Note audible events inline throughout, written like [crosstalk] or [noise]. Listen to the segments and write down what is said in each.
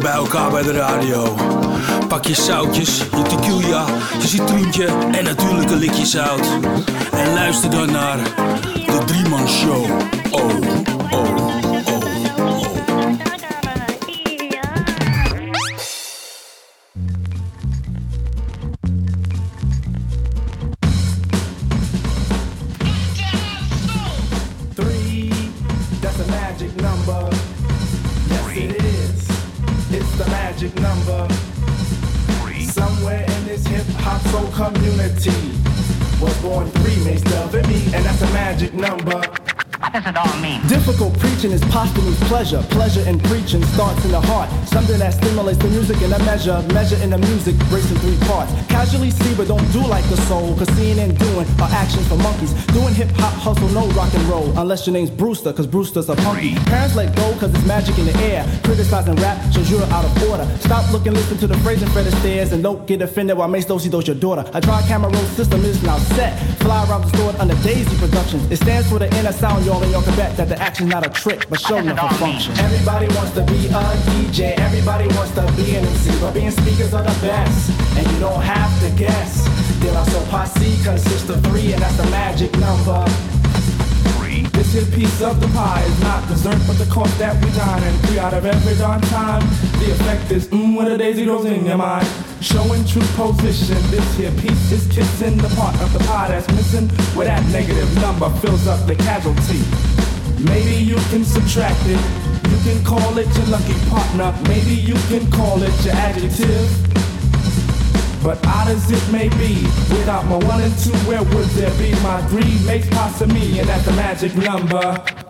bij elkaar bij de radio. Pak je zoutjes, je tequila, je citroentje en natuurlijk een likje zout. En luister dan naar de Drieman Show. Oh, pleasure. Pleasure in preaching starts in the heart. Something that stimulates the music in a measure. Measure in the music breaks in three parts. Casually see, but don't do like the soul. Cause seeing and doing are actions for monkeys. Doing hip hop hustle, no rock and roll. Unless your name's Brewster, cause Brewster's a punky. Parents let go cause it's magic in the air. Criticizing rap shows you're out of order. Stop looking, listen to the phrase and Fred Astaire and don't get offended while Mace Dosey does your daughter. A dry camera roll system is now set. Fly around the store under Daisy Productions. It stands for the inner sound, y'all, y'all can bet that the action's not a trick, but show enough a function. Everybody wants to be a DJ, everybody wants to be an MC, but being speakers are the best, and you don't have to guess. De La Soul Posse consists of three, and that's the magic number. This here piece of the pie is not dessert, but the cost that we dine and three out of every darn time. The effect is mmm when a daisy goes in your mind. Showing true position. This here piece is kissing the part of the pie that's missing, where that negative number fills up the casualty. Maybe you can subtract it. You can call it your lucky partner. Maybe you can call it your adjective. But odd as it may be, without my one and two, where would there be? My three makes of me, and that's the magic number.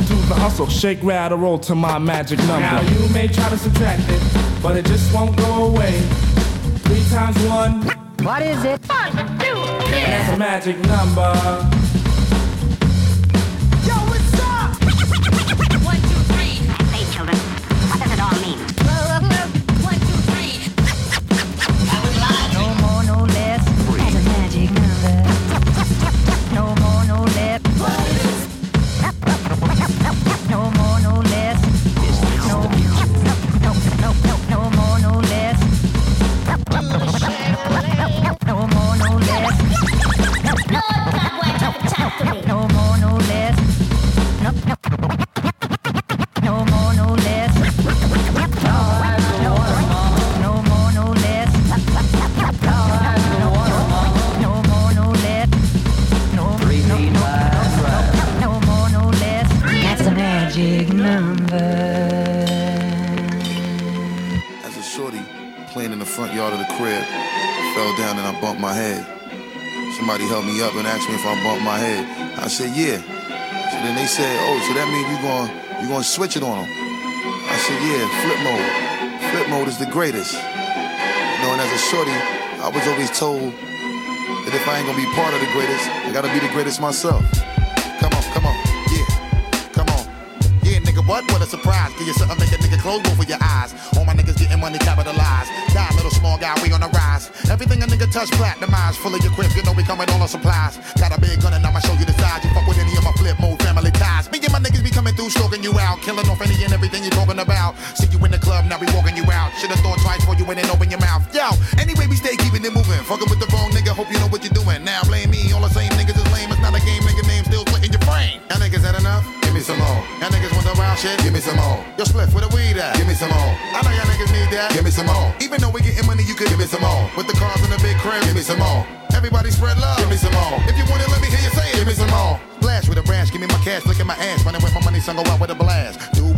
do the hustle. Shake, rattle, roll to my magic number. Now you may try to subtract it, but it just won't go away. Three times one, What is it? One, two, three. that's a magic number. Crib, fell down and I bumped my head. Somebody helped me up and asked me if I bumped my head. I said, yeah. So then they said, oh, so that means you going you gonna switch it on them. I said, yeah, flip mode. Flip mode is the greatest. You know, and as a shorty, I was always told that if I ain't gonna be part of the greatest, I gotta be the greatest myself. Come on, come on, yeah, come on. Yeah, nigga, what? What a surprise. Give you something, make a nigga close of your eyes. All my getting money capitalized. Die, little small guy, we on the rise. Everything a nigga touch, platinumized. Full of your crib, you know we coming all on supplies. Got a big gun and I'ma show you the size. You fuck with any of my flip mode family ties. Me and my niggas be coming through, stroking you out. Killing off any and everything you talking about. See you in the club, now we walking you out. Should've thought twice before you went and open your mouth. Yo, anyway, we stay keeping it moving. Fucking with the wrong nigga, hope you know what you're doing. Now blame me, all the same niggas is lame. It's not a game, Y'all niggas want the wild shit? Give me some more. Yo, split where the weed at? Give me some more. I know y'all niggas need that. Give me some more. Even though we getting money, you could give me some more. With the cars in the big crib, give me some more. Everybody spread love. Give me some more. If you want it, let me hear you say it. Give me some more. Splash with a rash, give me my cash, look at my ass. Running with my money, son, go out with a blast. Do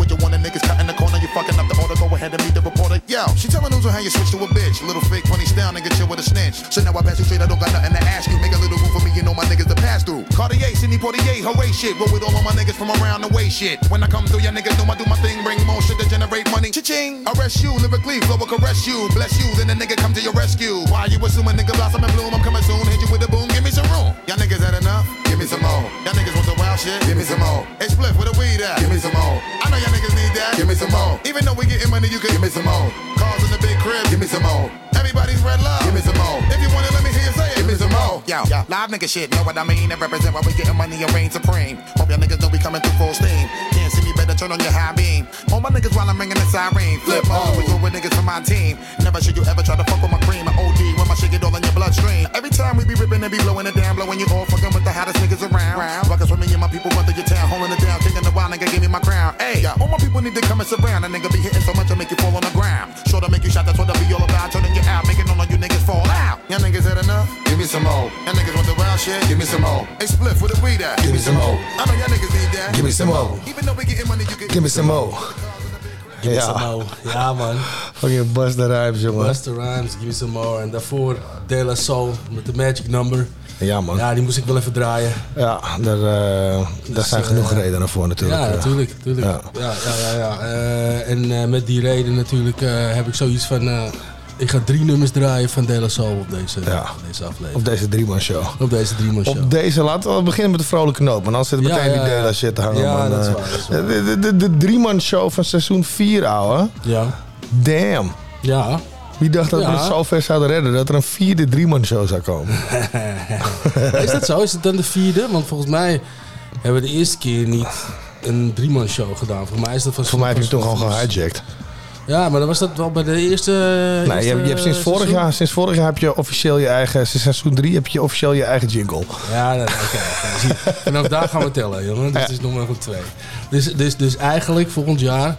niggas cut in the corner. You fucking up the order, go ahead and meet the reporter. Yo, she telling news on how you switch to a bitch. Little fake funny style, nigga, chill with a snitch. So now I pass you straight, I don't got nothing to ask you. Make a little room for me, you know my niggas to pass through. Cartier, Sidney Poitier, hooray shit. Roll with all of my niggas from around the way shit. When I come through, y'all niggas know I do my thing. Bring more shit to generate money. Cha-ching. Arrest you, lyrically, flow will caress you. Bless you, then the nigga come to your rescue. Why you assuming nigga blossom and bloom? I'm coming soon, hit you with a boom, give me some room. Y'all niggas had enough? Give me some more. Y'all niggas want shit? Give me some more. Hey, split with the weed at? Give me some more. I know y'all niggas need that. Give me some more. Even though we getting money, you can give me some more. Cars in the big crib, give me some more. Everybody's red love, give me some more. If you want it, let me hear you say it. Give me some more. Yo, yo, live nigga shit, know what I mean? And represent why we getting money and reign supreme. Hope y'all niggas know we coming through full steam. Can't see me, better turn on your high beam. All my niggas while I'm ringing the siren. Flip mode, we go with niggas from my team. Never should you ever try to fuck with my cream. An OD when my shit get all in your bloodstream. Every time we be ripping and be blowing it down, blowing you all fucking with the hottest niggas around. Rockers with me and my people run through your town, holding it down, kicking the wild nigga, give me my crown. Hey, yeah, all my people need to come and surround. A nigga be hitting so much I make you fall on the ground. Sure to make you shot, that's what I be all about. Turning you out, making all of you niggas fall out. Y'all niggas had enough? Give me some more. Y'all niggas want the wild shit? Give me some more. Hey, split for the weed at? Give me some more. I know y'all niggas need that. Give me some more. Even though we getting money, you can Give me some more. Some Ja, more. Ja, man. fucking Busta Rhymes, jongen. Busta Rhymes, Give Me Some More. En daarvoor De La Soul met de Magic Number. Ja, man. Ja, die moest ik wel even draaien. Ja, daar, eh, daar zijn eh, genoeg redenen voor natuurlijk. Ja, Ja. natuurlijk. natuurlijk. Ja. Ja. Ja, ja, ja, Eh, en eh, met die reden natuurlijk eh, heb ik zoiets van... ik ga drie nummers draaien van De La Soul op deze, Ja. op deze aflevering. Op deze drieman show. Op deze drie man show. Op deze, laten we beginnen met de vrolijke noot. Want anders zit er meteen ja, die shit te hangen. Ja, man. dat is Eh, waar, dat is waar. De, de, de, de drieman show van seizoen 4, ouwe. Ja. Damn. Ja. Wie dacht dat we het zo ver zouden redden dat er een vierde drieman show zou komen? [laughs] Is dat zo? Is het dan de vierde? Want volgens mij hebben we de eerste keer niet een driemans show gedaan. Voor mij is dat van Voor mij heb je toen gewoon van- gehijacked. Ja, maar dan was dat wel bij de eerste. Nee, je, hebt- je hebt sinds vorig, seizoen? jaar, sinds vorig jaar heb je officieel je eigen, sinds seizoen 3 heb je officieel je eigen jingle. Ja, dat- oké. je. Vanaf daar gaan we tellen, jongen. [laughs] Dus het is nog maar goed twee. Dus, dus, dus eigenlijk volgend jaar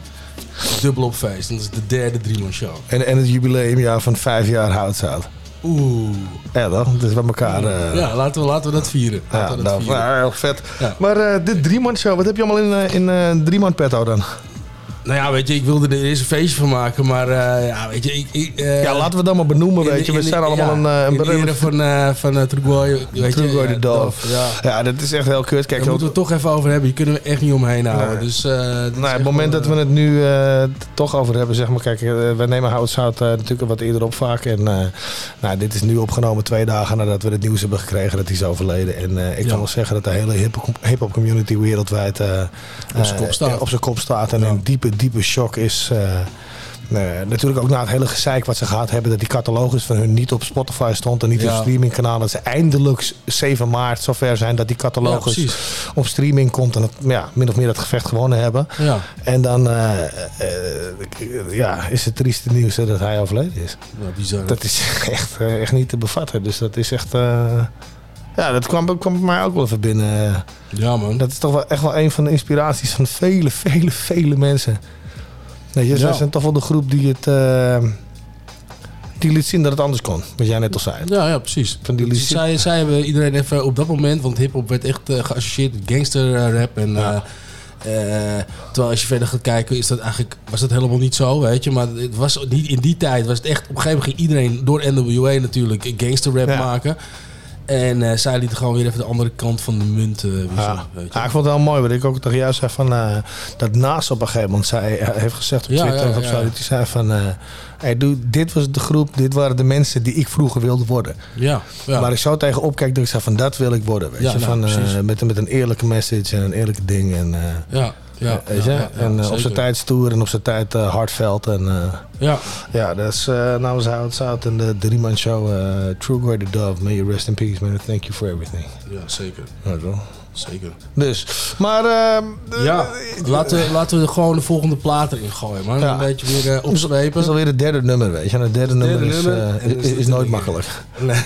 dubbel op feest. Dat is de derde driemans show. En, en het jubileumjaar van vijf jaar houtzout. Oeh. Ja, dat. Dus bij elkaar. eh, Ja, laten we, laten we dat vieren. Ja, we dat nou, vieren. heel vet. Ja. Maar eh dit drieman show, wat heb je allemaal in, eh, in eh drieman petto dan? Nou ja, weet je, ik wilde er eerst een feestje van maken, maar eh, ja, weet je, ik... ik eh, ja, laten we dat maar benoemen, in- weet je. We zijn allemaal ja, een, eh, een van, eh van uh, Trugoy, weet je. Trugoy de ja, Dove. Ja. Ja, dat is echt heel kut. Kijk, Daar moeten we het toch even over hebben. Hier kunnen we echt niet omheen houden. Nee. Dus, nou, het moment wel, dat we het nu toch over hebben, zeg maar, kijk, we nemen houtzout natuurlijk wat eerder op vaak. En nou, dit is nu opgenomen twee dagen nadat we het nieuws hebben gekregen dat hij is overleden. En ik kan wel zeggen dat de hele hip- hip-hop community wereldwijd Op zijn kop staat. en in diepe, diepe shock is. eh, Nee, natuurlijk ook na het hele gezeik wat ze gehad hebben... dat die catalogus van hun niet op Spotify stond en niet Ja. op streamingkanalen. Dat ze eindelijk 7 maart zover zijn dat die catalogus op streaming komt... en het, ja, min of meer dat gevecht gewonnen hebben. Ja, En dan eh, eh, ja, is het trieste nieuws dat hij overleden is. bizar. Dat is [laughs] echt, eh, echt niet te bevatten. Dus dat is echt... ja, dat kwam, kwam bij mij ook wel even binnen. ja, man. Dat is toch wel echt wel een van de inspiraties van vele, vele, vele mensen. Je, Ja. zij zijn toch wel de groep die het... eh, die liet zien dat het anders kon. Wat jij net al zei. Ja, ja, precies. Van die Dus liedjes. zij, zij hebben iedereen even op dat moment, want hip-hop werd echt eh, geassocieerd met gangster eh, rap. En, Ja. terwijl als je verder gaat kijken, is dat eigenlijk, was dat helemaal niet zo, weet je. Maar het was niet, in die tijd was het echt, op een gegeven moment ging iedereen door NWA natuurlijk gangster rap Ja. maken. En eh, zij lieten gewoon weer even de andere kant van de munt eh, wisselen, Ja. weet je. Ja, ik vond het wel mooi, wat ik ook tegen jou zei van eh, dat Naast op een gegeven moment zei, hij heeft gezegd op Ja, Twitter ja, of zo, dat zei van, hey, dude, dit was de groep, dit waren de mensen die ik vroeger wilde worden. Ja, ja. Waar ik zo tegen opkijk, dat ik zei van, dat wil ik worden, weet Ja, je, nou, van, met, met een eerlijke message en een eerlijke ding en, ja, ja, weet ja, je, ja, ja, en eh, op zijn tijd stoer en op zijn tijd eh, hardveld en eh, Ja, ja, dat is uh, namens Zout en de drie man show eh, True Goy the Dove, may you rest in peace man, thank you for everything. ja, zeker. Ja, toch? Zeker. Dus, maar ehm, Ja, laten we, laten we gewoon de volgende plaat erin gooien, man. Ja. Een beetje weer eh, Het opzwepen. is alweer het derde nummer, weet je. En het derde nummer, is, nummer, eh, is, is is het nooit makkelijk. Nee.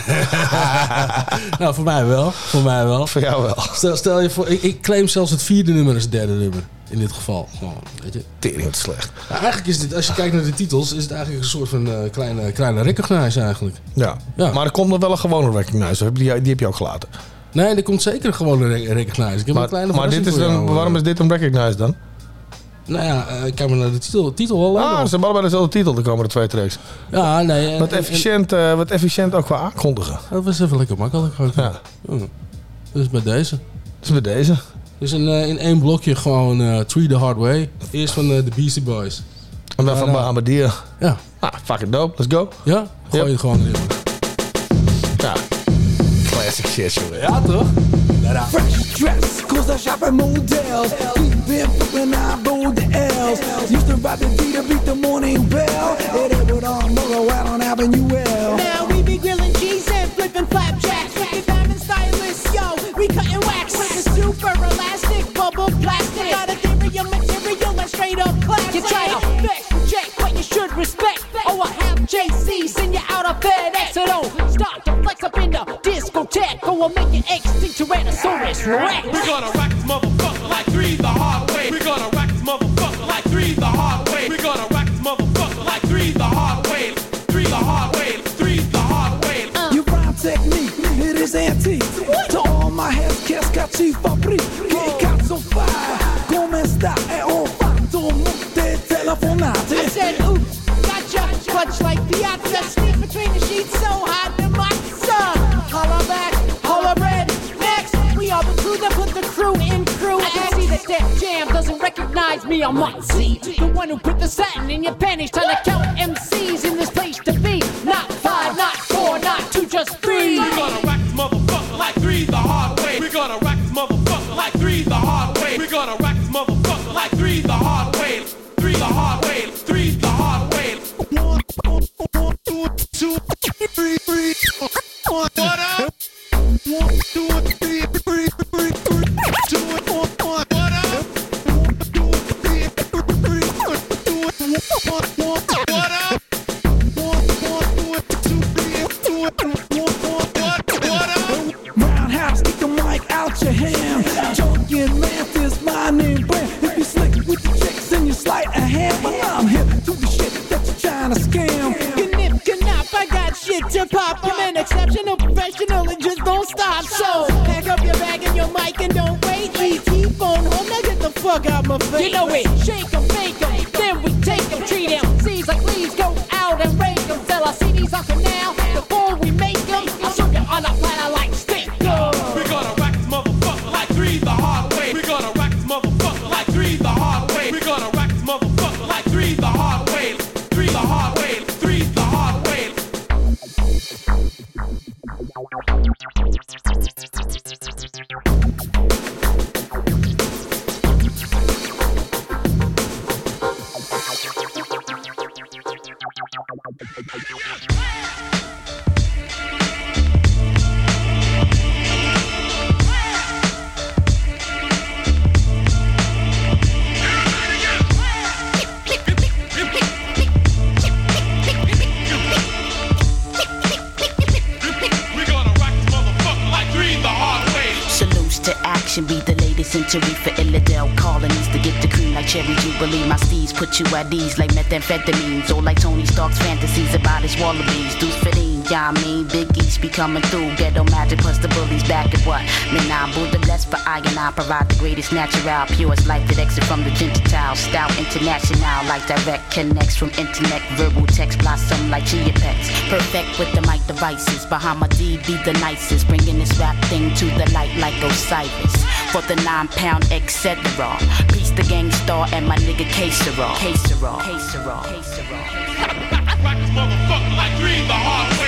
[laughs] nou, voor mij wel. Voor mij wel. Voor jou wel. Stel, stel je voor, ik, ik claim zelfs het vierde nummer als het derde nummer. In dit geval. Gewoon, weet je. Tering wat slecht. Nou, eigenlijk is dit, als je kijkt naar de titels, is het eigenlijk een soort van eh, kleine, kleine recognize eigenlijk. Ja. Ja. Maar er komt nog wel een gewone recognizer. Die, die heb je ook gelaten. Nee, er komt zeker gewoon een re- recognize. Ik heb Maar, een kleine maar dit is dan, jou, waarom eh. is dit een recognize dan? Nou ja, eh, kijk maar naar de titel. titel wel. Ah, ze hebben allebei dezelfde titel, de komende twee tracks. ja, nee. en- Wat en- efficiënt, eh, wat efficiënt ook qua aankondigen. en- dat was even lekker makkelijk. Ja. Ja. Dus bij deze. Dus met deze. Dus in, eh, in één blokje gewoon eh Three the Hard Way. Eerst van eh, de Beastie Boys. En dan Ja, van nou. Bahamadia. Ja. Ah, fucking dope. Let's go. Ja? Gooi je gewoon erin. Ja. Classic shit, jongen. Ja, toch? Fresh dress, cause I shop at Modell's. Deep in Brooklyn, I rode the L's. Used to ride the D to beat the morning bell. It ain't I'm all out on Avenue L. Now we be grilling cheese and flipping flapjacks. Wicked diamond stylists, yo, we cutting wax. You try to flex, reject, but you should respect. Oh, I have JC, send you out of FedEx. So don't start to flex up in the discotheque. Or I'll make you extinct Tyrannosaurus Rex. We're gonna rock this motherfucker like three the hard way. We're gonna rock this motherfucker like three the hard way. We're gonna rock this motherfucker like three the hard way. Three the hard way. Three the hard way. Uh. Your rhyme technique, it is antique. To all my heads, cascati fabri. Che cazzo fai? Come sta? È ho fatto Clutch like Piazza, sneak between the sheets, so hot the matza. Holla back, holla red. Next, we are the crew that put the crew in crew. I see that that jam doesn't recognize me. I'm Mozzie, the one who put the satin in your panties. Trying to count MCs in this place to be. Not five, not four, not two, just three. We're gonna rock this motherfucker like three the hard way. We're gonna rock this motherfucker like three the hard way. We're gonna rock this motherfucker like three the hard way. Three the hard way. Three the hard way. One, one, one, two, two, three, three. What to pop. I'm an exceptional professional and just don't stop. So pack up your bag and your mic and don't wait. ET phone home, now get the fuck out my face. You know it. Shake 'em, bake 'em, then we take 'em, treat 'em. Seeds like leaves, go out and rake 'em. Sell our CDs on jubilee. My steeds put you at ease like methamphetamines, or like Tony Stark's fantasies about his wallabies. Deuce fitting, yeah, I mean, Big East be coming through. Ghetto magic plus the bullies back at what? Man, I'm Buddha blessed for I and I provide the greatest natural, purest life that exit from the gentile. Style international, like direct connects from internet, verbal text blossom like chia pets. Perfect with the mic devices. Bahama-D be the nicest, bringing this rap thing to the light like Osiris. For the nine pound etc. Peace the Gang Starr and my nigga K-Sera. K-Sera. K-Sera.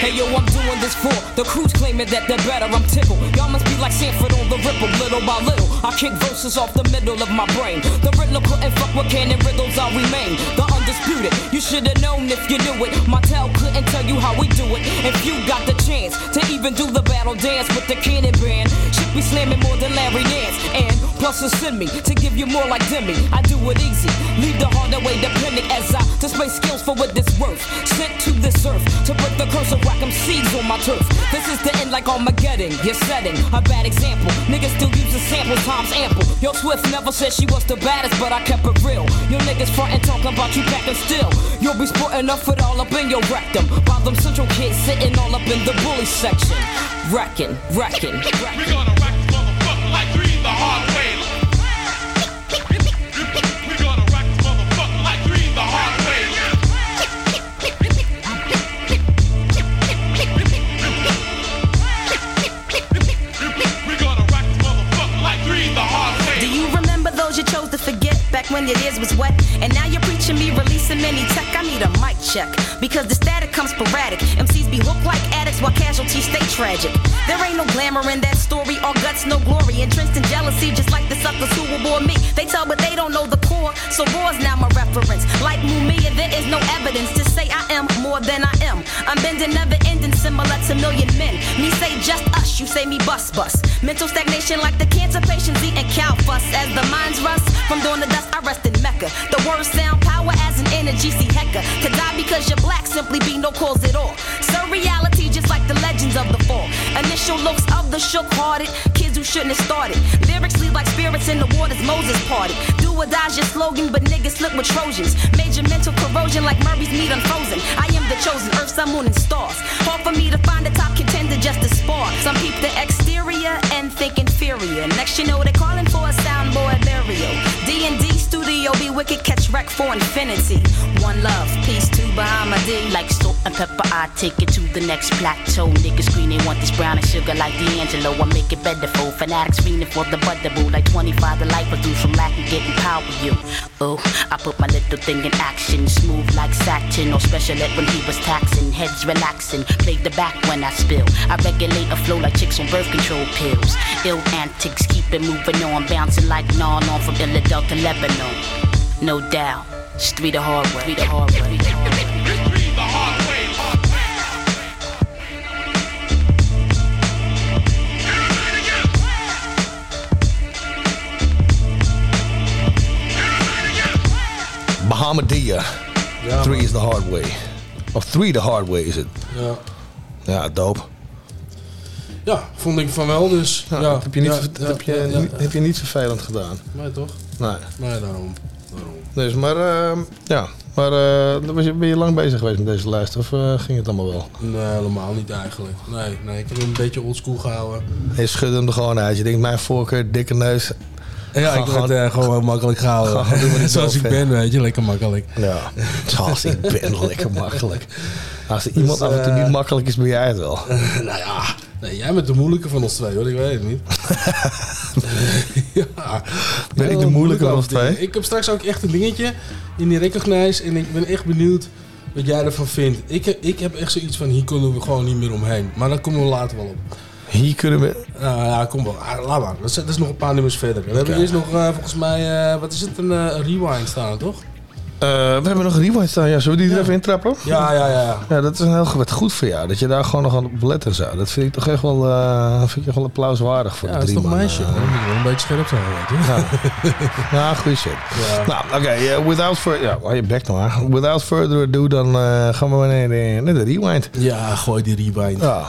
Hey yo, I'm doing this for the crews claiming that they're better. I'm tickled. Y'all must be like Sanford on the ripple, little by little. I kick verses off the middle of my brain. The riddler couldn't fuck with canon riddles. I remain the undisputed. You should have known if you knew it. My tell couldn't tell you how we do it. If you got the chance to even do the battle dance with the cannon band, should be slamming more than Larry Nance. And plus, it's in me to give you more like Demi. I do it easy, leave the hard away depending as I display skills for what this worth. Sent to this earth to break the curse of whack seeds on my turf. This is the end like Armageddon. You're setting a bad example. Niggas still using samples, times ample. Yo, Swift never said she was the baddest, but I kept it real. Yo, niggas frontin' talking about you packing still. You'll be sporting up it all up in your rectum. While them central kids sitting all up in the bully section. Wrecking, wrecking, We're ears was wet. And now you're preaching me releasing any tech. I need a mic check because the static comes sporadic. MCs be hooked like addicts while casualties stay tragic. There ain't no glamour in that story, all guts, no glory. Entrenched in jealousy, just like the suckers who will bore me. They tell, but they don't know the core. So war's now my reference. Like Mumia, there is no evidence to say I am more than I am. I'm bending, never ending, similar to million men. Me say just us, you say me bust bust. Mental stagnation like the cancer patients eating cow fuss. As the minds rust from dawn to dust, I rest in Mecca. The words sound power as an energy, see Hecka. To die because you're black simply be no cause it all. Surreality just like the legends of the fall. Initial looks of the shook hearted, kids who shouldn't have started. Lyrics leave like spirits in the waters Moses parted. Do or die's your slogan, but niggas slip with Trojans. Major mental corrosion like Murray's meat unfrozen. I am the chosen, earth, sun, moon, and stars. Hard for me to find a top contender just to spar. Some peep the exterior and think inferior. Next you know they're calling for a soundboard burial. D&D studio be wicked, catch wreck for infinity. One love, peace to Bahama. Like salt and pepper, I take it to the next plateau. Niggas scream they want this brown and sugar like D'Angelo. I make it better for fanatics fiending for the butterboo. Like 25 the life of dudes from lacking getting power you. Oh, I put my little thing in action. Smooth like satin or special ed when he was taxing. Heads relaxing, played the back when I spill. I regulate a flow like chicks on birth control pills. Ill antics, keep it moving on. Bouncing like non on from Illidale to No doubt, it's three the hard way. Three the hard way. Three the hard way. Bahamadia. Ja, Three man. is the hard way. Of three the hard way is het. Ja. Ja, dope. ja, vond ik van wel dus. Ja, heb je, niet, heb, je, heb je niet vervelend gedaan. Nee, toch? Nee. Nee, daarom. daarom. Dus, maar ehm, ja. Maar eh, was je, ben je lang bezig geweest met deze lijst? Of eh, ging het allemaal wel? Nee, helemaal niet eigenlijk. Nee, nee, ik heb hem een beetje oldschool gehouden. Je schudde hem er gewoon uit. Je denkt, mijn voorkeur, dikke neus. Ja, ik werd eh, gewoon heel makkelijk gehouden. Ga gewoon [laughs] Zoals ik ben, weet je, lekker makkelijk. Ja, zoals ik ben, lekker makkelijk. [laughs] Als er iemand Dus, af en toe eh, niet makkelijk is, ben jij het wel. [laughs] nou ja, nee, jij bent de moeilijke van ons twee hoor, ik weet het niet. [laughs] ja, Ben ik de moeilijke moeilijk van ons twee? Ik heb straks ook echt een dingetje in die Recognize en ik ben echt benieuwd wat jij ervan vindt. Ik heb, ik heb echt zoiets van, hier kunnen we gewoon niet meer omheen. Maar daar komen we later wel op. Hier kunnen we... Nou ja, kom wel. Ah, laat maar. Dat is, dat is nog een paar nummers verder. We hebben eerst nog, eh, volgens mij, eh, wat is het, een, eh, een rewind staan, toch? Eh, we hebben nog een rewind staan. Ja, zullen we die er even intrappen? Ja, ja, ja. Ja, dat is een heel wat goed voor jou. Dat je daar gewoon nog aan op let en zo. Dat vind ik toch echt wel, eh vind ik wel applauswaardig voor Ja, de dat is drie toch man, meisje, eh. hoor. Dan moet je wel een beetje scherp zijn, weet je. Ja, [laughs] goede shit. Ja. Nou, oké. eh, without further... Ja, hou je bek nou. Without further ado, dan gaan we maar naar de, naar de rewind. Ja, gooi die rewind Ja.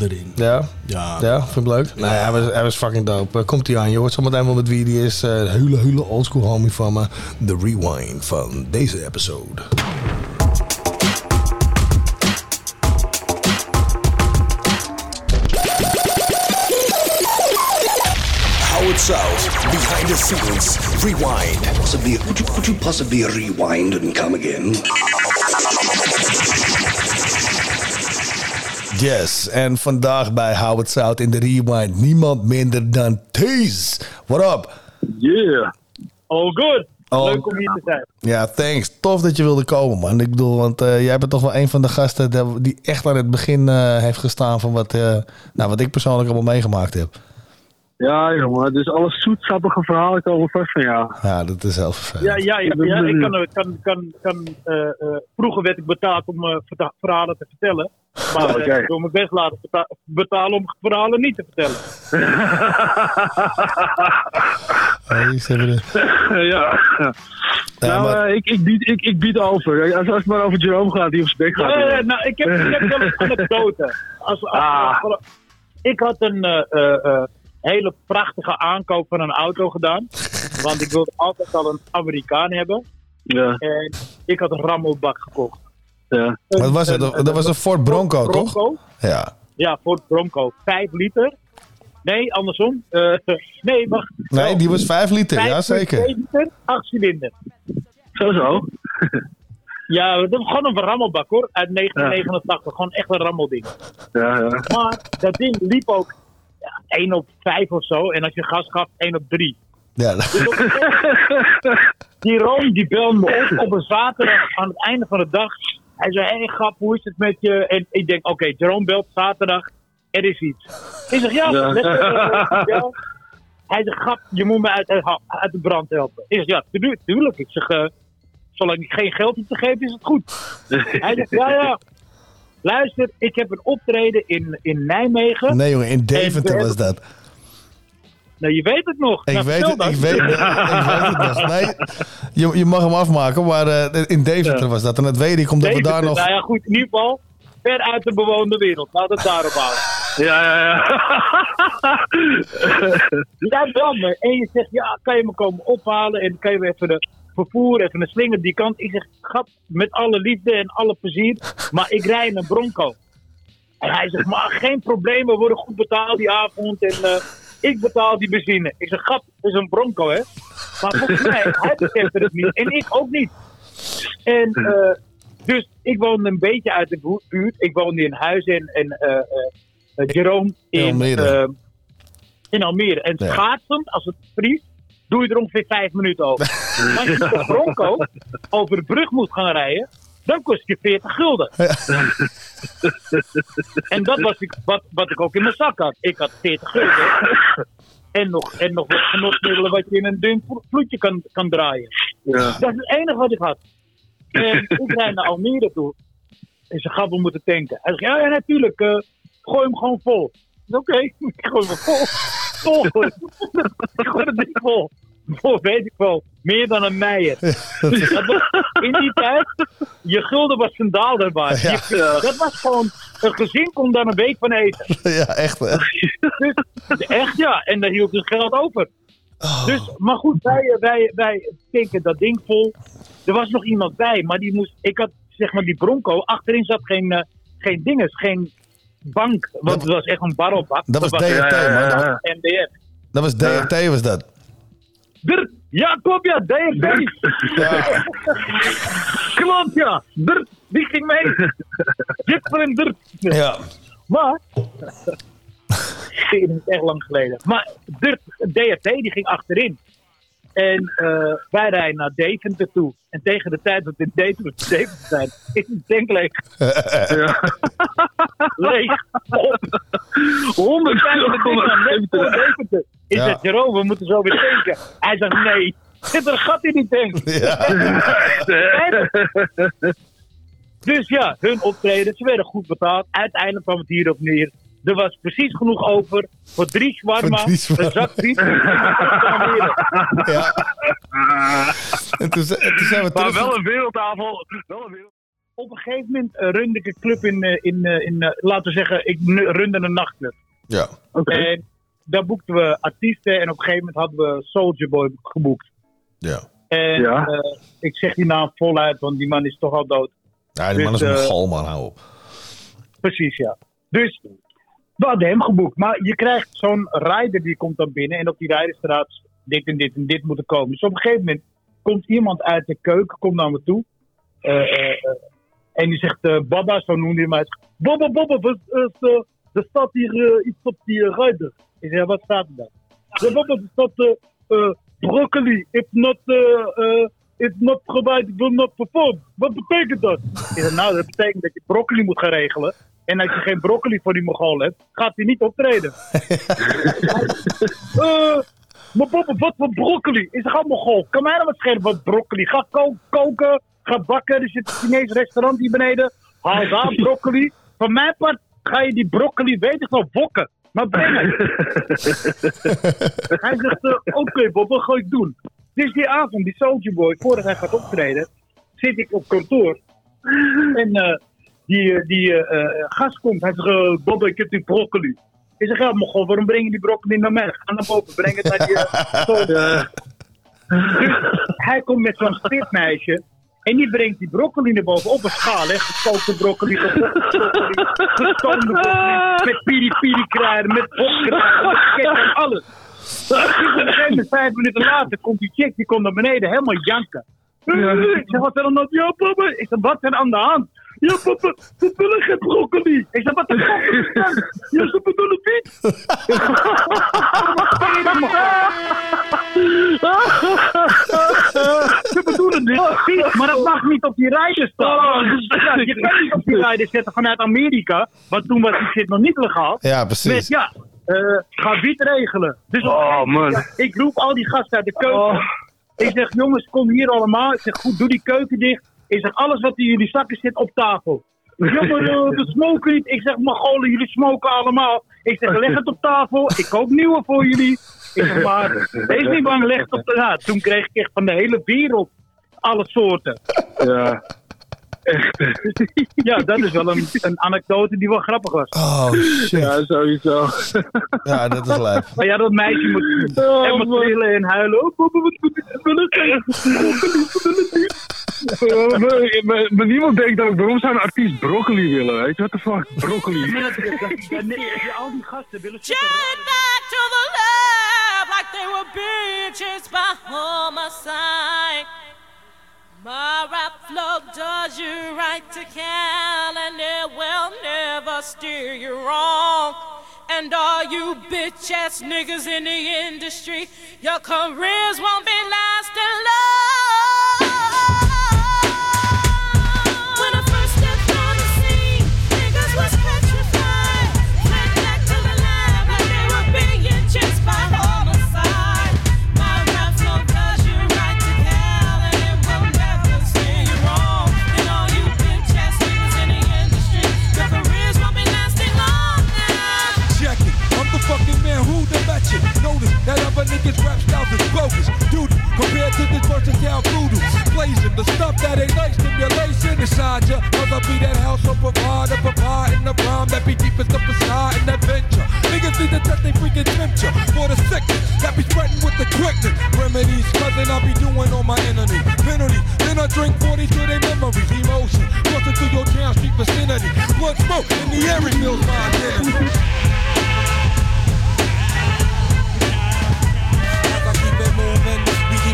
Erin. Ja? Ja. Ja, vind het leuk? Nou ja, hij was, hij was fucking dope. Eh, komt hij aan, je hoort zometeen wel met wie die is. Eh hele, hele oldschool homie van me. De rewind van deze episode. Howard South, behind the scenes, rewind. Possibly, could you, could you possibly rewind and come again? Yes, en vandaag bij Howard South in de rewind niemand minder dan Tees. What up? Yeah. All good. Leuk om hier te zijn. Ja, thanks. Tof dat je wilde komen, man. Ik bedoel, want eh, jij bent toch wel een van de gasten die- die echt aan het begin eh, heeft gestaan van wat, eh, nou, wat ik persoonlijk allemaal meegemaakt heb. Ja, jongen. Dus alle zoetsappige verhalen komen vast van jou. Ja, dat is heel vervelend. Ja, ja, ja, ja, ik kan, kan, kan, kan, eh, eh, vroeger werd ik betaald om eh, verhalen te vertellen. Maar Oh, ik wil mijn best laten beta- betalen om verhalen niet te vertellen. [laughs] De- [laughs] ja. nou, maar- ik, ik, bied, ik, ik bied over. Als, als het maar over Jerome gaat, die op zijn bek gaat. Eh, nou, ik, heb, ik heb wel een [laughs] anekdote. Als, als, Ah. als- ik had een eh, eh, eh, hele prachtige aankoop van een auto gedaan. [laughs] Want ik wilde altijd al een Amerikaan hebben. Ja. En ik had een rammelbak gekocht. Ja. Wat was het? Dat was een Ford Bronco, toch? Bronco. Ja. Ja, Ford Bronco. 5 liter. Nee, andersom. Eh, [laughs] nee, wacht. Nee, die was 5 liter, ja 5,2 zeker. liter, 8 cilinder. Zo zo. [laughs] Ja, dat was gewoon een rammelbak hoor. Uit 1989. Gewoon echt een rammelding. Ja, ja. Maar dat ding liep ook 1 op 5 of zo. En als je gas gaf, 1 op 3. Ja, [laughs] Die Room die belde me op op een zaterdag aan het einde van de dag. Hij zei, hé hey, grap, hoe is het met je? En ik denk, oké, Jerome belt zaterdag, er is iets. Ik zeg, ja, Ja. let's go, bel. Hij zegt, grap, je moet me uit, uit de brand helpen. Ik zeg, ja, tu- tuurlijk. Ik zeg, eh, zolang ik geen geld hoef te geven, is het goed. Hij zegt, ja, ja. Luister, ik heb een optreden in, in Nijmegen. Nee jongen, in Deventer En we was dat. Nou, je weet het nog. Ik Nou, weet het, dan. ik weet, ik weet het nog. Nee, je, je mag hem afmaken, maar eh, in Deventer was dat. En dat weet ik, omdat we daar nog... Nou ja, goed, in ieder geval ver uit de bewoonde wereld. Laat het daarop houden. [laughs] Ja, ja, ja. [laughs] Belt me en je zegt, ja, kan je me komen ophalen en kan je me even de vervoer, even een slinger die kant. Ik zeg, gat, met alle liefde en alle plezier, maar ik rij in een Bronco. En hij zegt, maar geen probleem, we worden goed betaald die avond en eh, ik betaal die benzine. Ik zeg, gat, het is een Bronco, hè. Maar volgens mij, hij besefte het niet en ik ook niet. En eh, dus ik woonde een beetje uit de bu- buurt. Ik woonde in Huizen en eh eh, Jerome in Almere. eh, in Almere. En schaatsen, als het vriest, doe je er ongeveer vijf minuten over. Maar [laughs] als je met de Bronco over de brug moet gaan rijden, dan kost je 40 gulden. [laughs] En dat was ik, wat, wat ik ook in mijn zak had. Ik had 40 gulden. En nog, en nog wat genotmiddelen wat je in een dun vlo- vloedje kan, kan draaien. Ja. Dat is het enige wat ik had. En ik rijd naar Almere toe. En ze gaat we moeten tanken. Hij zegt, ja, ja natuurlijk. eh, gooi hem gewoon vol. Oké, [laughs] ik gooi hem vol. Vol. gooi het ding vol. Vol, weet ik wel. Meer dan een meijer. [laughs] Dat was- in die tijd, je gulden was een daal erbij. Ja. Je- Dat was gewoon, een gezin kon daar een week van eten. Ja, echt hè. Dus, echt ja, en daar hield dus geld over. Oh. Dus, maar goed, wij, wij, wij tanken dat ding vol. Er was nog iemand bij, maar die moest. Ik had zeg maar die Bronco. Achterin zat geen, eh, geen dinges, geen bank. Want het was echt een barrelbak. Dat was DRT, Ja, ja, ja, man. ja. MDF. Dat was DRT, was dat. Ja, klopt ja, DRT. klopt ja. Die ging mee. Jipper en Durt. Ja. Maar, [laughs] dat is echt lang geleden. Maar DRT die ging achterin. En eh, wij rijden naar Deventer toe. En tegen de tijd dat we in Deventer, Deventer zijn, is het tank [laughs] leeg. leeg. Op. 150 dingen voor Deventer. Ik Ja. zeg, Jerome, we moeten zo weer tanken. Hij zegt, nee, zit er een gat in die tank. [laughs] Dus ja, hun optreden, ze werden goed betaald. Uiteindelijk kwam het hierop neer. Er was precies genoeg over voor drie shawarma, Voor drie shawarma. een zak. [laughs] Ja. [laughs] En toen, ze- en toen zijn we Maar wel een wereldtafel. Wel een wereld... Op een gegeven moment eh, runde ik een club in, eh, in, eh, in laten we zeggen, ik runde een nachtclub. Ja. En daar boekten we artiesten en op een gegeven moment hadden we Soldier Boy geboekt. Ja. En Ja. ik zeg die naam voluit, want die man is toch al dood. Ja, die man is Dus, een eh, gal, man. Hou op. Precies, ja. Dus we hadden hem geboekt. Maar je krijgt zo'n rider die komt dan binnen. En op die rider staat dit en dit en dit moeten komen. Dus op een gegeven moment komt iemand uit de keuken, komt naar me toe. Eh, eh, eh, en die zegt, Baba, zo noemde hij mij. Baba, Baba, er staat hier iets op die rider. Ik zeg, wat staat er dan? Baba, er staat broccoli. If not, if not provided, will not perform. Wat betekent dat? Ik zeg, nou, dat betekent dat je broccoli moet gaan regelen. En als je geen broccoli voor die Mogol hebt, gaat hij niet optreden. [laughs] Eh, maar wat voor broccoli? Is er allemaal Mogol? Kan mij dan wat schelen wat broccoli? Ga ko- koken, ga bakken. Er zit een Chinees restaurant hier beneden. Haal daar broccoli. Van mijn part ga je die broccoli, weet ik wel, wokken. Maar breng [laughs] het. hij zegt, eh, oké Bob, wat ga ik doen? Dus die avond, die Soldier Boy, voordat hij gaat optreden, zit ik op kantoor. En eh, die, eh, die eh, gast komt. Hij zegt, Bob, ik heb die broccoli. Ik zeg, ja, Mogol, waarom breng je die broccoli naar mij? Ga naar boven, breng het naar die... [laughs] Dus hij komt met zo'n spitmeisje. En die brengt die broccoli naar boven op een schaal. Hè. Gekookte broccoli, gekookte broccoli, gestoomde broccoli. Met piri-piri kruiden, met bokkruiden, met alles. En vijf minuten later komt die chick, die komt naar beneden helemaal janken. Nou- Ik zeg, wat er aan de hand? Ja, papa. Wat er aan de hand? Ja, papa, ze willen geen die. Ik zeg, wat de fuck is dat? Nou? Ja, ze bedoelen niet. ze bedoelen dit, maar dat mag niet op die rijden staan. Oh, je kan niet op die rijden zetten vanuit Amerika, want toen was die shit nog niet legaal. Ja, precies. Ja, ga wiet regelen. Dus Oh, man. ja, ik roep al die gasten uit de keuken. Oh. Ik zeg, jongens, kom hier allemaal. Ik zeg, goed, doe die keuken dicht. Ik zeg, alles wat in jullie zakken zit op tafel. Jongen, eh, we [laughs] smoken niet. Ik zeg, Mongolen, jullie smoken allemaal. Ik zeg, leg het op tafel. Ik koop nieuwe voor jullie. Ik zeg, maar, wees niet bang, leg het op de... Ja, toen kreeg ik echt van de hele wereld alle soorten. Ja. [laughs] Ja, dat is wel een, een anekdote die wel grappig was. Oh, shit. Ja, sowieso. Ja, dat is lijp. Maar ja, dat meisje moet Oh, helemaal trillen en huilen. Oh, wat moet ik [laughs] maar- niemand denkt dan, waarom zou een artiest broccoli willen, weet je? What the fuck? Broccoli. Al die gasten willen Turn back to the lab like they were bitches by homicide. My rap flow does you right to Cal and it will never steer you wrong. And all you bitch ass niggas in the industry, your careers won't be lasting long. Other niggas rap styles is bogus. Dude, compared to this versatile voodoo. Blazing the stuff that ain't nice, stimulation inside ya. Mother be that house of provider, provide in the rhyme that be deep as the facade and adventure. Niggas need to test they freaking temperature for the sickness that be spreading with the quickness. Remedies, cousin, I be doing on my enemy. Penalty, then I drink 40 to their memories. Emotion, crossing through your town street vicinity. Blood smoke in the air reveals my identity.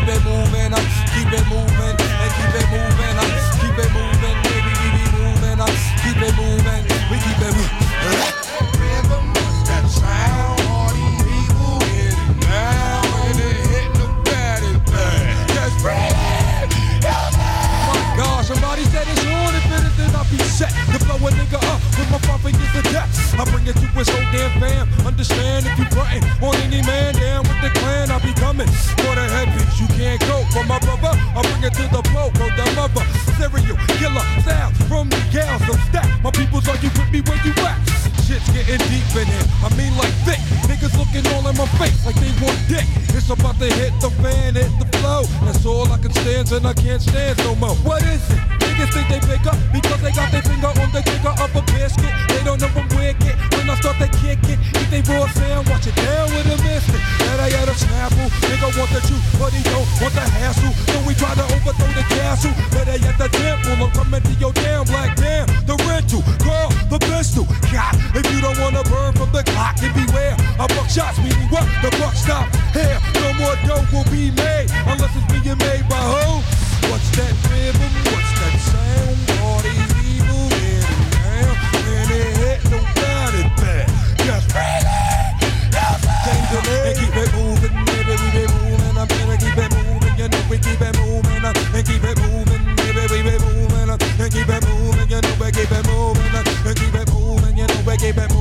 It moving, I keep it moving, and keep it moving, I keep it moving, baby, we be moving, I keep it moving, set to blow a nigga up with my five fingers to death. I bring it to his whole damn fam. Understand if you frontin' on any man down with the clan, I'll be coming for the heavies. You can't go for my brother. I bring it to the flow, bro, the mother. Serial killer sound from the gals of stack. My peoples, are you with me where you at? Shit's getting deep in here. I mean like thick. Niggas looking all in my face like they want dick. It's about to hit the fan, hit the flow. That's all I can stand and I can't stand no more. What is it? Niggas think they bigger because they got their finger on the trigger of a biscuit. They don't know I'm wicked. When I start to kick it, eat they raw sound, watch it down with a mystic. That I got a snapple. Nigga want the truth, but he don't want the hassle. So we try to overthrow the castle. But they at the temple, I'm coming to your damn black damn. The rental, call the pistol. God, if you don't wanna burn from the clock, then beware. I buck shots, meaning what? The buck stop. Here, no more dough will be made unless it's being made by who? What's that rhythm? What's that sound? All these people in now, and it hit no doubt it bad. Just breathe and keep it moving, baby, we be moving. I'm gonna keep it moving, you know we keep it moving, and keep it moving, baby, we be moving, and keep it moving, you know we keep it moving, and keep it moving, you know we keep it moving,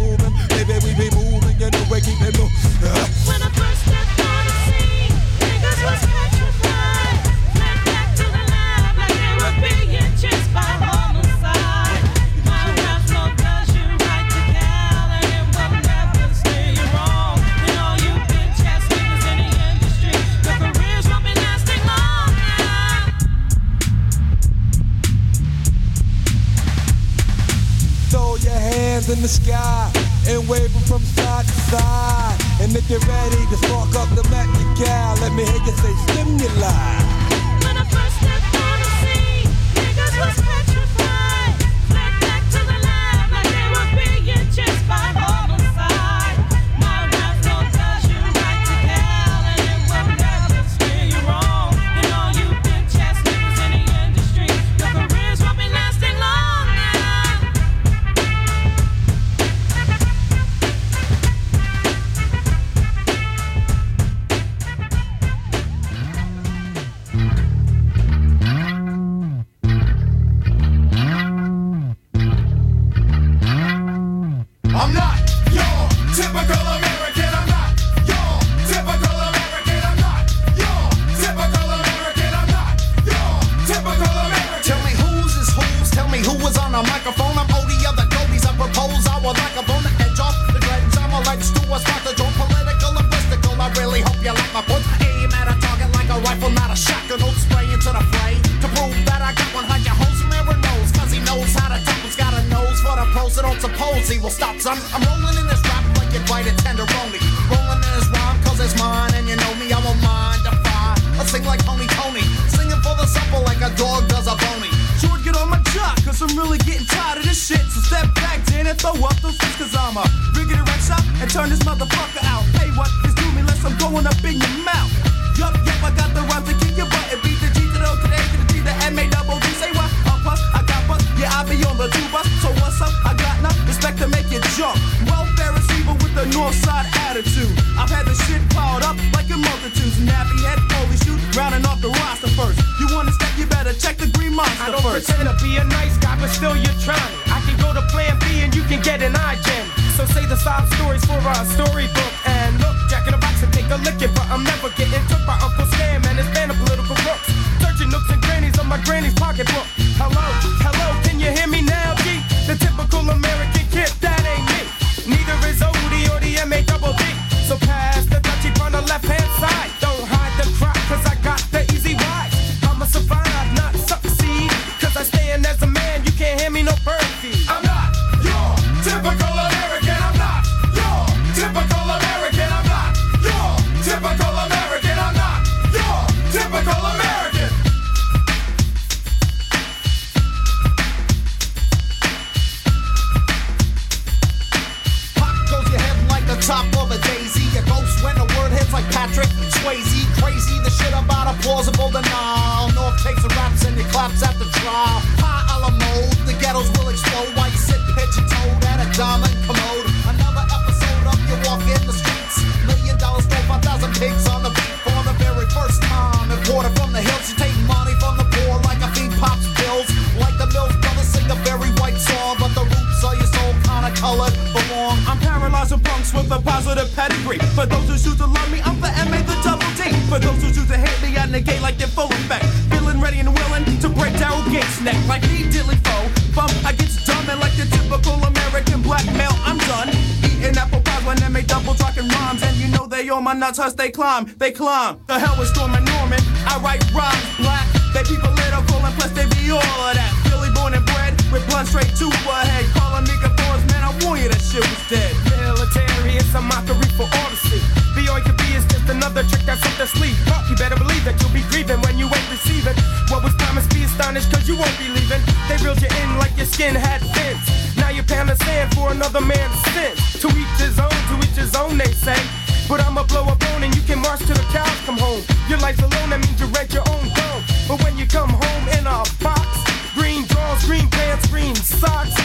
punks with a positive pedigree. For those who choose to love me, I'm the M.A. the double D. For those who choose to hate me, I negate like they're full effect. Feeling ready and willing to break Daryl Gates' neck like he dilly foe. Bump I against dumb and like the typical American black male, I'm done. Eating apple pies when M.A. double talking rhymes. And you know they on my nuts, hush, they climb, they climb. The hell with Storm and Norman, I write rhymes black. They people political and plus they be all of that. Philly born and bred with blood straight to a head. Calling me man, I warn you that shit was dead. Military, it's a mockery for all to see. The oi could be is just another trick that's up the sleeve. But you better believe that you'll be grieving when you ain't receiving. What was promised, be astonished, cause you won't be leaving. They reeled you in like your skin had fins. Now you're pound of sand for another man's sin. To each his own, to each his own, they say. But I'ma blow a bone and you can march till the cows come home. Your life's alone, that means you rent your own dome. But when you come home in a box, green drawers, green pants, green socks.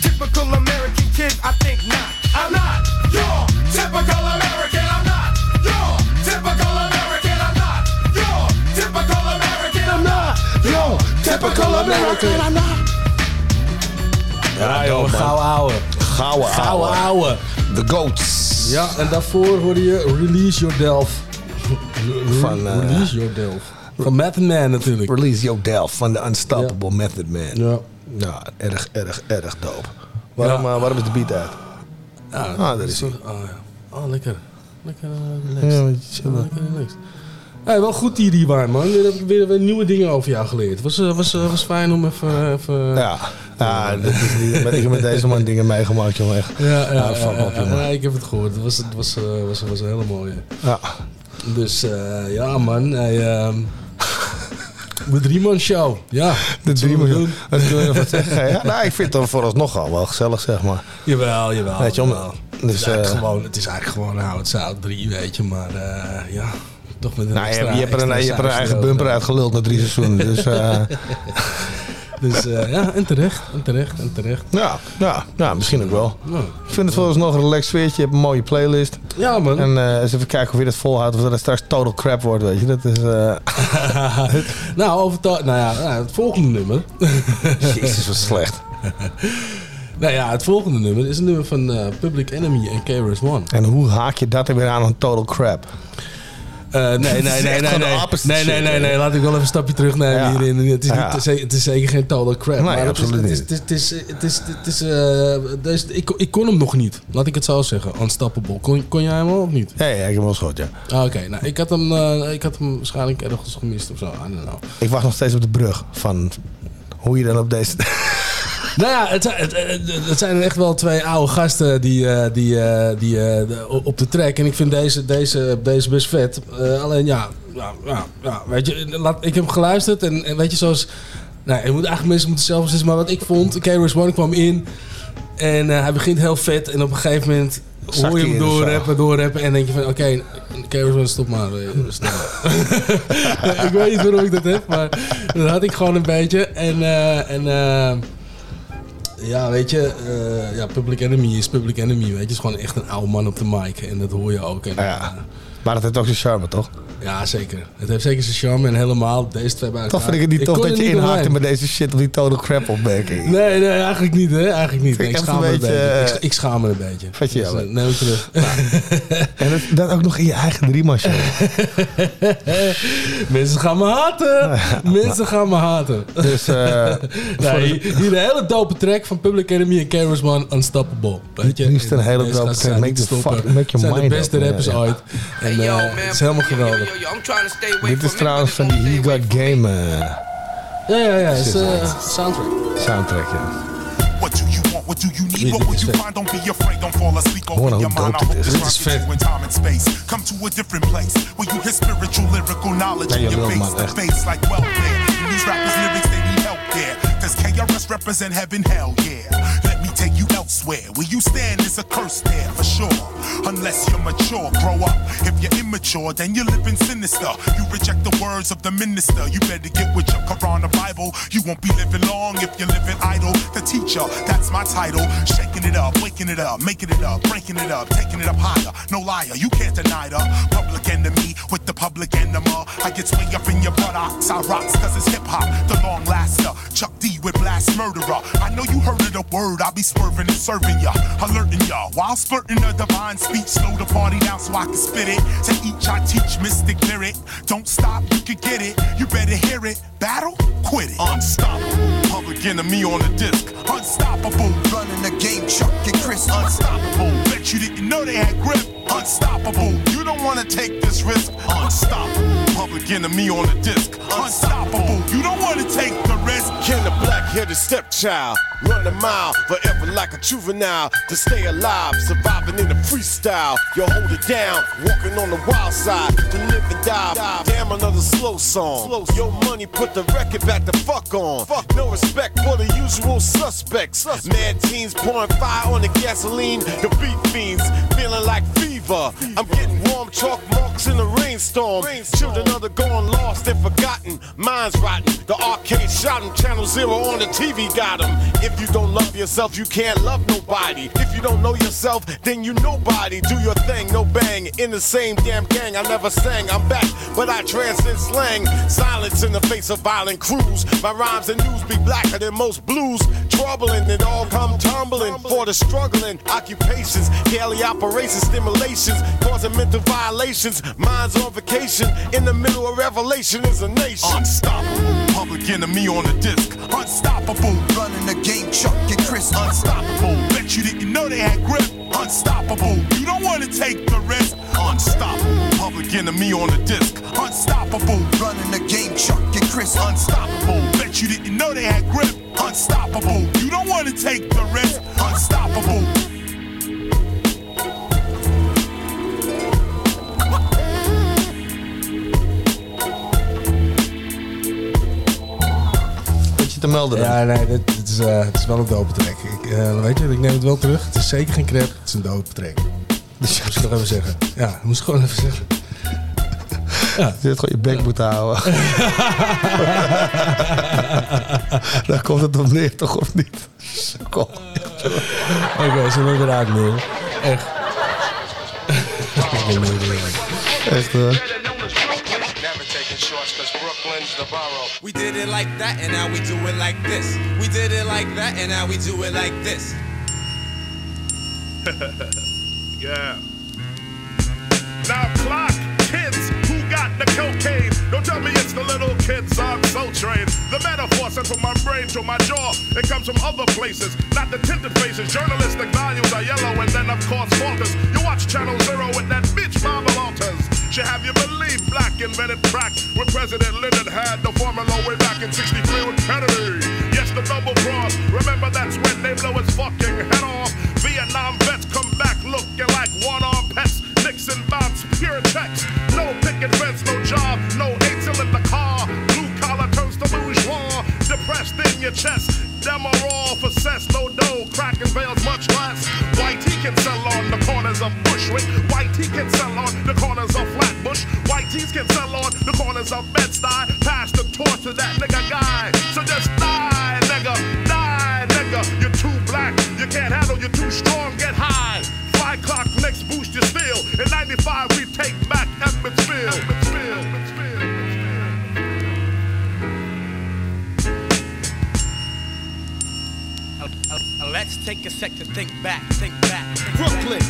Typical American kid, I think not. I'm not your typical American. I'm not your typical American. I'm not your typical American. I'm not your typical American. I'm not. Ja, joh, gouden ouwe. Gouden Gouden ouwe. ouwe. The Goats. Ja, en daarvoor hoorde je Release Your Delf. Van, eh, Release Your Delf. Van Method Man natuurlijk. Release Your Delf van de Unstoppable Method Man. Ja. Ja, erg, erg, erg dope. Waarom, eh, waarom is de beat uit? Ja, ah, daar is hij. Oh, ja. oh lekker. Lekker uh, relaxed. Ja, Ja, lekker relaxed. Hey, wel goed die rewind, man. Weer heb ik weer, weer nieuwe dingen over jou geleerd. Was, eh, was, eh, was fijn om even... even Ja, ja dat is niet, maar ik heb met deze man dingen meegemaakt, jongen. Echt. Ja, ja, Ja, fuck ja, op, ja, ja, ik heb het gehoord. Het was, het was, eh, was, was een hele mooie. Ja. Dus eh, ja, man. Hey, ehm, de Drieman Show. Ja, De drie miljoen. doen? [laughs] Wat wil je nog wat zeggen? Ja, nou, ik vind het dan vooralsnog al wel gezellig, zeg maar. Jawel, jawel. Weet je, om- jawel. dus, het, is eigenlijk eh, gewoon, het is eigenlijk gewoon een hout zout 3, weet je. Maar eh, ja, toch met een Nou, je, extra, je hebt er een, je hebt er een eigen bumper uitgeluld na drie seizoenen. Dus eh, [laughs] Dus eh, ja, en terecht, en terecht, en terecht. ja, ja, ja, misschien ook wel. Ja. Ik vind het vooralsnog een relaxed sfeertje. Je hebt een mooie playlist. Ja, man. En eh, eens even kijken of je dat volhoudt. Of dat het straks total crap wordt, weet je. Dat is... eh, [laughs] nou, over nou ja, het volgende nummer. [laughs] Jezus, wat slecht. Nou ja, het volgende nummer is een nummer van Public Enemy en KRS One. En hoe haak je dat er weer aan een total crap? Eh, nee, [laughs] nee, nee, nee, nee. Nee, nee, nee, nee. Laat ik wel even een stapje terugnemen hierin. Het is, niet, het, is, zeker geen total crap. Nee, maar absoluut het is, niet. Het is, het is, het is, eh, ik, ik kon hem nog niet. Laat ik het zo zeggen. Unstoppable. Kon, kon jij hem of niet? Ja, ja, ik heb hem wel gehoord, ja. Ah, Oké, nou, ik had, hem, eh, ik had hem waarschijnlijk ergens gemist of zo. I don't know. Ik wacht nog steeds op de brug van hoe je dan op deze... Nou ja, het, het, het, zijn echt wel twee oude gasten die, eh, die, eh, die eh, op de track. En ik vind deze, deze, deze best vet. Alleen ja, ja, ja, ja, weet je, laat, ik heb geluisterd en, en weet je, zoals... Nou, je moet eigenlijk mensen moeten zelf beslissen. Maar wat ik vond, KRS One kwam in en hij begint heel vet. En op een gegeven moment hoor je hem doorrappen, doorrappen. En denk je van, oké, KRS One, stop maar. [laughs] ik weet niet waarom ik dat heb, maar dat had ik gewoon een beetje. En, eh, en eh, ja, weet je, eh, ja, Public Enemy is Public Enemy. Weet je, het is gewoon echt een oude man op de mic. En dat hoor je ook. En, Ja. Maar dat heeft ook zijn charme, toch? Ja, zeker. Het heeft zeker zijn charme. En helemaal deze twee bij elkaar. Toch vind ik het niet tof dat je omheen. met deze shit op die total crap opmerking. Nee, nee, eigenlijk niet, hè? Eigenlijk niet. Ik schaam me een een beetje. Ik, eh, ik schaam me een beetje. Vet je Dus, jammer. eh, neem het terug. [laughs] En dat, dat ook nog in je eigen driemaal [laughs] show. Mensen gaan me haten. [laughs] Mensen gaan me haten. Dus, eh, nee, de- hier, hier de hele dope track van Public Enemy en KRS One, Unstoppable. Weet je? Nu is het een hele dope track. Make the fuck- make your zijn de mind beste rappers ooit. En het is helemaal geweldig. Dit is trouwens van die He Got Game eh, Ja, ja, ja. Het is eh, soundtrack. soundtrack. Ja. What do you want? What do you need? What will you find? Don't be afraid. Don't fall asleep. Hoor nou Open your mind. I dit hope is. this Dit is rocks you in time and space. Come to a different place where you hear spiritual, lyrical knowledge in your face man, to echt. face like welfare. And these rappers' lyrics they need help there. Does KRS represent heaven? Hell yeah. Elsewhere. Where you stand is a curse there for sure. Unless you're mature, grow up. If you're immature, then you're living sinister. You reject the words of the minister. You better get with your Quran or Bible. You won't be living long if you're living idle. The teacher, my title. Shaking it up, waking it up, making it up, breaking it up, taking it up higher. No liar, you can't deny the public enemy with the public enema. I get way up in your buttocks. I rocks cause it's hip hop, the long laster. Chuck D with blast murderer. I know you heard of the word, I'll be swerving and serving ya, alerting ya. While splurting a divine speech, slow the party down so I can spit it. To each I teach mystic lyric. Don't stop, you can get it. You better hear it. Battle, quit it. Unstoppable, public enemy on the disc. Unstoppable, running the game, Chuck and Chris. Unstoppable, bet you didn't know they had grip. Unstoppable, you don't wanna take this risk. Unstoppable, public enemy on the disc. Unstoppable, you don't wanna take the risk. Ken the black-headed stepchild, run a mile forever like a juvenile to stay alive, surviving in the freestyle. You hold it down, walking on the wild side to live and die. Damn, another slow song. Slow. Your money put the record back the fuck on. Fuck. No respect for the usual suspects. Mad teens pouring fire on the gasoline. The beat fiends feeling like fever. I'm getting warm chalk marks in the rainstorm. Children of the gone lost and forgotten. Minds rotten. The arcade shot shot 'em. Channel Zero on the TV got got 'em. If you don't love yourself, you can't love nobody. If you don't know yourself, then you nobody. Do your thing, no bang. In the same damn gang, I never sang. I'm back, but I transcend slang. Silence in the face of violent crews. My rhymes and news be blacker than most blues. Troubling, it all come tumbling for the struggling occupations. Daily operations, stimulations, causing mental violations. Minds on vacation. In the middle of revelation is a nation. Unstoppable, public enemy on the disc. Unstoppable, running the game, Chuck and Chris. Unstoppable, bet you didn't know they had grip. Unstoppable, you don't wanna take the risk. Unstoppable, public enemy on the disc. Unstoppable, running the game, Chuck and Chris. Unstoppable, bet you didn't know they had grip. Unstoppable, you don't wanna take the risk. Unstoppable. Te melden dan? Ja, nee, dit, dit is, eh, het is wel een dope track. Ik, eh, weet je, ik neem het wel terug. Het is zeker geen crap, het is een dope track. Dus dat moest ik nog even zeggen. Ja, dat moest ik gewoon even zeggen. Ja. Je hebt gewoon je bek moeten houden. [laughs] Daar komt het op neer, toch of niet? Kom. Oké, ze eruit nu. Echt. Echt hoor. Never taking shorts cause Brooklyn's the borough. We did it like that and now we do it like this. We did it like that and now we do it like this. [laughs] yeah. Now clock, kids who got the cocaine. Don't tell me it's the little kids on Soul Train. The metaphor sent from my brain to my jaw. It comes from other places, not the tinted faces. Journalistic values are yellow, and then of course falters. You watch Channel Zero with that bitch Barbara Walters. Should have you believe black invented crack when President Lyndon had the formula way back in 63 with Kennedy. Yes, the double cross. Remember that's when they blow his fucking head off. Vietnam vets come back looking like one-armed pets. Nixon bombs, pure text. No picket fence, no job, no angel in the car. Blue collar turns to bourgeois. Depressed in your chest. Are all for cess, no dough. Cracking veils much less. White he can sell on the corners of Bushwick. White he can sell on the corners of Flatbush. White tees can sell on the corners of Bed-Stuy. Pass the torch to that nigga guy. So just die, nigga. Die, nigga. You're too black. You can't handle. You're too strong. In 95 we take back Ebbets Field. Emmetsville. Uh, Let's take a sec to think back, think back. Brooklyn,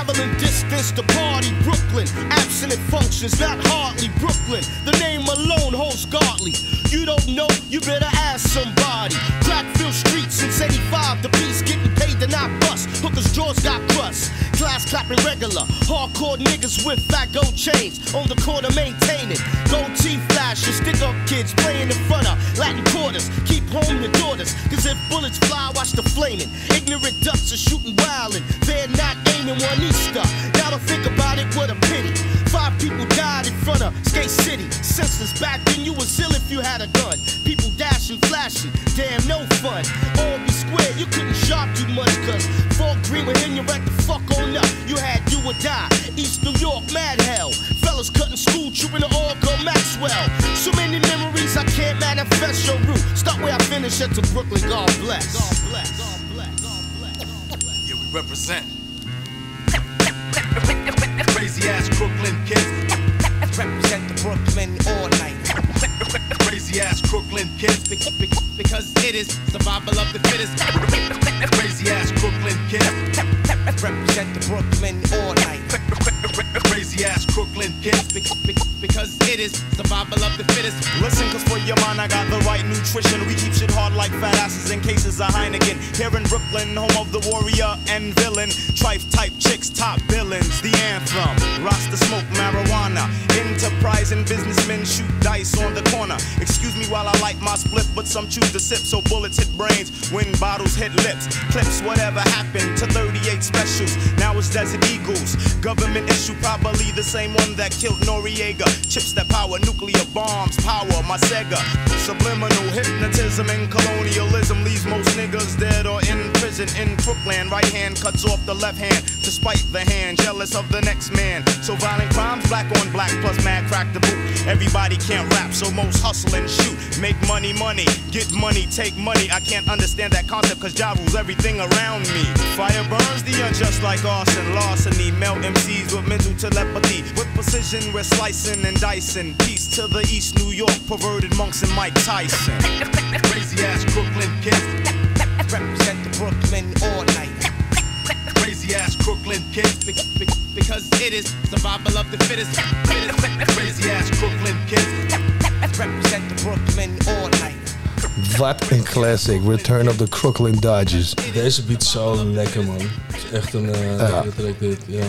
traveling distance to party. Brooklyn, absent functions, not hardly. Brooklyn, the name alone holds godly. You don't know, you better ask somebody. Crackville streets since 85, the piece getting paid to not bust. Hookers' jaws got crust. Class clapping regular. Hardcore niggas with fat gold chains. On the corner maintaining. Gold teeth flashing. Stick up kids playing in front of Latin quarters. Keep home your daughters. Cause if bullets fly, watch the flaming. Ignorant ducks are shooting wildin'. They're not aiming one Easter. Now to think about it, what a pity. Five people died in front of Skate City. Senseless back then, you was ill if you had a gun. People dashing, flashing. Damn, no fun. Albee Square, you couldn't shop too much. Cause Fort Greene hit you right the fuck on up. You had do or die. East New York, mad hell. Fellas cutting school, trooping to all go Maxwell. So many memories I can't manifest your route. Start where I finish at to Brooklyn, God bless. God bless. Yeah, we represent. Ass Brooklyn kids. [laughs] Represent the Brooklyn all night. Crazy ass Brooklyn kids. Be- be- Because it is survival of the fittest. Crazy ass Brooklyn kids. Represent the Brooklyn all night. Crazy ass Brooklyn kids. Be- be- Because it is survival of the fittest. Listen, cause for your mind I got the right nutrition. We keep shit hard like fat asses in cases of Heineken. Here in Brooklyn, home of the warrior and villain. Trife type chicks, top villains, the anthem. Rasta smoke marijuana. Enterprising businessmen shoot dice on the corner. Excuse me while I light my split, but some choose to sip so bullets hit brains when bottles hit lips. Clips, whatever happened to 38 specials. Now it's Desert Eagles. Government issue, probably the same one that killed Noriega. Chips that power nuclear bombs, power my Sega. Subliminal hypnotism and colonialism leaves most niggas dead or in prison in Brooklyn. Right hand cuts off the left hand to spite the hand, jealous of the next man. So violent crimes, black on black, plus mad crack the boot. Everybody can't rap, so most hustle and shoot. Make money, money, get money, take money. I can't understand that concept cause Ja rules everything around me. Fire burns the unjust like arson, larceny. Melt MCs with mental telepathy. With precision, we're slicing and dicing. Peace to the East New York, perverted monks and Mike Tyson. [laughs] Crazy ass Brooklyn kids. Represent the Brooklyn all night. Crazy ass Brooklyn kids. Be- be- Because it is survival of the fittest. Crazy ass Brooklyn kids. Represent the Brooklyn all night. Wat een classic. Return of the Crooklyn Dodgers. Deze beat zo lekker, man. Het is echt een uh, Ja. track dit. Ja.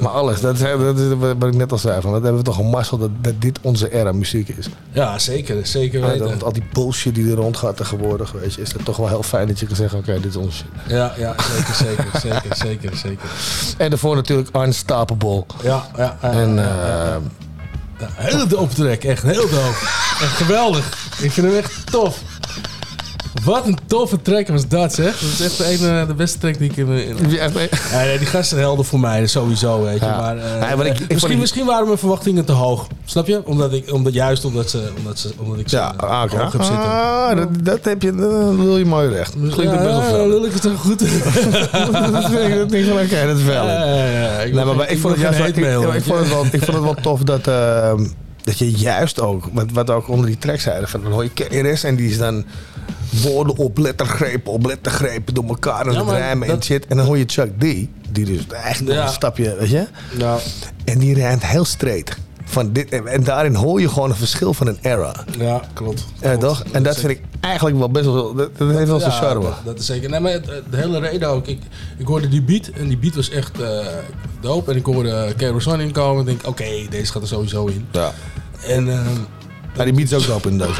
Maar alles, dat is, dat is wat ik net al zei. Van, wat hebben we toch een mazzel dat, dat dit onze era muziek is. Ja, zeker. Zeker Ja, weten. dat- al die bullshit die er rond gaat tegenwoordig, weet je, is het toch wel heel fijn dat je kan zeggen, oké, dit is onze shit. Ja, ja, zeker, zeker, [laughs] zeker, zeker, zeker. En daarvoor natuurlijk Unstoppable. Ja, ja. ja, en, ja, hele dope track, echt heel dope. Echt geweldig. Ik vind hem echt tof. Wat een toffe track was dat, zeg. Dat is echt de, ene, de beste track die ik in... in ja, nee, die gasten helden voor mij, sowieso, weet je. Ja. Maar, eh, Nee, maar ik- ik misschien, die- misschien waren mijn verwachtingen te hoog. Snap je? Omdat ik, omdat, juist omdat, ze, omdat, ze, omdat ik ze ja, eh, ah, hoog heb zitten. Ah, dat, dat heb je, dat wil je mooi recht. Klinkt ook best wel ja, veel. lul ik het toch goed? [laughs] dat vind ik niet oké, dat is wel. Ja, ja, ja. Ik nee, maar ik vond het wil juist wel, geen ik, ja, vond het wel, ik vond het wel tof dat, ehm, dat je juist ook, wat, wat ook onder die track zeiden, van dan hoor je KRS en die is dan woorden op lettergrepen op lettergrepen door elkaar aan Ja, rijmen en shit. En dan hoor je Chuck D, Die dus eigenlijk nog Ja. een stapje, weet je. Ja. En die rijdt heel straight. Van dit, en daarin hoor je gewoon een verschil van een era. Ja, klopt. Ja, toch? En dat vind ik eigenlijk wel best wel... Dat, dat heeft wel zijn Ja, charme. Dat, dat is zeker. Nee, maar het- de hele reden ook. Ik, ik hoorde die beat en die beat was echt eh dope. En ik hoorde Kero Son inkomen en denk, oké, deze gaat er sowieso in. Ja. En, ehm, Ja, die is ook dope in deze.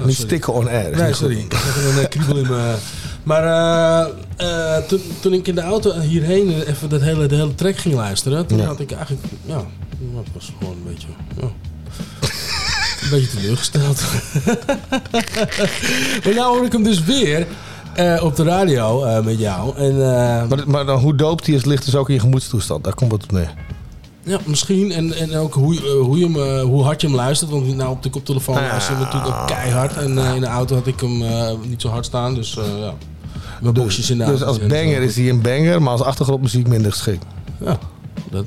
Oh, Niet stikken on air. dat Nee, sorry. Ik had een eh, kriebel in mijn... Maar eh, eh, toen, toen ik in de auto hierheen even dat hele, de hele track ging luisteren, toen Ja. had ik eigenlijk, ja, het was gewoon een beetje, ja, een beetje teleurgesteld. [laughs] maar nou hoor ik hem dus weer eh, op de radio eh, met jou. En, eh, Maar, maar dan, hoe dope die is, ligt dus ook in je gemoedstoestand. Daar komt het op neer. Ja, misschien. En, en ook hoe, eh, hoe, je hem, eh, hoe hard je hem luistert. Want nou, op de koptelefoon Ah. luisterde hij natuurlijk ook keihard. En eh, in de auto had ik hem niet zo hard staan. Dus ja, mijn boxjes in de Dus auto als zijn zo. banger is hij een banger, maar als achtergrondmuziek minder geschikt. Ja, dat,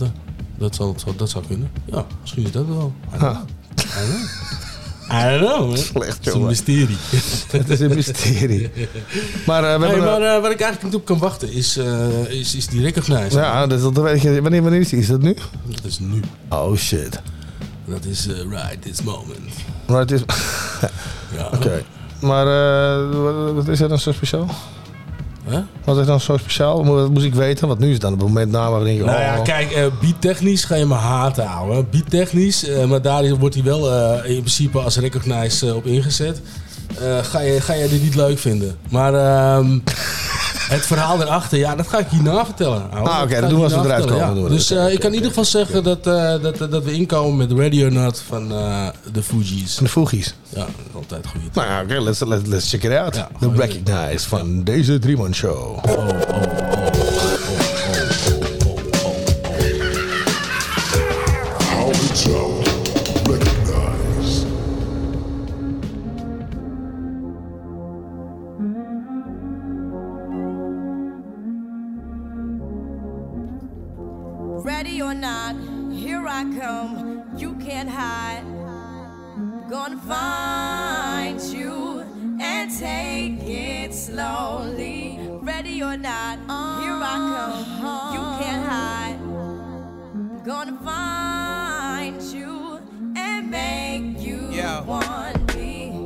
dat, zal, dat, zou kunnen. Ja, misschien is dat wel. I don't Ha. know. I don't know. I don't know, man. Slecht, Het is een mysterie. [laughs] Het is een mysterie. Maar we Hey, hebben... maar eh, waar ik eigenlijk niet op kan wachten is, eh, is, is die recognize. ja, dus dat weet je, wanneer, wanneer is die? Is dat nu? Dat is nu. Oh shit. Dat is right this moment. Maar het is... Ja. Oké. Maar eh, wat, wat is er dan zo speciaal? Huh? Wat is dan zo speciaal? Dat moest ik weten, want nu is het dan op het moment na waar ik denk... Nou ja, oh, kijk, eh beattechnisch ga je me haten houden. Beattechnisch, eh maar daar wordt hij wel eh, in principe als recognize eh, op ingezet. Ga, je, ga je dit niet leuk vinden. Maar ehm, het verhaal erachter, ja, dat ga ik hierna vertellen. ouwe. Ah, oké, ga dat doen we als we hierna eruit vertellen, komen, ja. Dus eh, ik kan in ieder geval zeggen dat, eh, dat, dat we inkomen met Radio Nut van eh, de Fugees. de Fugees. Ja, altijd goed. Nou oké, let's, let's, let's check it out. The Recognize van deze Drieman Show. How slowly. Ready or not, here I come. You can't hide. Gonna find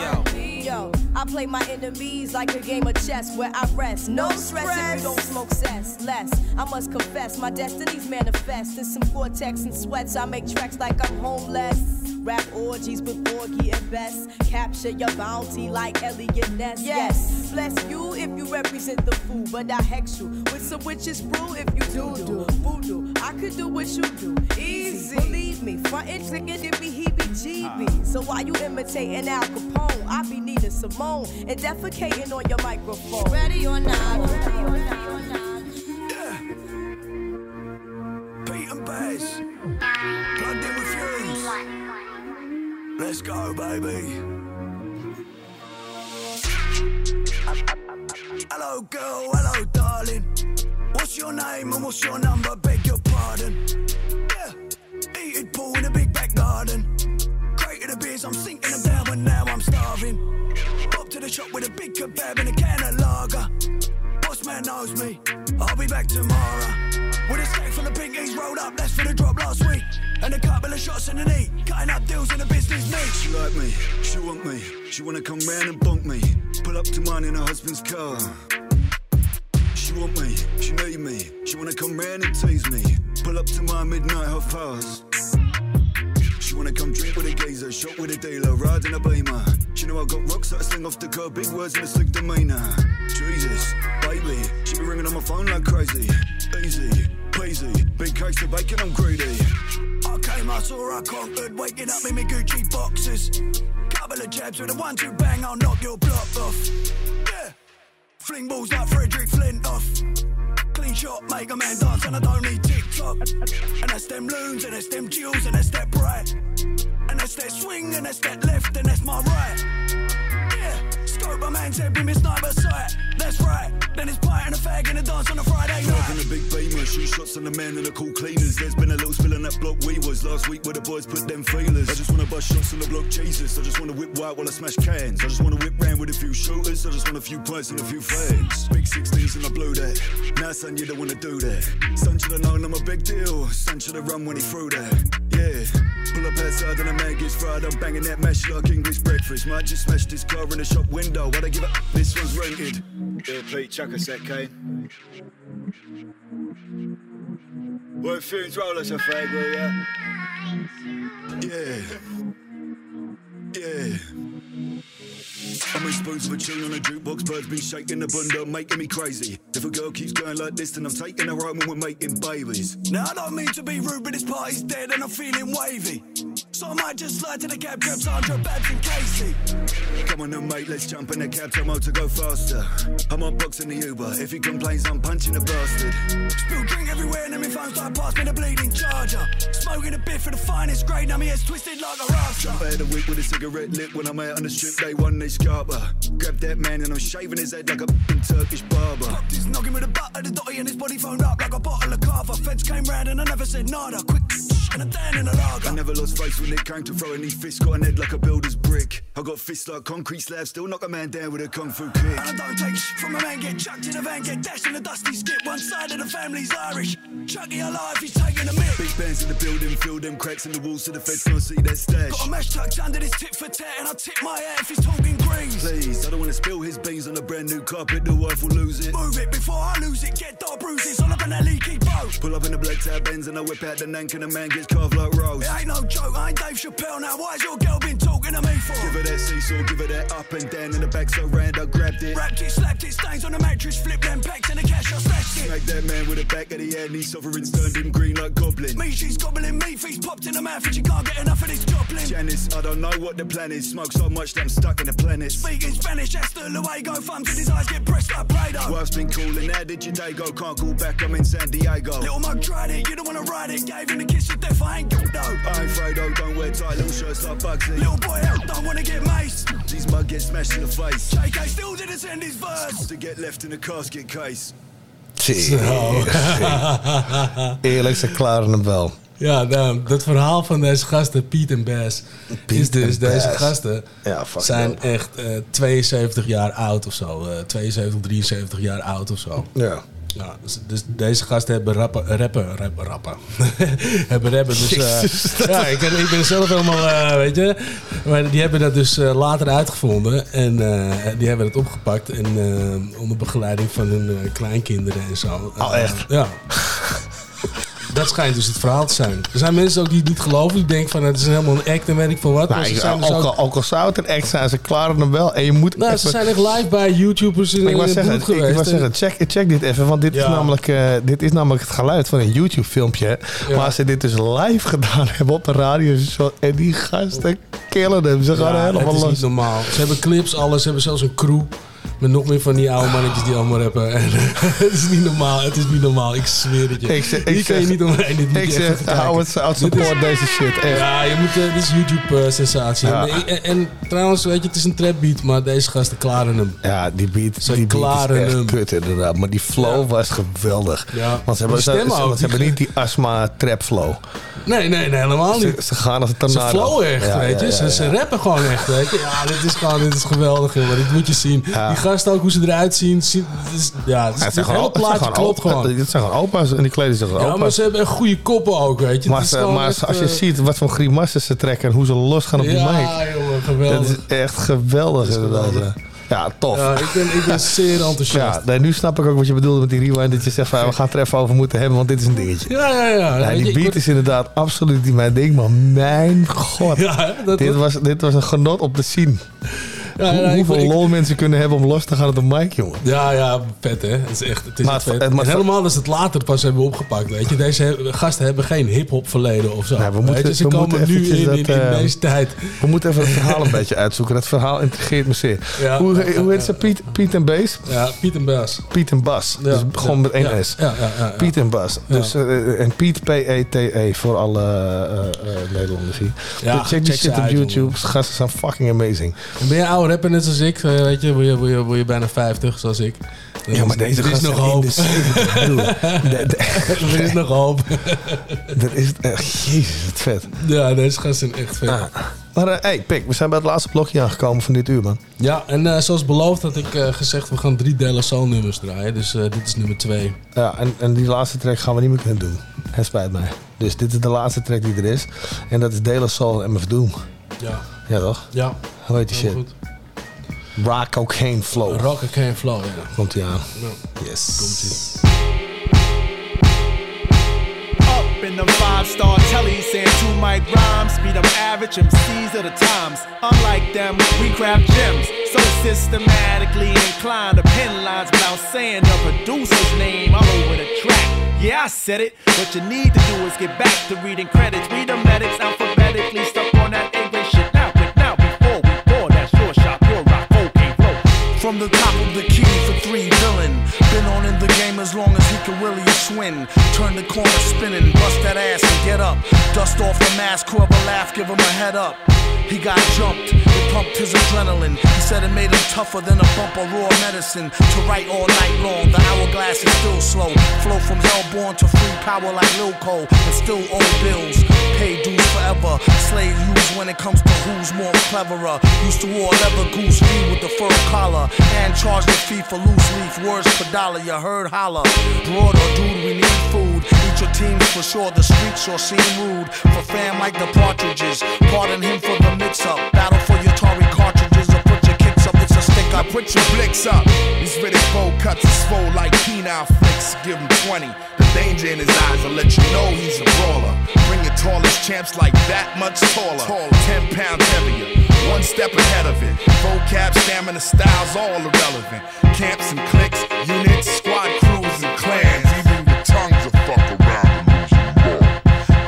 Yo, yo. I play my enemies like a game of chess where I rest. No stress if you don't smoke cess. Less, I must confess, my destinies manifest. In some cortex and sweats, I make tracks like I'm homeless. Rap orgies with Porgy and Bess. Capture your bounty like Eliot Ness. Yes, bless you if you represent the fool, but I hex you with some witches brew if you do do voodoo. I could do what you do, easy. Believe me, frontin' trickin' it be heebie-jeebies. So while you imitating Al Capone, I be Nina Simone and defecating on your microphone. Ready or not? Pete and Bas. Plugged in with Fumez. Let's go, baby. Hello, girl. Hello, darling. What's your name and what's your number? Beg your pardon. Yeah. Heated pool in a big back garden. Created the beers, I'm sinking them down, now I'm starving. Up to the shop with a big kebab and a can of lager. Man knows me. I'll be back tomorrow. With a stack full of pinkies rolled up, that's for the drop last week. And a couple of shots in the knee, cutting up deals in the business meet. She like me, she want me, she wanna come round and bunk me. Pull up to mine in her husband's car. She want me, she need me, she wanna come round and tease me. Pull up to my midnight half past. She wanna come drink with a gazer, shop with a dealer, ride in a beamer. She know I got rocks that I sling off the curb, big words in a slick demeanor. Jesus, baby, she be ringing on my phone like crazy. Easy, peasy, big cakes of bacon, I'm greedy. I came, I saw I conquered, waking up in my Gucci boxes. Couple of jabs with a one-two bang, I'll knock your block off. Yeah, fling balls like Frederick Flintoff. Clean shot, make a man dance, and I don't need TikTok. And that's them loons, and that's them jewels, and that's that bright. And that's that swing, and that's that left, and that's my right. Scope man's head with my sniper sight. That's right. Then it's pie and a fag and a dance on a Friday night. Driving a big beamer, shoot shots on the man and the cool cleaners. There's been a little spill on that block we was last week where the boys put them feelers. I just wanna bust shots on the block, Jesus. I just wanna whip white while I smash cans. I just wanna whip round with a few shooters. I just want a few pints and a few fans. Big 16s and I blew that. Now son, you don't wanna do that. Son should have known I'm a big deal. Son should have run when he threw that. Yeah. Pull up outside and the man gets fried. I'm banging that mash like English breakfast. Might just smash this car in the shop window. Why'd I give up? This one's rented. Yeah, Pete, chuck a sec, Kane. Well, fumes roll us a favour, yeah? Yeah. Yeah. I'm in spoons of a tune on a jukebox, birds been shaking the bunda, making me crazy. If a girl keeps going like this, then I'm taking her home and we're making babies. Now I don't mean to be rude, but this party's dead and I'm feeling wavy. So I might just slide to the cab, grab Sandra, Babs and Casey. Come on then, mate, let's jump in the cab, tell Mo to go faster. I'm on box in the Uber, if he complains, I'm punching the bastard. Spill drink everywhere and then my phone start pass me the bleeding charger. Smoking a bit for the finest grade, now my head's twisted like a rasta. I had a week with a cigarette lit when I'm out on the strip, they won they scarper. Grab that man and I'm shaving his head like a Turkish barber. Popped his noggin with a butt of the dotty and his body phoned up like a bottle of carver. Feds came round and I never said nada. Quick and a in a lager. I never lost face when it came to throwing these fists, got an head like a builder's brick. I got fists like concrete slabs, still knock a man down with a kung fu kick. And I don't take shit from a man, get chucked in a van, get dashed in a dusty skip. One side of the family's Irish. Chucky alive, he's taking a mick. Big bands in the building, fill them cracks in the walls so the feds can't see that stash. Got a mesh tucked under this tit for tat, and I tip my hat if he's talking greens. Please, I don't wanna spill his beans on a brand new carpet, the wife will lose it. Move it before I lose it, get dark bruises all up in that leaky boat. Pull up in the black tab Benz and I whip out the nank and the man gets carved like Rose. It ain't no joke, I ain't Dave Chappelle now. Why's your girl been talking to me for? Give her that seesaw, give her that up and down in the back so round, I grabbed it. Wrapped it, slapped it, stains on the mattress, flipped them packs and the cash, I slashed it. Smack that man with the back of the head, and these sovereigns turned him green like goblin. Me, she's gobbling me, feet popped in the mouth and she can't get enough of this joplin. Janis, I don't know what the plan is. Smoke so much that I'm stuck in the planet. Speaking Spanish, that's the way go. Thumbs in his eyes get pressed like Play-Doh. Wife's been calling, how did your day go? Can't call back, I'm in San Diego. Little mug tried it, you don't wanna ride it. Gave him a kiss of death, I ain't though. I ain't Fredo, don't wear tight little shirts like Bugsy. Little boy out, don't wanna get maced. These mug get smashed in the face. JK still didn't send his verse. To get left in a casket case. Shit. [laughs] Eerlijk, ze klaren hem wel. Ja, nou, dat verhaal van deze gasten, Piet en Bas, is dus deze Bas. gasten Ja, fuck zijn echt eh, 72 jaar oud of zo. eh 72, 73 jaar oud of zo. Ja. Ja, dus, dus deze gasten hebben rappen, rappen, rappen, rappen. [laughs] hebben rappen. Dus, eh, ja, ik, ben- ik ben zelf helemaal, eh, weet je. Maar die hebben dat dus eh, later uitgevonden. En die hebben het opgepakt. En onder begeleiding van hun kleinkinderen en zo. Oh, echt? ja. Dat schijnt dus het verhaal te zijn. Er zijn mensen ook die het niet geloven. Die denken van het is helemaal een act en weet ik veel wat. Nou, maar ze ik- zijn dus ook, ook- al, ook al zou het een act zijn, ze klaren hem wel. En je moet nou, ze zijn echt live bij YouTubers in, ik in het zeggen, boek ik, geweest. wou zeggen check, check dit even, want dit, is namelijk, eh, dit is namelijk het geluid van een YouTube-filmpje. Ja. Waar ze dit dus live [laughs] gedaan hebben op een radiostation. En die gasten killen hem. Ze gaan Ja, helemaal het is los. niet normaal. Ze hebben clips, alles. Ze hebben zelfs een crew. Met nog meer van die oude mannetjes die allemaal rappen. En, [laughs] het is niet normaal. Het is niet normaal. Ik zweer het je. Ik zeg- ik je niet omheen. [laughs] Dit ik zeg, echt hou het out, Dit is- support deze shit. Echt. Ja, je moet, eh, dit is YouTube-sensatie. Ja. en, en, en trouwens, weet je, het is een trapbeat, maar deze gasten klaren hem. Ja, die beat, Ze die beat klaren is echt hem. kut inderdaad. Maar die flow was geweldig. Ja. Want ze hebben, ze, ze- want ze hebben niet die astma trap flow. Nee, nee, nee, helemaal Ze, niet. ze gaan als een Ze tornado. flowen echt, Ja, weet je. Ze, ze rappen gewoon echt, weet je. Ja, dit is gewoon, dit is geweldig, jongen. Dit moet je zien. Ja. Die gasten ook, hoe ze eruit zien. zien het is, ja, het, is, Ja, het, zijn hele gewoon- het zijn plaatje gewoon klopt gewoon. Dit zijn gewoon opa's en die kleden zich als Ja, opa's. maar ze hebben echt goede koppen ook, weet je. Maar, Het is gewoon maar echt, als je eh, ziet wat voor grimassen ze trekken en hoe ze losgaan op die Ja, mic. jongen, geweldig. Dat is echt geweldig inderdaad. geweldig. ja. Ja, tof. Ja, ik ben, ik ben zeer enthousiast. Ja, nee, nu snap ik ook wat je bedoelde met die rewind. Dat je zegt van ja, we gaan het er even over moeten hebben, want dit is een dingetje. Ja, ja, ja. Ja, die beat word- is inderdaad absoluut niet mijn ding, maar mijn god. Ja, dat- dit, was, dit was een genot op te zien. Ja, Hoe- ja, ik- hoeveel ik- lol mensen kunnen hebben om los te gaan op de mic, jongen. Ja, ja, vet hè. Het is echt, het is Maar echt het- vet. het- maar En helemaal als ze het later pas hebben opgepakt, weet je. Deze he- gasten hebben geen hip-hop verleden of zo. Ja, we moeten, ze we komen moeten nu in, eventjes in, in, dat, eh, deze tijd. We moeten even het verhaal een beetje uitzoeken. Dat verhaal intrigeert me zeer. Ja, hoe, ja, hoe heet ja. ze? Piet, Piet en Bas? Ja, Piet en Bas. Piet en Bas. Ja, dus gewoon ja, met één ja, S. ja, ja, ja, ja. Piet en Bas. Ja. Dus, eh, en Piet P-E-T-E voor alle eh, eh, Nederlanders hier. Ja, Dus check die shit op YouTube. Gasten zijn fucking amazing. En ben je rapper net als ik, eh, weet je, word je, word je, word je bijna 50 zoals ik. Ja, maar deze [laughs] er is nog hoop. de 70, bedoel. De- de- er is nog hoop. Dat is echt, jezus, wat vet. Ja, deze gasten zijn echt vet. Ah. Maar eh, hey, Pik, we zijn bij het laatste blokje aangekomen van dit uur, man. Ja, en eh, zoals beloofd had ik gezegd, we gaan drie Della Soul nummers draaien. Dus dit is nummer twee. Ja, en, en die laatste track gaan we niet meer kunnen doen. Het spijt mij. Dus dit is de laatste track die er is. En dat is Dela Soul en MF Doom. Ja. Ja, toch? Ja. Hoe heet die shit? Rock Co.Kane Flow. Rock Co.Kane Flow, ja. Komt ie aan. Ja. Yes. Komt-ie. Up in them five star tellies, saying two mic rhymes, beat them average MCs of the times. Unlike them, we craft gems, so systematically inclined to pen lines without saying the producer's name all over the track. Yeah, I said it. What you need to do is get back to reading credits. Read the medics alphabetically, From the top of the key for three villain. Been on in the game as long as he can really swing. Turn the corner spinning, bust that ass and get up. Dust off the mask, whoever laugh, give him a head up. He got jumped, it pumped his adrenaline. He said it made him tougher than a bump of raw medicine. To write all night long, the hourglass is still slow. Flow from hellborn to free power like Lil Cole, and still owe bills. Pay dues forever. Slave use when it comes to who's more cleverer. Used to wore leather goose fee with the fur collar, and charge the fee for loose leaf. Words per dollar, you heard holler. Broad or dude, we need food. Eat your teams for sure. The streets sure seem rude. For fam like the partridges. Pardon him for the mix up. Battle for your put your blicks up. These Riddick cuts is swole like penile flicks. Give him 20. The danger in his eyes will let you know he's a brawler. Bring your tallest champs like that much taller. 10 pounds heavier. One step ahead of it. Vocab, stamina, styles, all irrelevant. Camps and cliques, units, squad crews, and clans. Even your tongues will fuck around and lose your.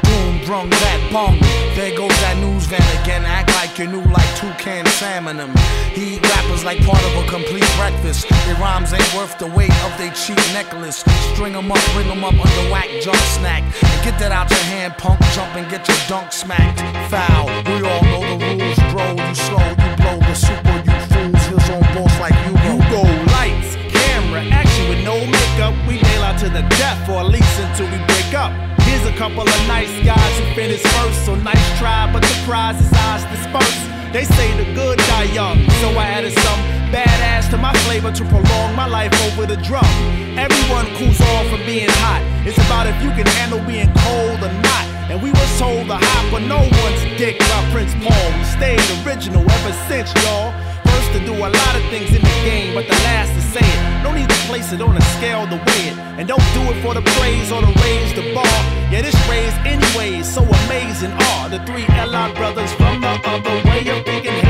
Boom, brung that bong. There goes that news van again. Act like you're new like toucan salmon them. He eat rappers like part of a complete breakfast. Their rhymes ain't worth the weight of their cheap necklace. String 'em up, bring 'em up under whack junk snack. And get that out your hand, punk. Jump and get your dunk smacked. Foul. We all know the rules, bro. You slow, you blow the super, you fools. His own boss like you go. You go lights, camera, action with no makeup. We nail out to the death, or at least until we break up. Here's a couple of nice guys who finished first, so nice try, but the prize is ours dispersed. They say the good die young, so I added some badass to my flavor to prolong my life over the drum. Everyone cools off from being hot. It's about if you can handle being cold or not. And we were told to hop on no one's dick by Prince Paul. We stayed original ever since, y'all. First to do a lot of things in the game, but the last to say it. No need to place it on a scale to weigh it. And don't do it for the praise or to raise the bar. Yeah, this raise anyways, so amazing are the three LR brothers from the other way of thinking.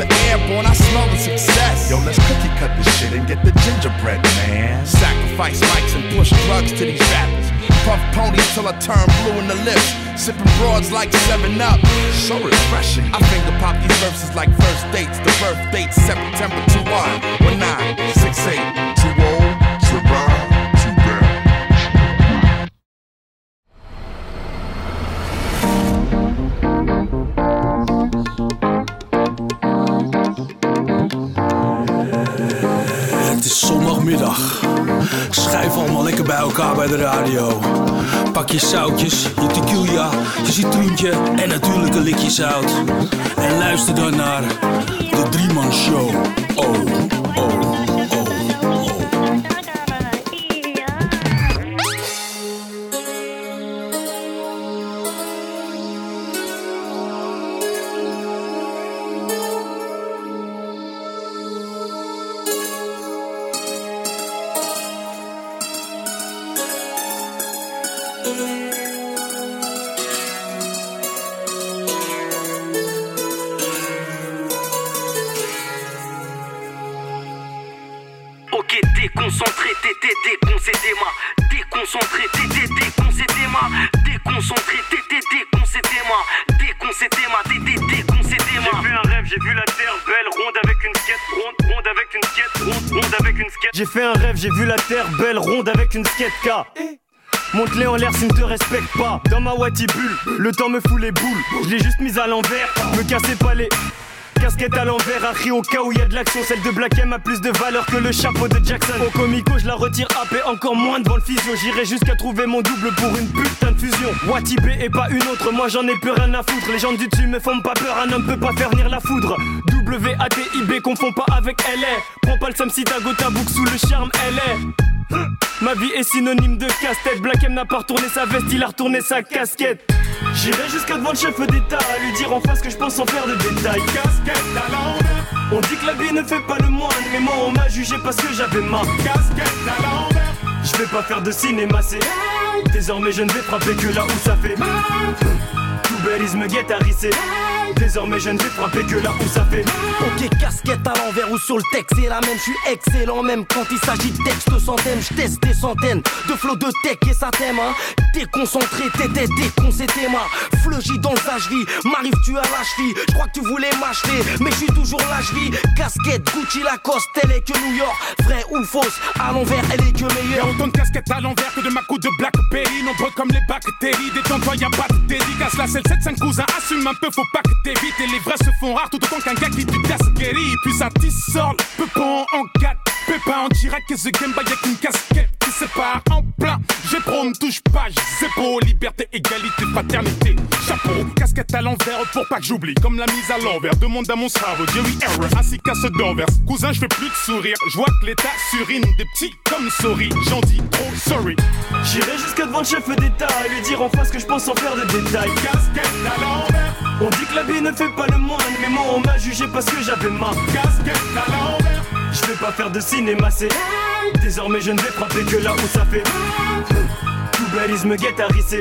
Are airborne, I smell the success. Yo, let's cookie cut this shit and get the gingerbread, man. Sacrifice mics and push drugs to these rappers. Puff ponies till I turn blue in the lips. Sipping broads like 7 Up. So refreshing. I finger pop these verses like first dates. The birth date September 2 1 19 Zondagmiddag. Schijf allemaal lekker bij elkaar bij de radio. Pak pak je zoutjes, je tequila, je citroentje en natuurlijk een likje zout. En luister dan naar de Drieman Show. Oh, oh. J'ai vu la terre belle, ronde avec une skate K. Monte-les en l'air s'ils ne te respectent pas. Dans ma Wati le temps me fout les boules. Je l'ai juste mise à l'envers, me cassez pas les. Casquette à l'envers, à au cas où y a de l'action. Celle de Black M a plus de valeur que le chapeau de Jackson. Au comico, je la retire AP encore moins devant le physio. J'irai jusqu'à trouver mon double pour une putain de fusion. Wati B et pas une autre, moi j'en ai plus rien à foutre. Les gens du dessus me font pas peur, un homme peut pas faire venir la foudre. W-A-T-I-B, confond pas avec LA. Prends pas le Sam si sous le charme, LA. Ma vie est synonyme de casse-tête. Black M n'a pas retourné sa veste, il a retourné sa casquette. J'irai jusqu'à devant le chef d'État à lui dire en face que je pense sans faire de détails. Casquette à. On dit que la vie ne fait pas le moine, mais moi on m'a jugé parce que j'avais ma casquette à. Je vais pas faire de cinéma, c'est Désormais je ne vais frapper que là où ça fait Tout bellisme guettarisé Désormais je ne vais frapper que là où ça fait Ok, casquette à l'envers ou sur le texte, c'est la même, je suis excellent même quand il s'agit de textes centaines, je teste des centaines de flots de tech et ça t'aime, hein. Déconcentré, t'étais déconcété, ma fleugie dans le vie m'arrive tu à la cheville, je crois que tu voulais m'acheter, mais je suis toujours la cheville, casquette, Gucci, Lacoste, elle est que New York, vrai ou fausse, à l'envers, elle est que Y'a meilleure. autant de casquettes à l'envers que de ma coupe de Blackberry Nombreux comme les bactéries, détends-toi y'a pas de dédicace. La selle 7 5 cousins, assume un peu, faut pas que Et les vrais se font rares tout autant qu'un gars qui du casquerie Puis ça tissort, peu pas en 4 Pépin en direct que The Game Boy avec une casquette qui sépare en plein. J'ai pro, me touche pas, j'ai beau Liberté, égalité, fraternité. Chapeau, casquette à l'envers pour pas que j'oublie. Comme la mise à l'envers, demande à mon cerveau Jerry Error, ainsi qu'à ce d'envers Cousin, je fais plus de sourire, je vois que l'état surine Des petits comme sorry, j'en dis trop sorry. J'irai jusqu'à devant le chef d'État à lui dire en face que je pense sans faire de détails. Casquette à l'envers. On dit que la vie ne fait pas le moine, mais moi on m'a jugé parce que j'avais ma casquette à l'envers. Je vais pas faire de cinéma, c'est Désormais je ne vais frapper que là où ça fait Tout bellisme guettarisé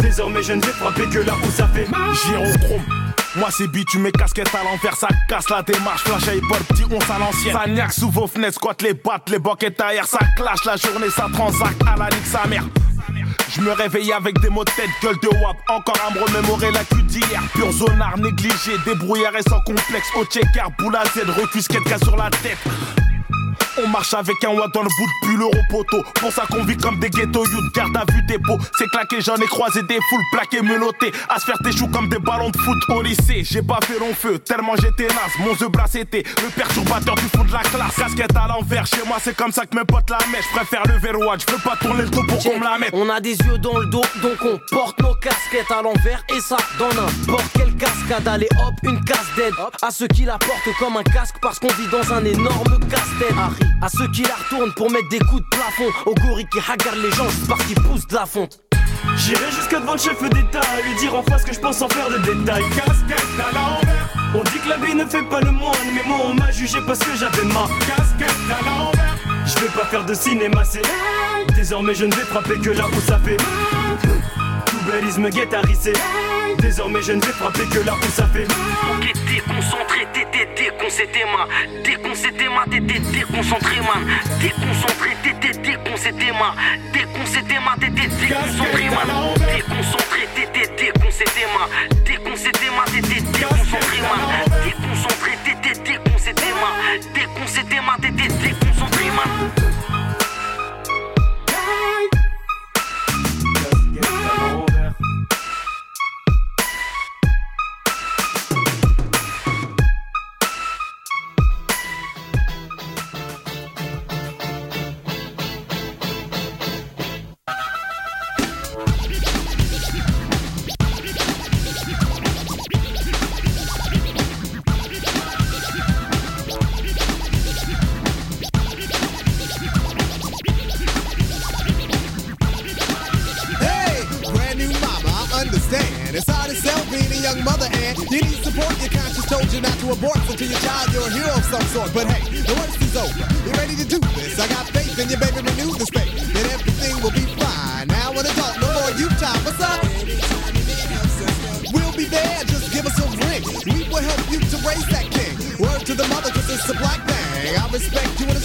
Désormais je ne vais frapper que là où ça fait Gyrochrome. Moi c'est beat, tu mets casquette à l'envers, ça casse la démarche, flash hip-hop, petit on à l'ancienne. Ça niaque sous vos fenêtres, squatte les battes, les boquettes ailleurs, ça clash la journée, ça transacte à la ligue sa mère. Je me réveille avec des mots de tête, gueule de wap, encore à me remémorer la cul d'hier. Pur zonard négligé, débrouillard et sans complexe, au checker, boule à Z, recusquette sur la tête. On marche avec un watt dans le bout de pull euro poteau. Pour ça qu'on vit comme des ghettos youth, garde à vue des pots. C'est claqué, j'en ai croisé des foules plaquées, menottées. À se faire tes choux comme des ballons de foot au lycée. J'ai pas fait long feu, tellement j'étais naze. Mon The Brass était le perturbateur du fond de la classe. Casquette à l'envers, chez moi c'est comme ça que mes potes la mettent. Je préfère le verrouage, je veux pas tourner le dos pour qu'on me la mette. On a des yeux dans le dos, donc on porte nos casquettes à l'envers et ça dans n'importe quelle cascade. Allez hop, une casse d'aide à ceux qui la portent comme un casque parce qu'on vit dans un énorme casse-tête. À ceux qui la retournent pour mettre des coups de plafond. Au gorille qui hagarde les gens juste parce qu'ils poussent de la fonte. J'irai jusqu'à devant le chef d'État à lui dire en face que je pense sans faire de détails. Casquette à. On dit que la vie ne fait pas le moine, mais moi on m'a jugé parce que j'avais ma casquette à l'envers. Je vais pas faire de cinéma, c'est Désormais je ne vais frapper que là où ça fait Tout bellisme guettarisé Désormais je ne vais frapper que là où ça déconcentré, t'étais déconcété, man. Déconcété, man, t'étais déconcentré, man. Déconcentré, t'étais déconcété, man. Déconcété, man, t'étais déconcentré, man. Déconcentré, t'étais déconcété, man. Déconcété, man, t'étais déconcentré, man. Déconcentré, t'étais déconcété, man. Déconcété, man, t'étais déconcentré, man.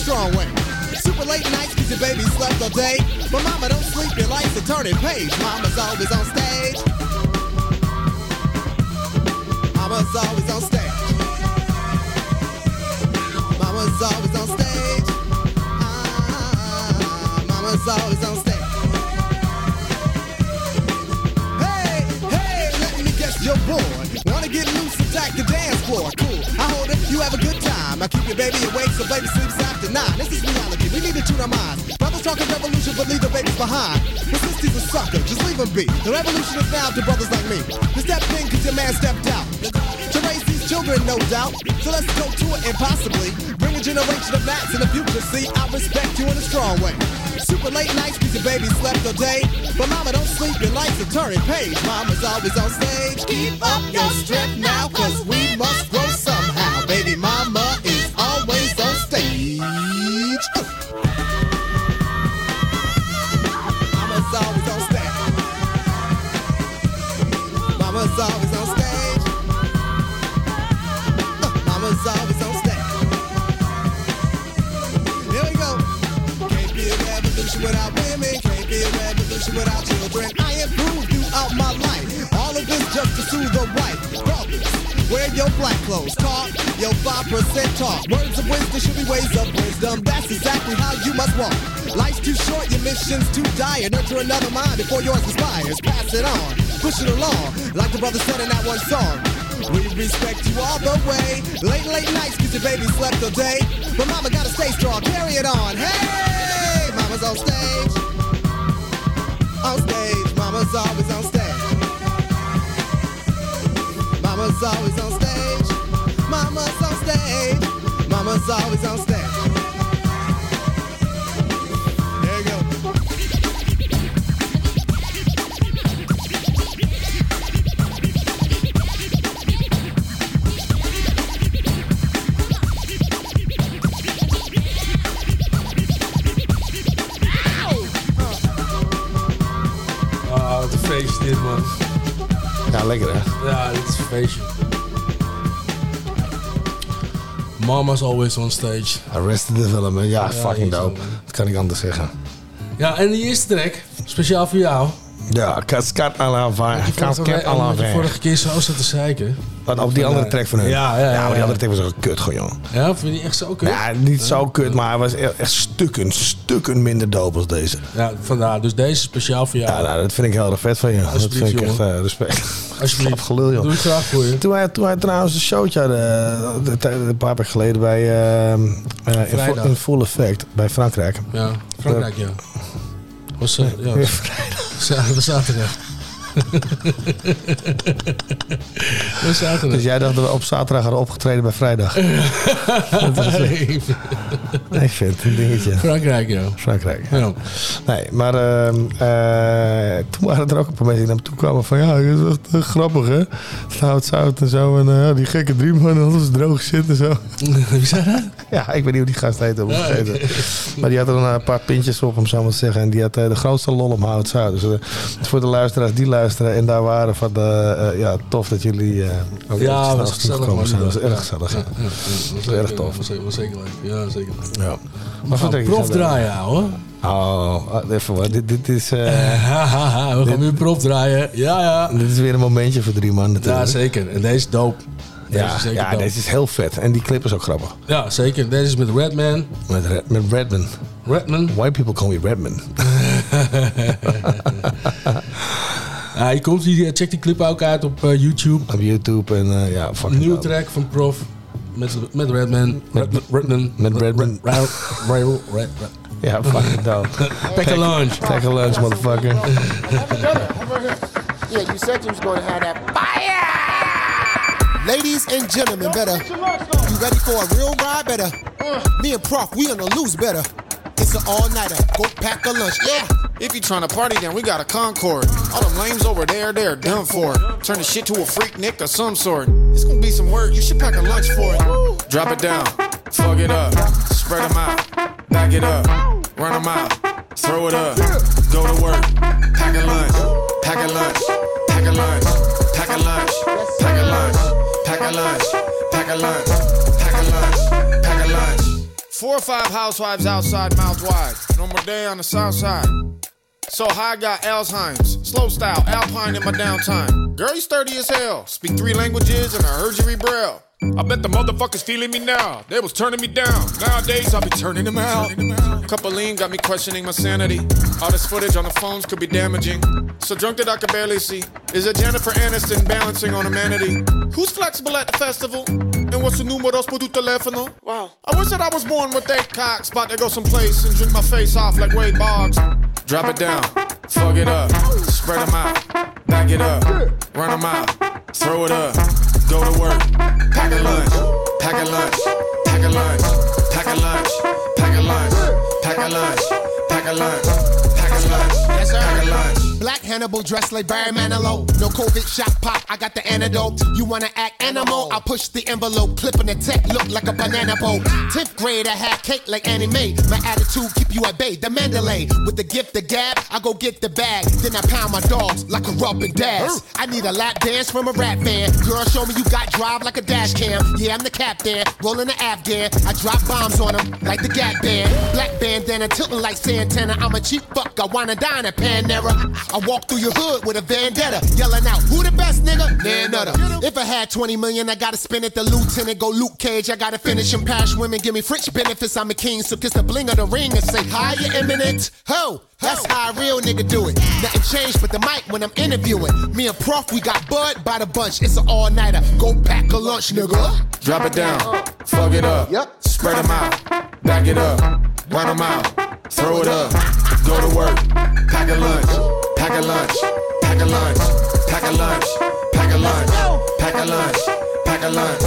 Strong way. Super late nights cause your baby slept all day. But mama, don't sleep, your life's a turning page. Mama's always on stage. Mama's always on stage. Mama's always on stage. Ah, mama's always on stage. Hey, hey, let me guess you're bored. Wanna get loose, attack the dance floor. Cool, I hold it, you have a good time. I keep your baby awake so baby sleeps after nine. This is reality, we need to tune our minds. Brothers talking revolution, but leave the babies behind. Your sister's a sucker, just leave them be. The revolution is now to brothers like me. You stepped in cause your man stepped out. To raise these children, no doubt. So let's go to it and possibly Bring a generation of mats in the future. See, I respect you in a strong way. Super late nights cause your baby slept all day. But mama, don't sleep, your life's a turning page. Mama's always on stage. Keep up your strength now, cause we must without children. I improved throughout my life. All of this just to soothe the wife. Brothers, wear your black clothes. Talk your 5% talk. Words of wisdom should be ways of wisdom. That's exactly how you must walk. Life's too short, your mission's too dire. Nurture another mind before yours expires. Pass it on, push it along. Like the brother said in that one song. We respect you all the way. Late, late nights, cause your baby slept all day. But mama gotta stay strong, carry it on. Hey, mama's on stage. On stage, mama's always on stage. Mama's always on stage. Mama's on stage. Mama's always on stage. Lekker hè? Ja, dit is een feestje. Mama's always on stage. Arrested Development, ja, Ja, fucking dope. Dat kan ik anders zeggen. Ja, en die eerste track, speciaal voor jou. Ja, Cascade à la Vin. Cascade à la vorige keer zo zat te zeiken. Wat, op die andere track van hun? Ja, ja, ja. maar die andere track was ook kut gewoon, joh. Ja, vind je die echt zo kut? Ja, niet zo kut, maar hij was echt stukken, stukken minder dope als deze. Ja, vandaar. Dus deze speciaal voor jou. Ja, nou, dat vind ik heel erg vet van je. Dat vind ik echt jongen. eh, respect. Alsjeblieft. Gelul, joh. Doe ik graag voor je. Toen hij, toen hij trouwens een showtje had, eh, een paar weken geleden bij eh, eh, in, Vrijdag. full, in Full Effect bij Frankrijk. Ja, Frankrijk, ja. Was, eh, ja, [laughs] we zaterdag. [laughs] zaterdag. Dus jij dacht dat we op zaterdag hadden opgetreden bij vrijdag. [laughs] Nee. Ik vind het een dingetje. Frankrijk, ja. Frankrijk. Ja. Nee, maar ehm, eh, toen waren er ook een paar mensen die naar me toe kwamen van ja, dat is echt grappig hè. Zout, zout en zo. En eh, ja, die gekke drie man, alles droog shit en zo. [laughs] Wie zei dat? Ja, ik weet niet hoe die gast heet. Ja, oké. Maar die had er een eh, paar pintjes op, om zo maar te zeggen. En die had de grootste lol om hout zout. Dus voor de luisteraars die luisteren en daar waren van de, eh, ja, tof dat jullie eh ook Ja, was gezellig, zijn. Dat was erg gezellig. ja, was erg tof. was zeker- was zeker leuk. Ja, zeker leuk. Ja. Vertel je prof draaien, hoor. Oh, ah, even wat. Dit, dit is... eh, we gaan weer prof draaien. Ja, ja. Dit is weer een momentje voor drie man natuurlijk. Ja, zeker. En deze is dope. Deze Ja, is zeker ja dope. deze is heel vet. En die clip is ook grappig. Ja, zeker. Deze is met Redman. Met, Red, met Redman. Redman. White people call me Redman. [laughs] Ja, hier komt die, check die clip ook uit op eh, YouTube. Op YouTube en eh, ja, fucking nieuwe track van Prof. Met, met Redman. Met Redman. Met Redman. Red, Red, Red, Ja, fucking dope. [laughs] Pack a lunch. Pack a lunch, motherfucker. [laughs] Yeah, you said you was going to have that fire. Ladies and gentlemen, better. You ready for a real ride? Better. Me and Prof, we on the loose. Better. It's an all-nighter. Go pack a lunch. Yeah. If you trying to party, then we got a Concord. All them lames over there, they're done for. Turn the shit to a Freaknik of some sort. It's gonna be some work, you should pack a lunch for it. Drop it down, fuck it up, spread them out, back it up, run them out, throw it up, go to work, pack a lunch, pack a lunch, pack a lunch, pack a lunch, pack a lunch, pack a lunch, pack a lunch, pack a lunch, pack a lunch. Four or five housewives outside, mouth wide. No more day on the south side. So high got Alzheimer's. Slow style, Alpine in my downtime. Girl, you sturdy as hell. Speak three languages and I heard you read Braille. I bet the motherfuckers feeling me now. They was turning me down. Nowadays, I'll be turning them out. Couple lean got me questioning my sanity. All this footage on the phones could be damaging. So drunk that I could barely see. Is it Jennifer Aniston balancing on a manatee? Who's flexible at the festival? And what's the numeros por tu telefono? Wow. I wish that I was born with eight cocks. About to go someplace and drink my face off like Wade Boggs. Drop it down, fuck it up, spread them out, back it up, run them out, throw it up, go to work, pack a lunch, pack a lunch, pack a lunch, pack a lunch, pack a lunch, pack a lunch, pack a lunch, pack a lunch, pack a lunch. Black Hannibal dressed like Barry Manilow. No COVID shot pop, I got the antidote. You wanna act animal? I'll push the envelope, clipping the tech, look like a banana boat. 10th grade, I had cake like anime. My attitude keep you at bay. The Mandalay with the gift of gab, I go get the bag. Then I pound my dogs like a rubbing dash. I need a lap dance from a rap fan. Girl, show me you got drive like a dash cam. Yeah, I'm the captain, rolling the Afghan. I drop bombs on them like the Gap Band. Black bandana tilting like Santana. I'm a cheap fuck, I wanna dine at Panera. I walk through your hood with a vendetta, yelling out, Who the best nigga? Nah, nutter. If I had 20 million, I gotta spend it. The lieutenant go Luke Cage. I gotta finish him. Past women give me French benefits. I'm a king, so kiss the bling of the ring and say, Hi, you eminent. Ho! That's how a real nigga do it. Nothing changed but the mic when I'm interviewing. Me and Prof, we got bud by the bunch. It's an all nighter. Go back a lunch, nigga. Drop it down, fuck it up, Yep. spread them out, back it up, run them out, throw it up, go to work, pack a lunch, pack a lunch, pack a lunch, pack a lunch, pack a lunch, pack a lunch, pack a lunch,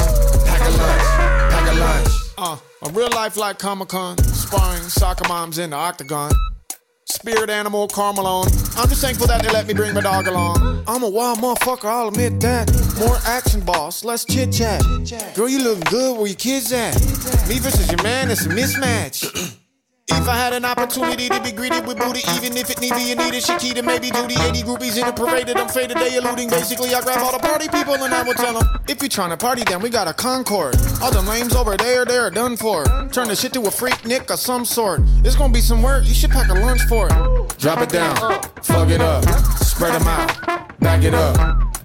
pack a lunch, pack a lunch. Uh, a real life like Comic Con, sparring soccer moms in the octagon. Spirit animal, Carmelone. I'm just thankful that they let me bring my dog along. I'm a wild motherfucker, I'll admit that. More action, boss, less chit chat. Girl, you looking good, where your kids at? Me versus your man, it's a mismatch. [clears throat] If I had an opportunity to be greeted with booty, even if it need be, you need a Shakita, maybe Judy. 80 groupies in a parade I'm faded, they eluding. Basically, I grab all the party people and I will tell them, if you trying to party, then we got a Concord. All the lames over there, they're done for. Turn the shit to a Freaknik of some sort. It's gonna be some work, you should pack a lunch for it. Drop it down, fuck it up, spread them out, back it up,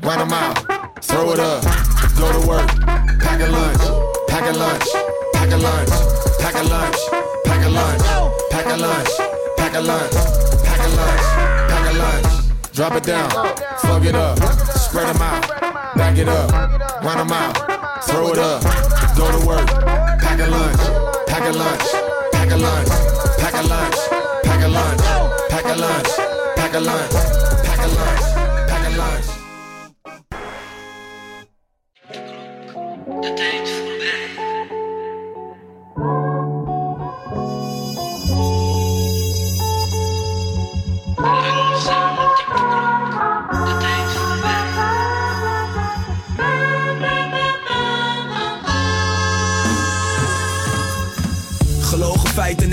run them out, throw it up, go to work, pack a lunch, pack a lunch, pack a lunch, pack a lunch, a lunch, pack a lunch, pack a lunch, pack a lunch. Drop it down, fuck it up, spread them out, back it up, run them out, throw it up, go to work, pack a lunch, pack a lunch, pack a lunch, pack a lunch, pack a lunch, pack a lunch, pack a lunch, pack a lunch, pack a lunch. Gelogen feit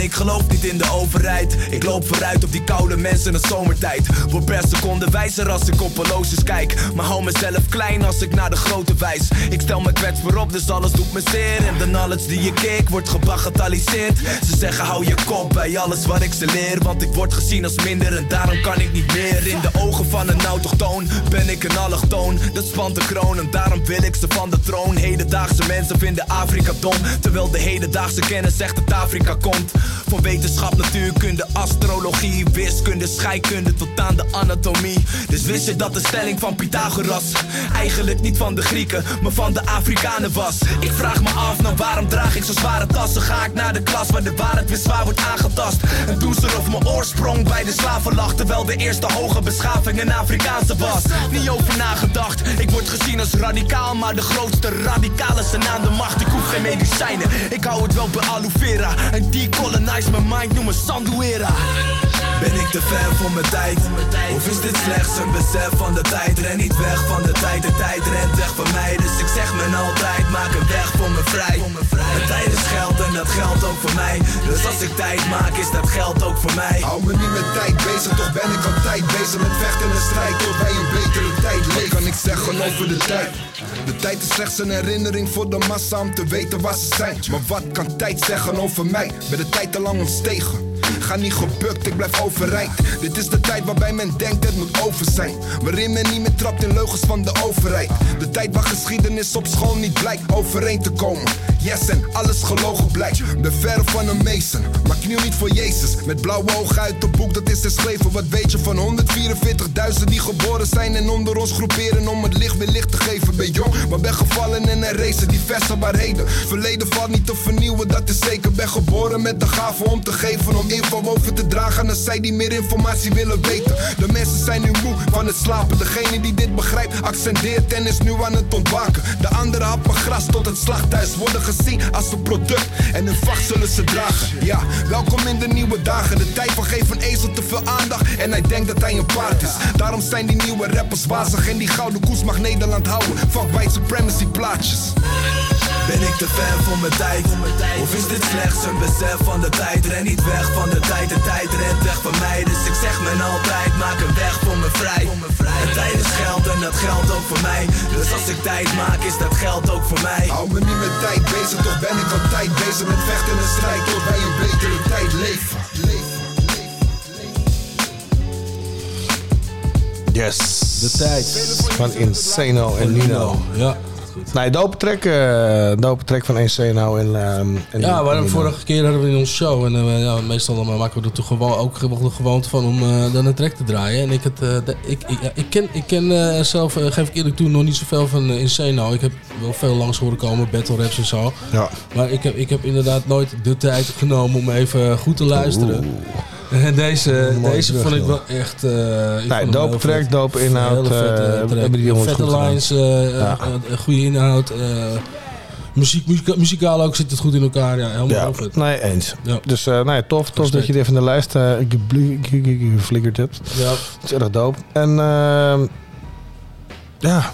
ik geloof niet in de overheid. Ik loop vooruit op die koude mensen in de zomertijd. Word per seconde wijzer als ik op horloges kijk. Maar hou mezelf klein als ik naar de grote wijs. Ik stel me kwetsbaar op dus alles doet me zeer. En de knowledge die ik keek wordt gebagatelliseerd. Ze zeggen hou je kop bij alles wat ik ze leer. Want ik word gezien als minder en daarom kan ik niet meer. In de ogen van een autochtoon ben ik een allochtoon. Dat spant de kroon en daarom wil ik ze van de troon. Hedendaagse mensen vinden Afrika dom Terwijl de hedendaagse kennis zegt dat Afrika komt Van wetenschap, natuurkunde, astrologie Wiskunde, scheikunde tot aan de anatomie. Dus wist je dat de stelling van Pythagoras Eigenlijk niet van de Grieken, maar van de Afrikanen was? Ik vraag me af, nou waarom draag ik zo zware tassen? Ga ik naar de klas waar de waarheid weer zwaar wordt aangetast? En doe ze of mijn oorsprong bij de slaven lag Terwijl de eerste hoge beschaving een Afrikaanse was. Niet over nagedacht, ik word gezien als radicaal Maar de grootste radicalen zijn aan de macht. Ik hoef geen medicijnen, ik hou het wel bij aloe vera En decolonize mijn mind, noem me Sanduera. Ben ik te ver voor mijn tijd? Of is dit slechts een besef van de tijd? Ren niet weg van de tijd, de tijd rent weg van mij Dus ik zeg me altijd, maak een weg voor me vrij De tijd is geld en dat geldt ook voor mij Dus als ik tijd maak, is dat geld ook voor mij Hou me niet met tijd bezig, toch ben ik altijd bezig met vechten en strijd Tot wij een betere tijd leven. Kan ik zeggen over de tijd? De tijd is slechts een herinnering voor de massa om te weten waar ze zijn. Maar wat kan tijd zeggen over mij? Ben de tijd Ga niet gebukt, ik blijf overeind. Dit is de tijd waarbij men denkt het moet over zijn. Waarin men niet meer trapt in leugens van de overheid. De tijd waar geschiedenis op school niet blijkt overeen te komen. Yes, en alles gelogen blijkt. Ben ver van een mason, maar kniel niet voor Jezus. Met blauwe ogen uit het boek dat is geschreven. Wat weet je van 144.000 die geboren zijn en onder ons groeperen om het licht weer licht te geven. Ben jong, maar ben gevallen en er racen diverse waarheden. Verleden valt niet te vernieuwen, dat is zeker. Ben geboren met de gave om te geven, om info over te dragen aan zij die meer informatie willen weten. De mensen zijn nu moe van het slapen. Degene die dit begrijpt, accendeert en is nu aan het ontwaken. De anderen happen gras tot het slachthuis worden als een product. En hun vacht zullen ze dragen. Ja, welkom in de nieuwe dagen. De tijd van geeft een ezel te veel aandacht. En hij denkt dat hij een paard is. Daarom zijn die nieuwe rappers wazig. En die gouden koers mag Nederland houden. Van white supremacy plaatjes. Ben ik te ver voor mijn tijd? Of is dit slechts een besef van de tijd? Ren niet weg van de tijd, de tijd rent weg van mij Dus ik zeg me altijd, maak een weg voor me vrij De tijd is geld en dat geldt ook voor mij Dus als ik tijd maak, is dat geld ook voor mij Hou me niet met tijd bezig, toch ben ik altijd bezig met vechten en strijd Tot wij een betere tijd leven. Yes. De tijd. Van Insano en Nino. Ja. Nee, dope track, eh, dope track van Insano en, ehm en Ja, we hadden en hem vorige keer hadden we in onze show. En eh, ja, meestal dan maken we er toch gewoon ook gewoon de gewoonte van om eh, dan een track te draaien. En ik, het, eh, de- ik, ik, ja, ik ken, ik ken eh, zelf, eh, geef ik eerlijk toe, nog niet zoveel van uh, Insano. Ik heb wel veel langs horen komen, battle raps en zo. Ja. Maar ik heb, ik heb inderdaad nooit de tijd genomen om even goed te luisteren. En deze, deze vond ik wel echt... eh, ik Nee, dope track, vet. dope inhoud, vette eh, hebben die jongens Vette goed lines, eh, Ja. eh, eh, goede inhoud. eh, muziek, muzika- muzikaal ook zit het goed in elkaar. Ja, helemaal Ja, vet. nee, eens. Dus eh nee, tof, tof dat je dit van de lijst eh, geflikkerd hebt. Ja. Dat is erg dope. En ehm, ja,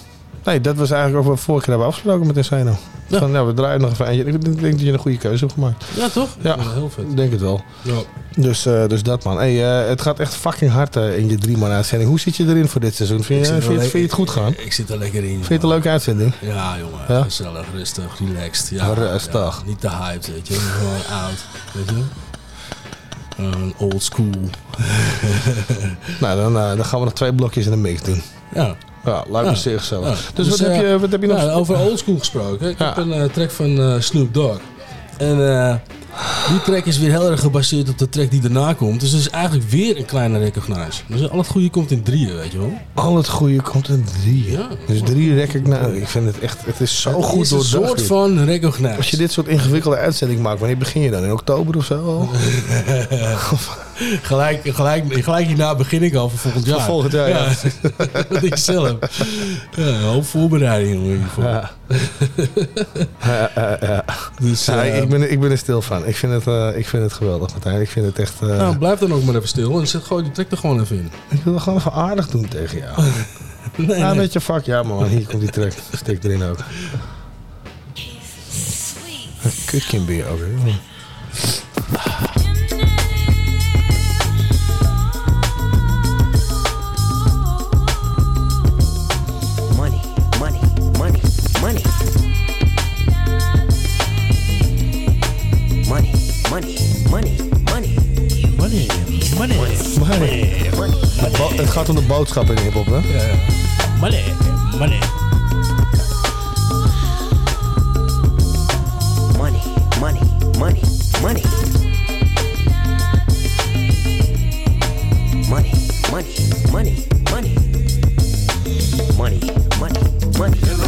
nee, dat was eigenlijk ook wat we vorige keer hebben afgesproken met Insano. Ja. Van, ja, we draaien nog even eentje. Ik denk dat je een goede keuze hebt gemaakt. Ja, toch? Ja, heel vet. Ik denk het wel. Ja. Dus, eh, dus dat man. Hey, eh, het gaat echt fucking hard eh, in je drie man uitzending. Hoe zit je erin voor dit seizoen? Vind Ik je, zit er vind je, le- vind je het goed gaan? Ik zit er lekker in. Vind je het een leuke uitzending? Ja, jongen. Ja? Gezellig, rustig, relaxed. Ja, Rustig. ja, niet te hyped, weet je. Gewoon oud, weet je. Een old school. [laughs] nou, dan, eh, dan gaan we nog twee blokjes in de mix doen. Ja. Ja, lijkt me Ja. zeer gezellig. Ja. Dus, wat, eh, heb je, wat heb je nog? nou, over oldschool gesproken. Ik heb een eh, track van eh, Snoop Dogg. En eh, die track is weer heel erg gebaseerd op de track die daarna komt. Dus het is eigenlijk weer een kleine recognize. Dus al het goede komt in drieën, weet je wel. Al het goede komt in drie. Ja. Dus drie rek ik nou. Ik vind het echt, het is zo Het goed is een doordacht, soort dit. van recognize. Als je dit soort ingewikkelde uitzending maakt, wanneer begin je dan? In oktober of zo [laughs] [laughs] [laughs] al? Gelijk, gelijk, gelijk hierna begin ik al voor volgend jaar. Voor volgend jaar, ja. Wat [laughs] ik zelf. Ja, een hoop voorbereiding hiervoor. Ja. Ja, ja, ja. Dus, Ja, eh, ik, ben, ik ben er stil van. Ik vind het, eh, ik vind het geweldig, Martijn. Ik vind het echt... eh, Nou, blijf dan ook maar even stil en zet gewoon die track er gewoon even in. Ik wil het gewoon even aardig doen tegen jou. [laughs] Nee, ja, nee. weet je, fuck ja man. Hier komt die track. Stik erin ook. Kutkin bier ook. hè. Money, money. Bo- Het gaat om de boodschap in hip-hop, hè? Ja, ja. Money, money. Money, money, money, money. Money, money, money, money. Money, money, money.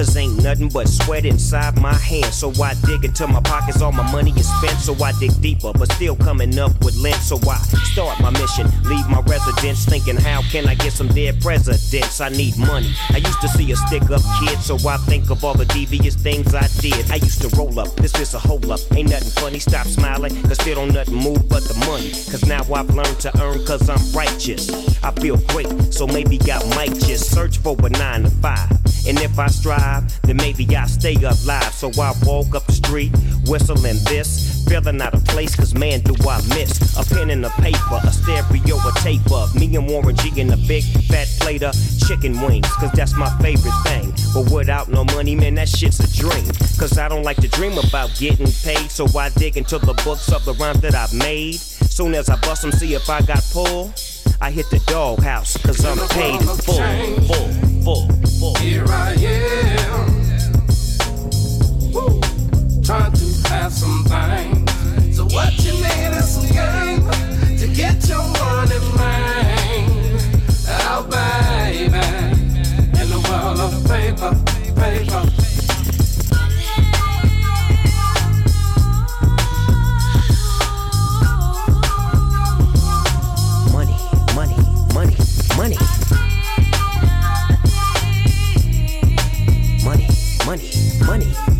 Cause ain't nothing but sweat inside my hands. So I dig into my pockets, all my money is spent. So I dig deeper, but still coming up with lint. So I start my mission, leave my residence, thinking, how can I get some dead presidents? I need money. I used to see a stick up kid, so I think of all the devious things I did. I used to roll up, this is a hole up. Ain't nothing funny, stop smiling, cause still don't nothing move but the money. Cause now I've learned to earn cause I'm righteous. I feel great, so maybe I might just search for a nine to five. And if I strive, then maybe I stay alive. So I walk up the street, whistling this, feeling out of place, cause man, do I miss a pen and a paper, a stereo, a tape of me and Warren G in a big fat plate of chicken wings, cause that's my favorite thing. But without no money, man, that shit's a dream. Cause I don't like to dream about getting paid, so I dig into the books of the rhymes that I've made. Soon as I bust them, see if I got pull. I hit the doghouse, cause I'm paid full, full, full, full. Here I am. Have some things. So what you need is some game to get your money, man. Oh, baby. In the world of paper, paper. Money, money, money, money, money, money, money.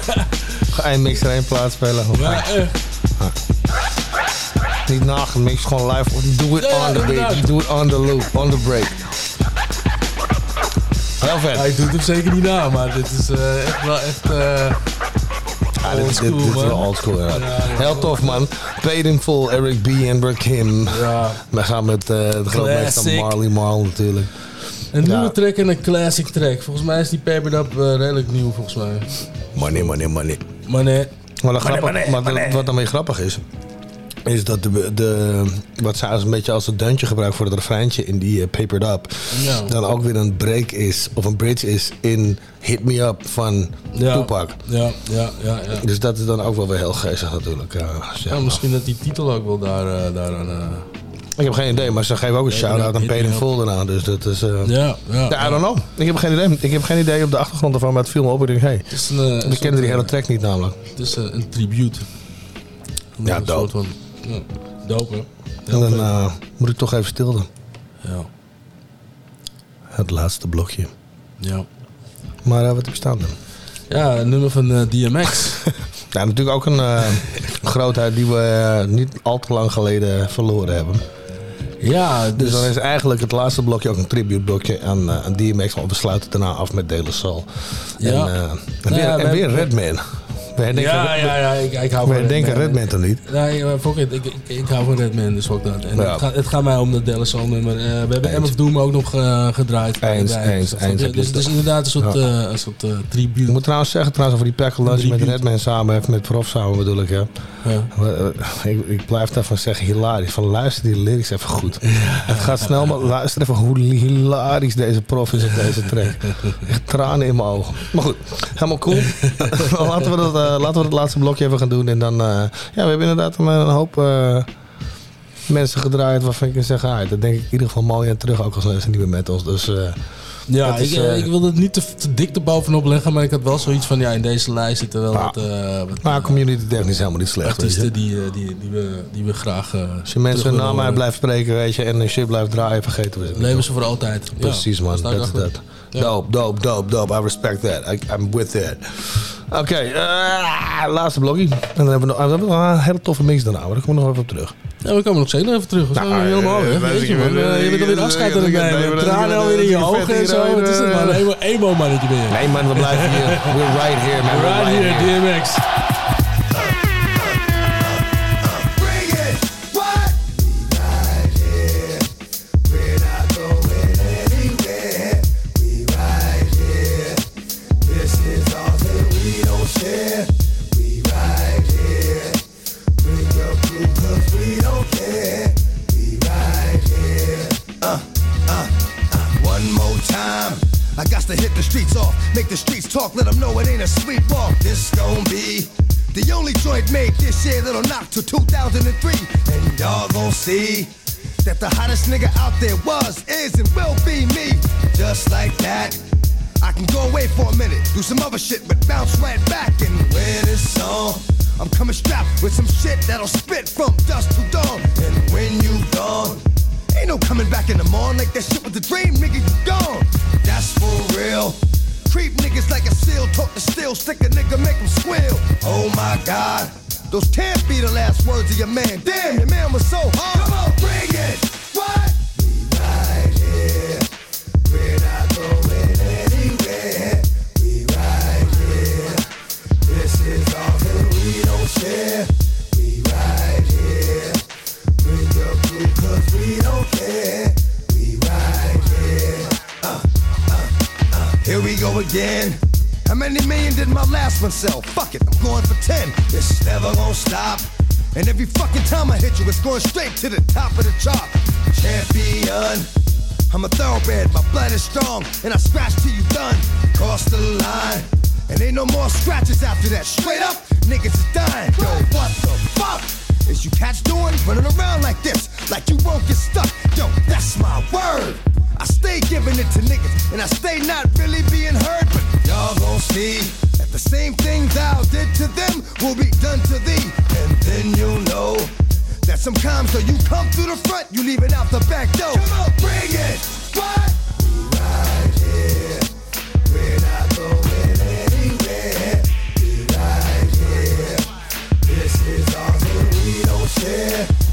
[laughs] Ga één plaats spelen. Ja, echt. Niet gewoon live. Doe it Ja, on the beat. Doe it on the loop, on the break. Heel vet. Hij doet hem zeker niet na, maar dit is eh, echt wel echt... eh Ja, dit, is- dit, is wel oldschool, ja. Ja, ja. Heel tof, man. Paid in full, Eric B. en Rakim. Ja. We gaan met eh de grootmeester. Marley Marl natuurlijk. Een nieuwe Ja. track en een classic track. Volgens mij is die Papered Up eh, redelijk nieuw, volgens mij. Money, money, money. Maar. Maar, Money, grappig, money, maar dat- money. wat dan weer grappig is, is dat de, de, wat als een beetje als een deuntje gebruikt voor het refreintje in die eh, Papered Up, Ja. dan ook weer een break is, of een bridge is in Hit Me Up van Ja. Tupac. Ja, ja, ja. ja. Dus dat is dan ook wel weer heel geestig natuurlijk. ja, maar. misschien dat die titel ook wel daar, eh, daaraan... Ik heb geen idee, maar ze geven ook een shout-out aan Up, Paid Hit in Me Full daarna. Dus dat is... eh, Ja, ja, I don't know. Ik heb geen idee. Ik heb geen idee op de achtergrond ervan, maar het viel me op. Ik denk, hey, is een, eh, we kennen die hele eh, track niet namelijk. Het is een tribute. Ja, Een dope. van... Ja, dope? En dan moet ik toch even stil doen. Ja. Het laatste blokje. Ja. Maar wat heb je staan dan? Ja, een nummer van DMX. [laughs] Ja, natuurlijk ook een [laughs] grootheid die we niet al te lang geleden verloren hebben. Ja, Dus, dus... dan is eigenlijk het laatste blokje ook een tribute blokje aan, eh, aan DMX. Maar we sluiten daarna af met De La Soul. Ja. En, eh, en Nou weer, ja, we en weer hebben- Redman. We herdenken, ja, ja, ja, ik, ik hou van herdenken Redman. Redman toch niet? Nee, maar fuck it. Ik, ik, ik hou van Redman, dus ook dat. En Ja. het, gaat, het gaat mij om dat Dallas Soul nummer. Eh, we hebben MF Doom ook nog eh, gedraaid. Eens, Bij- eens, dus, eens. Dus het is inderdaad een soort, Ja. eh, een soort eh, tribute. Ik moet trouwens zeggen, trouwens over die Pack Lunch met. Redman samen heeft, met Prof samen bedoel ik. Ja. Eh, Ik, ik blijf daarvan zeggen, hilarisch. Van luister die lyrics even goed. Het gaat snel, maar luister even hoe hilarisch deze prof is op deze track. [laughs] Echt tranen in mijn ogen. Maar goed, helemaal cool. [laughs] [laughs] laten, we dat, eh, laten we het laatste blokje even gaan doen. En dan, eh, ja, we hebben inderdaad een, een hoop eh, mensen gedraaid waarvan ik kan zeggen, ah, dat denk ik in ieder geval mooi aan terug. Ook als mensen niet meer met ons. Dus eh, Ja, is, ik, eh, eh, ik wilde het niet te, te dik erbovenop leggen, maar ik had wel zoiets van, ja, in deze lijst zitten wel Ja. wat, eh, wat maar community technisch helemaal niet slecht. artiesten die, eh, die, die, we, die we graag eh Als je mensen terug na willen mij horen. blijft spreken, weet je, en een shit blijft draaien, vergeten we ze. Leven ze voor altijd. Ja, Precies, man. Dat is dat. Dope, dope, dope, dope. I respect that. I, I'm with that. Oké, eh, laatste blokje. En dan hebben we nog, we hebben nog een hele toffe mix daarna, maar daar komen we nog even op terug. Ja, we komen nog nog even terug. We zijn Nou, helemaal eh, wij Weet je, man. Eh, Je bent alweer afscheid aan het nemen. Tranen alweer in je ogen en zo. Wat is het, man? eh, Emo- Emo-mannetje ben je. Nee, man, we blijven hier. We're right here, man. We're Right here, DMX. Time. I got to hit the streets off, make the streets talk, let them know it ain't a sleepwalk. This gon' be the only joint made this year that'll knock to 2003. And y'all gon' see that the hottest nigga out there was, is, and will be me. Just like that. I can go away for a minute, do some other shit, but bounce right back and wear this song. I'm coming strapped with some shit that'll spit from dusk to dawn. And when you gone, ain't no coming back in the morning like that shit was a dream, nigga, you gone. That's for real. Creep niggas like a seal, talk to steel, stick a nigga, make him squeal. Oh my god, those can't be the last words of your man. Damn, your man was so hard. Come on, bring it. What? Again. How many million did my last one sell? Fuck it, I'm going for 10. It's never gonna stop. And every fucking time I hit you, it's going straight to the top of the chart. Champion. I'm a thoroughbred, my blood is strong, and I scratch till you done. Cross the line, and ain't no more scratches after that. Straight up, niggas is dying. Yo, what the fuck? Is you cats doing running around like this, like you won't get stuck? Yo, that's my word. I stay giving it to niggas, and I stay not really being heard, but y'all gon' see that the same thing thou did to them will be done to thee, and then you'll know that sometimes though you come through the front, you leave it out the back door. Come on, bring it. What? Right. We're not going anywhere. This is we don't share.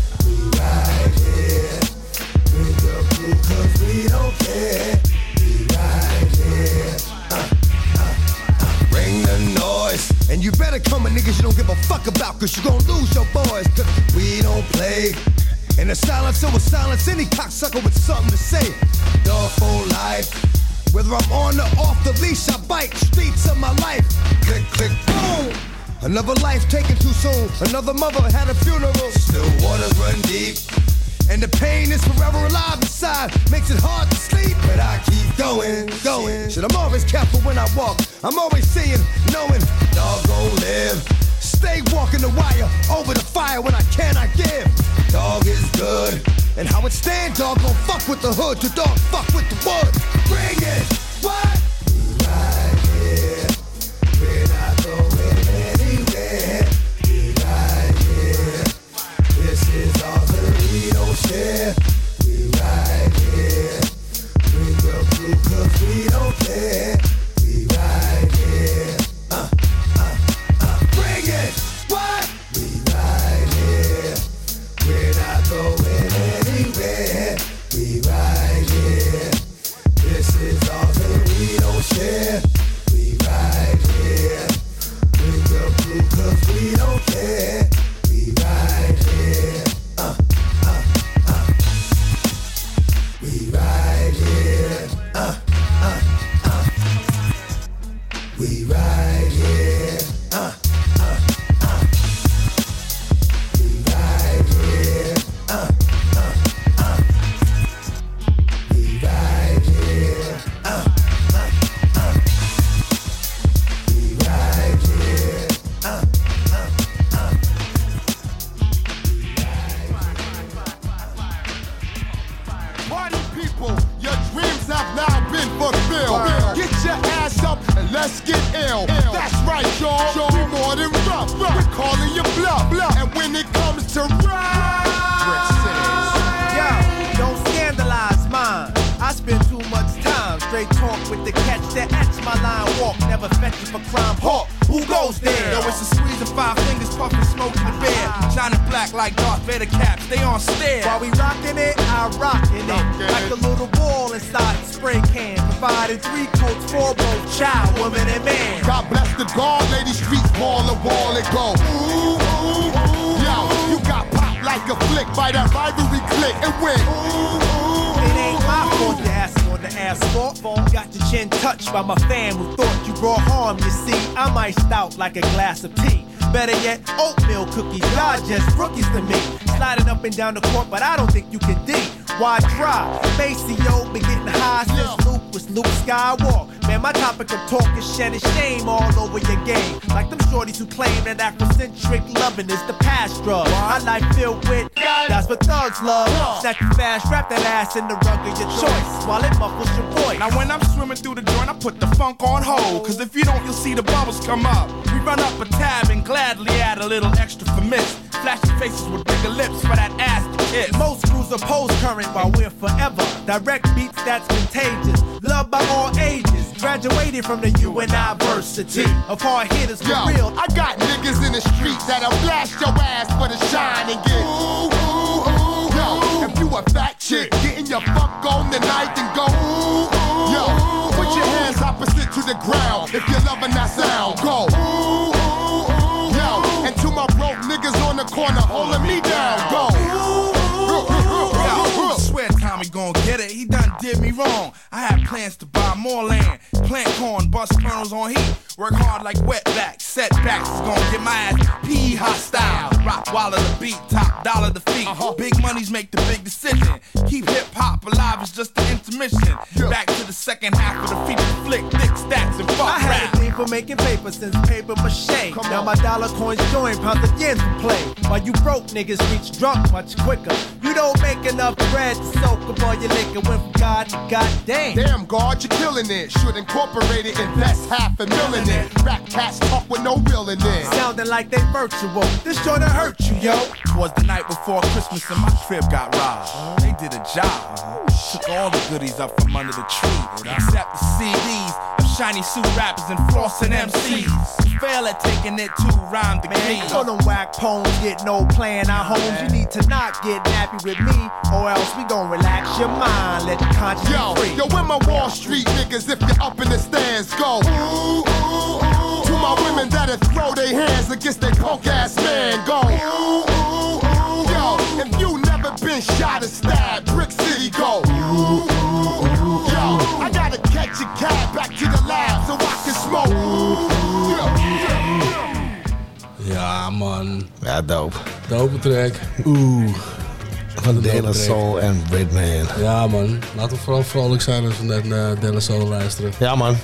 And you better come with niggas you don't give a fuck about, cause you gon' lose your boys, we don't play. And will silence any cocksucker with something to say. For life. Whether I'm on or off the leash, I bite streets of my life. Click, click, boom. Another life taken too soon. Another mother had a funeral. Still waters run deep. And the pain is forever alive inside. Makes it hard to sleep. But I keep going, going. Shit, I'm always careful when I walk. I'm always seeing, knowing, dog gon' live. Stay walking the wire over the fire when I cannot give. Dog is good. And how it stand, dog gon' fuck with the hood. To dog fuck with the wood. Bring it. What? We right here. Bring your crew cause we don't care. We right here. Uh, uh, uh. Bring it. What? We right here. We're not going anywhere. We right here. This is all that we don't share. We right here. Bring your we don't care. We right let's get ill. That's right, y'all. We more than rough. We're calling you bluff. And when it comes to rap, straight talk with the catch that etch my line walk. Never fetching for crime. Hawk, who goes there? Yo, it's a squeeze of five fingers, puffing smoke in the bed. Shining black like Darth Vader caps, they on stare. While we rockin' it, I rockin' it. Like a little ball inside the spray can. Providing three coats for both child, woman, and man. God bless the guard, lady streets wall to wall and go. Ooh, ooh, ooh. Yo, you got popped like a flick by that rivalry click and. Ooh, ooh, the asphalt. Got your chin touched by my fan who thought you brought harm. You see, I'm iced out like a glass of tea. Better yet, oatmeal cookies. Y'all just rookies to me. Sliding up and down the court, but I don't think you can D. Why try? Maseo been getting high since Luke was Luke Skywalker. Man, my topic of talk is shedding shame all over your game. Like them shorties who claim that Afrocentric loving is the past drug. My life filled with that's what thugs love. Snatch you fast, wrap that ass in the rug of your choice while it muffles your voice. Now when I'm swimming through the joint, I put the funk on hold. Cause if you don't, you'll see the bubbles come up. We run up a tab and gladly add a little extra for miss. Flashing faces with bigger lips for that ass to kiss. Most crews oppose current while we're forever. Direct beats that's contagious. Loved by all ages. Graduated from the university of hard hitters for Yo, real. I got niggas in the street that'll blast your ass for the shine and get ooh, ooh, ooh. Yo, if you a fat chick, getting your fuck on tonight, then go ooh, ooh. Yo, put your hands opposite to the ground if you're loving that sound. Go ooh, ooh, ooh. Yo, and to my broke niggas on the corner holding me down. Go Ooh ooh ooh. Yo, swear Tommy gon' get it. He done did me wrong. I had plans to buy more land, plant corn, bust kernels on heat, work hard like wetbacks. Setbacks is gon' get my ass P hostile. Rock wallet the beat, top dollar the feet. Uh-huh. Big money's make the big decision. Keep hip hop alive is just the intermission. Back to the second half of the feature flick, thick stacks and fuck I had a thing for making paper since paper mache. now my dollar coins join pounds of yens to play. While you broke niggas reach drunk much quicker. You don't make enough bread to soak up all your liquor. Went from God to goddamn. Damn, God, you're killing it. Should incorporate it, invest half a million in it. Rap cats talk with no real in it. Sounding like they virtual. This joint hurt you, yo. Was the night before Christmas and my crib got robbed. They did a job. Took all the goodies up from under the tree, except the CDs of shiny suit rappers and flossing MCs. Fail at taking it to rhyme the key. Man, all them whack poems get no playing our homes. You need to not get nappy with me, or else we gon' relax your mind. Let conscience Yo, be free. yo, where my Wall Street niggas if you're up in the stands go? Ooh, ooh, ooh. To my women that'll throw their hands against their punk ass man go. Ooh, ooh, ooh. Yo, if you never been shot and stabbed. Brick City go. Yo, I gotta catch a cab back to the lab so I can smoke. Ja, man. Ja, dope. Dope track. Oeh. Van Wat een De La dope track. Soul en Redman. Ja, man. Laten we vooral vrolijk zijn als we naar uh, De La Soul luisteren. Ja, man.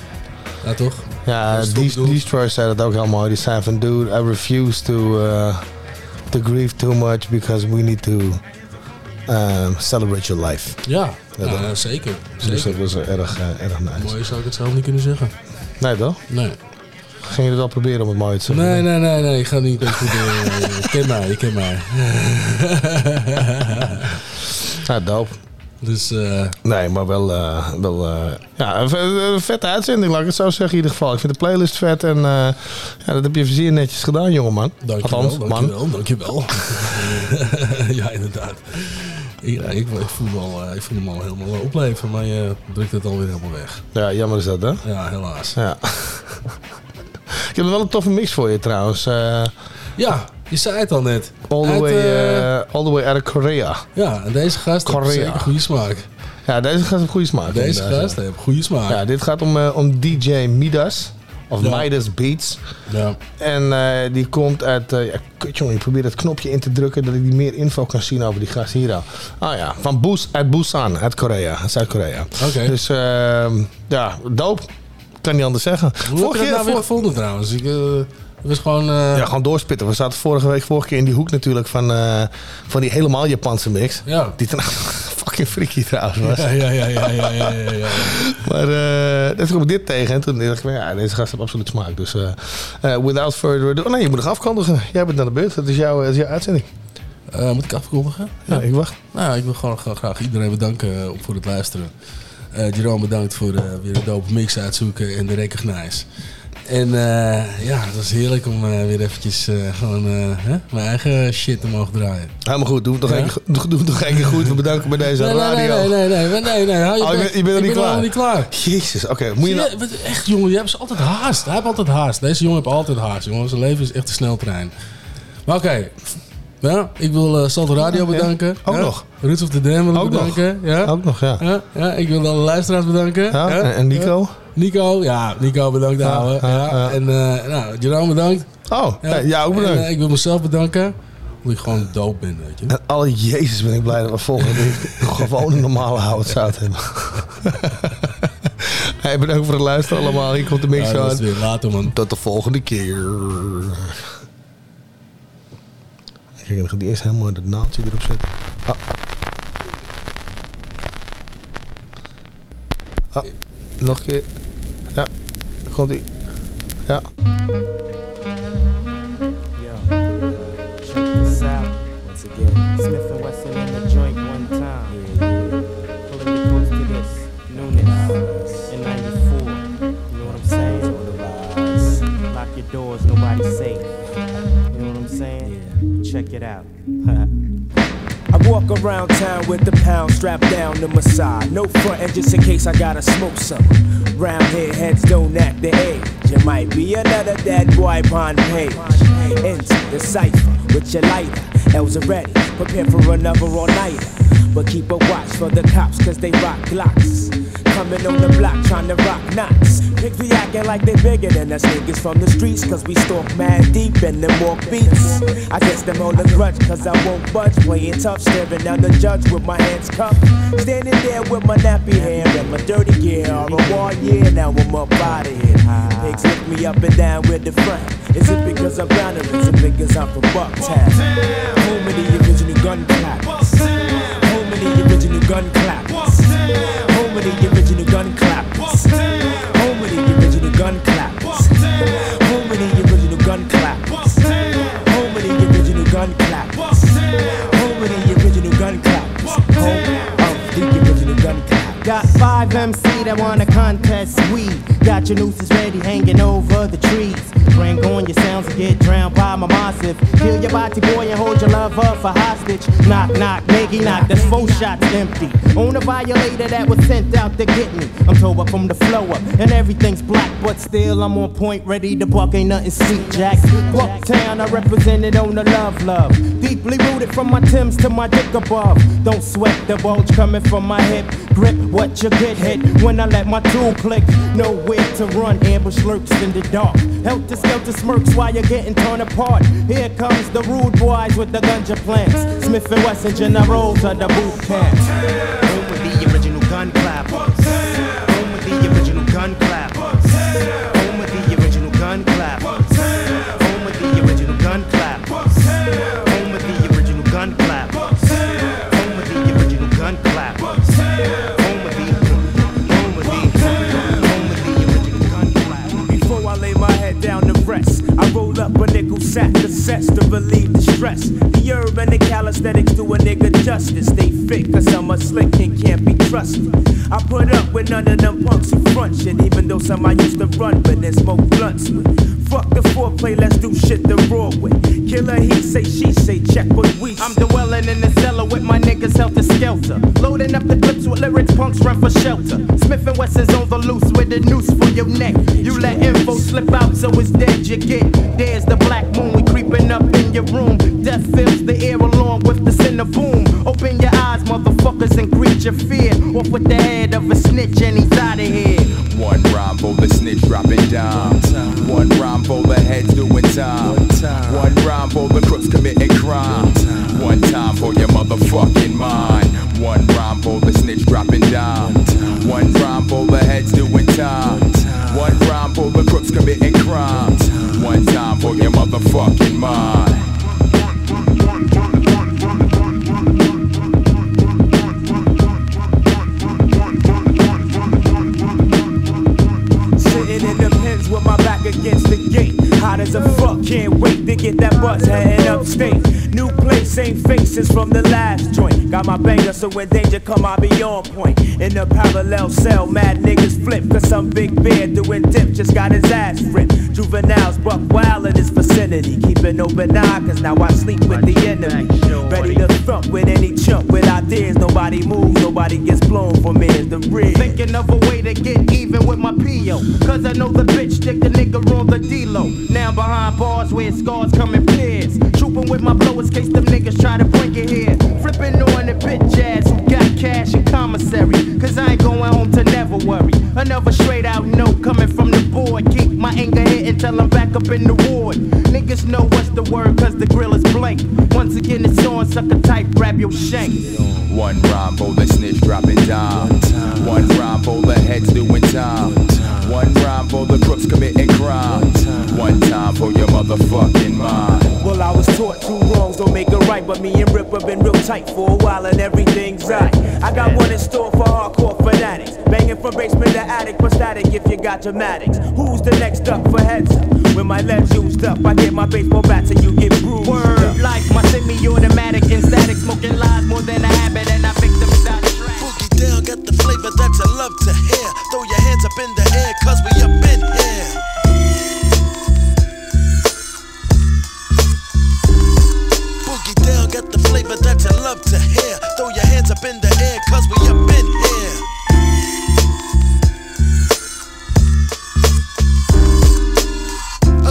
Ja, toch? Ja. Destroy zei dat ook heel mooi. Die zei van, dude, I refuse to, uh, to grieve too much because we need to um, celebrate your life. Ja, Ja, ja, toch? zeker. Dus zeker. dat was erg, uh, erg nice. Mooi zou ik het zelf niet kunnen zeggen. Nee, toch? Nee. Ging je het wel proberen om het mooi te zeggen? Nee, nee, nee, nee. Ik ga niet eens proberen. Je kent mij, je kent mij. [laughs] Ja, dope. Dus, eh, Nee, maar wel, eh, wel eh, ja, een, vette uitzending, laat ik het zo zeggen in ieder geval. Ik vind de playlist vet en eh, ja, dat heb je zeer netjes gedaan, jongeman. Dankjewel, Althans, man. dankjewel, dankjewel. [laughs] ja, inderdaad. Ik, ik, ik, voel me al, eh, ik voel hem al helemaal opleven, maar je drukt het alweer helemaal weg. Ja, jammer is dat, hè? Ja, helaas. Ja. Ik heb wel een toffe mix voor je trouwens. eh, Ja, je zei het al net. all, the Uit, way, eh, all the way out of Korea. Ja, en deze gast heeft zeker goede smaak. Ja, deze gast heeft goede smaak. Deze gast heeft goede smaak. Ja, dit gaat om, om DJ Midas. Of Ja. Midas Beats. Ja. En die komt uit... eh ja, kut jongen, ik probeer dat knopje in te drukken... dat ik die meer info kan zien over die gast hier al. Ah ja, van Bus, uit Busan, uit Korea. Zuid-Korea. Oké. Dus ehm, ja, dope. Kan niet anders zeggen. Hoe heb je dat nou weer gevonden trouwens? Ik, eh, was gewoon... eh, Ja, gewoon doorspitten. We zaten vorige week, vorige keer in die hoek natuurlijk van, eh, van die helemaal Japanse mix. Ja. Die toen [laughs] fucking freaky trouwens was. Ja, ja, ja, ja, ja, ja, ja, ja. Maar eh toen kwam ik dit tegen en toen dacht ik, ja, deze gast heeft absoluut smaak. Dus without further ado... Oh nee, je moet nog afkondigen. Jij bent naar de beurt. Het is jouw, het is jouw uitzending. Moet ik afkondigen? Ja, ik wacht. Nou, ik wil gewoon graag, graag iedereen bedanken voor het luisteren. Eh Jerome bedankt voor eh, weer een dope mix uitzoeken en de recognize. En eh, ja, het was heerlijk om weer eventjes gewoon hè, mijn eigen shit te mogen draaien. Helemaal goed. Doe het nog Ja? keer, doe, [laughs] nog goed. We bedanken bij deze Nee, radio. nee, nee, nee, nee, nee, nee, hou je Oh, bent, je bent er Ik niet ben klaar? nog niet klaar. Jezus, oké. moet je nou... je, echt jongen, je hebt altijd haast. Hij heeft altijd haast. Deze jongen heeft altijd haast, jongen. Zijn leven is echt een sneltrein. Maar oké. Ja, ik wil Salto Radio bedanken. Ook Ja. nog. Roots of the Dam wil ik nog. bedanken. Ja. Ook nog, ja. Ja, ja, ik wil alle luisteraars bedanken. Ja, en- Nico? Nico, ja, Nico bedankt, ouwe. ja. En uh, nou, Jerome bedankt. Oh, ja, ook bedankt. En, eh, ik wil mezelf bedanken. Omdat ik gewoon dood ben, weet je. En alle Jezus ben ik blij dat we volgende week [laughs] gewoon een normale houtzout hebben. [laughs] hey, bedankt voor het luisteren allemaal. Hier komt de mix aan. weer later, man. Tot de volgende keer. Kijk, dan gaat hij eerst helemaal dat naaldje erop zetten. Ah. ah. Nog een keer. Ja, komt ie. Ja. doors, nobody's safe. Check it out. [laughs] I walk around town with the pound strapped down to my side. No frontin' just in case I gotta smoke some. Round here, heads don't act the age. It might be another dead boy on page. Into the cipher with your lighter. L's are ready, prepare for another all nighter. But keep a watch for the cops, cause they rock glocks. Coming on the block trying to rock knots. Pigs be acting like they bigger than us niggas from the streets, cause we stalk mad deep and them walk beats. I guess them hold a grudge, cause I won't budge. Playing tough, staring down the judge with my hands cupped. Standing there with my nappy hair and my dirty gear. All a war year, now I'm up out of here. Pigs lift me up and down with the front. Is it because I'm down or is it because I'm from Bucktown? Home of the original gun clappers. Home of the original gun clappers. Home of the original gun clappers. Home of the original gun clappers. Home of the original gun clappers. Home of the original gun clappers. Home of the original gun clappers. Home of the original gun clappers. Got five MC that wanna contest weed. Got your nooses ready hanging over the trees. Bring on your sounds and get drowned by my massive. Kill your body boy and hold your love up for hostage. Knock, knock, Maggie knock, that's four shots empty. On a violator that was sent out to get me. I'm told up from the flow up, and everything's black, but still I'm on point, ready to buck, ain't nothing sweet, Jack. Bucktown, I represented on the love, love. Deeply rooted from my Tims to my dick above. Don't sweat the bulge coming from my hip. Grip what you get hit when I let my tool click. Nowhere to run, ambush lurks in the dark. Helter skelter smirks while you're getting torn apart. Here comes the rude boys with the ganja plants. Smith and Wesson generals of the boot camps. Home with the original gun clappers. Home with the original gun clappers. Nickel sack sets to relieve the stress. The herb and the calisthenics do a nigga justice. They fit, cause I'm a slick and can't be trusted. I put up with none of them punks who front shit, even though some I used to run, but then smoke blunts with. Fuck the foreplay, let's do shit the raw way. Killer, he say, she say, check what we say. I'm dwelling in the cellar with my niggas helter skelter. Loading up the clips with lyrics, punks run for shelter. Smith and Wesson's on the loose with a noose for your neck. You let info slip out, so it's dead you get. There's the black moon, we creeping up in your room. Death fills the air along with the center boom. Open your eyes, motherfuckers, and greet your fear. Off with the head of a snitch, and he's out of here. One rhyme for the snitch dropping down. One rhyme for the heads doing time. One rhyme for the crooks committing crime. One time for your motherfucking mind. One rhyme for the snitch dropping down. One rhyme for the heads doing time. One rhyme for the crooks committing crime. One time for your motherfucking mind. Hot as a fuck, can't wait to get that bus heading upstate. New same faces from the last joint. Got my banger, so when danger come, I be on point. In the parallel cell, mad niggas flip. Cause some big bear doing dip just got his ass ripped. Juveniles buck wild in this vicinity. Keep an open eye, cause now I sleep with the enemy. Ready to thump with any chump with ideas. Nobody moves, nobody gets blown for me is the real. Thinking of a way to get even with my PO. Cause I know the bitch stick the nigga on the D-Lo. Now behind bars where scars come in pairs. Trooping with my blowers case them niggas try to bring it here. Flipping on the bitch ass who got cash and commissary. Cause I ain't going home to never worry. Another straight out note coming from the board. Keep my anger hit until I'm back up in the ward. Niggas know what's the word cause the grill is blank. Once again it's on, sucker tight, grab your shank. One rhyme for the snitch dropping down. One rhyme for the heads doing time. One rhyme for the crooks committing crime. One time for your motherfucking mind. Well, I was taught two wrongs don't make a right, but me and Rip have been real tight for a while and everything's right. I got one in store for hardcore fanatics. Banging from basement to attic for static if you got dramatics. Who's the next up for heads up? When my legs used up, I get my baseball bats and you get bruised. Word life, my semi-automatic and static, smoking lies more than a habit, and I victims dot Boogie down, got the flavor that you love to hear. Throw your hands up in the air, cause we up in here. Flavor that you love to hear. Throw your hands up in the air, cause we up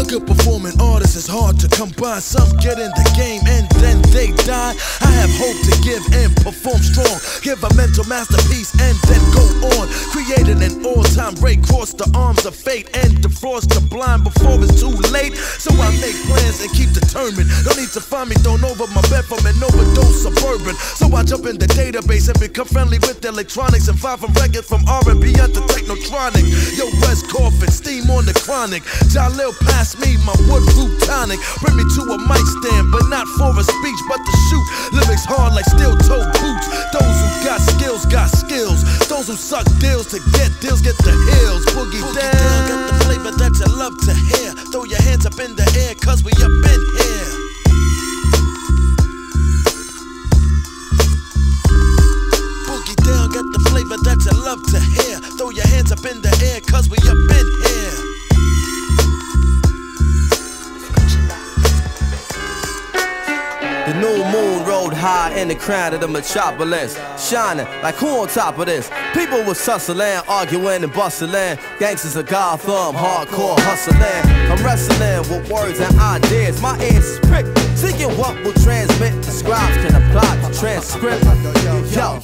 good performing artists is hard to come by. Some get in the game and then they die. I have hope to give and perform strong. Give a mental masterpiece and then go on. Creating an all time break. Cross the arms of fate and defrost the blind before it's too late. So I make plans and keep determined. Don't need to find me thrown over my bed from an overdose suburban. So I jump in the database and become friendly with electronics and find from records from R&B to technotronic. Yo, West Coffin, steam on the chronic. Jalil pass me my wood root tonic. Bring me to a mic stand, but not for a speech, but to shoot. Lyrics hard like steel toe boots. Those who got skills got skills. Those who suck deals to get deals get the hills. Boogie, down. Got the flavor that you love to hear. Throw your hands up in the air, cause we up in here. Boogie down, got the flavor that you love to hear. Throw your hands up in the air, cause we up in here. Crown of the metropolis. Shining like who on top of this? People was hustling, arguing and bustling. Gangsters of Gotham, hardcore hustling. I'm wrestling with words and ideas. My ears is pricked. Seeking what will transmit. The scribes can apply to transcript.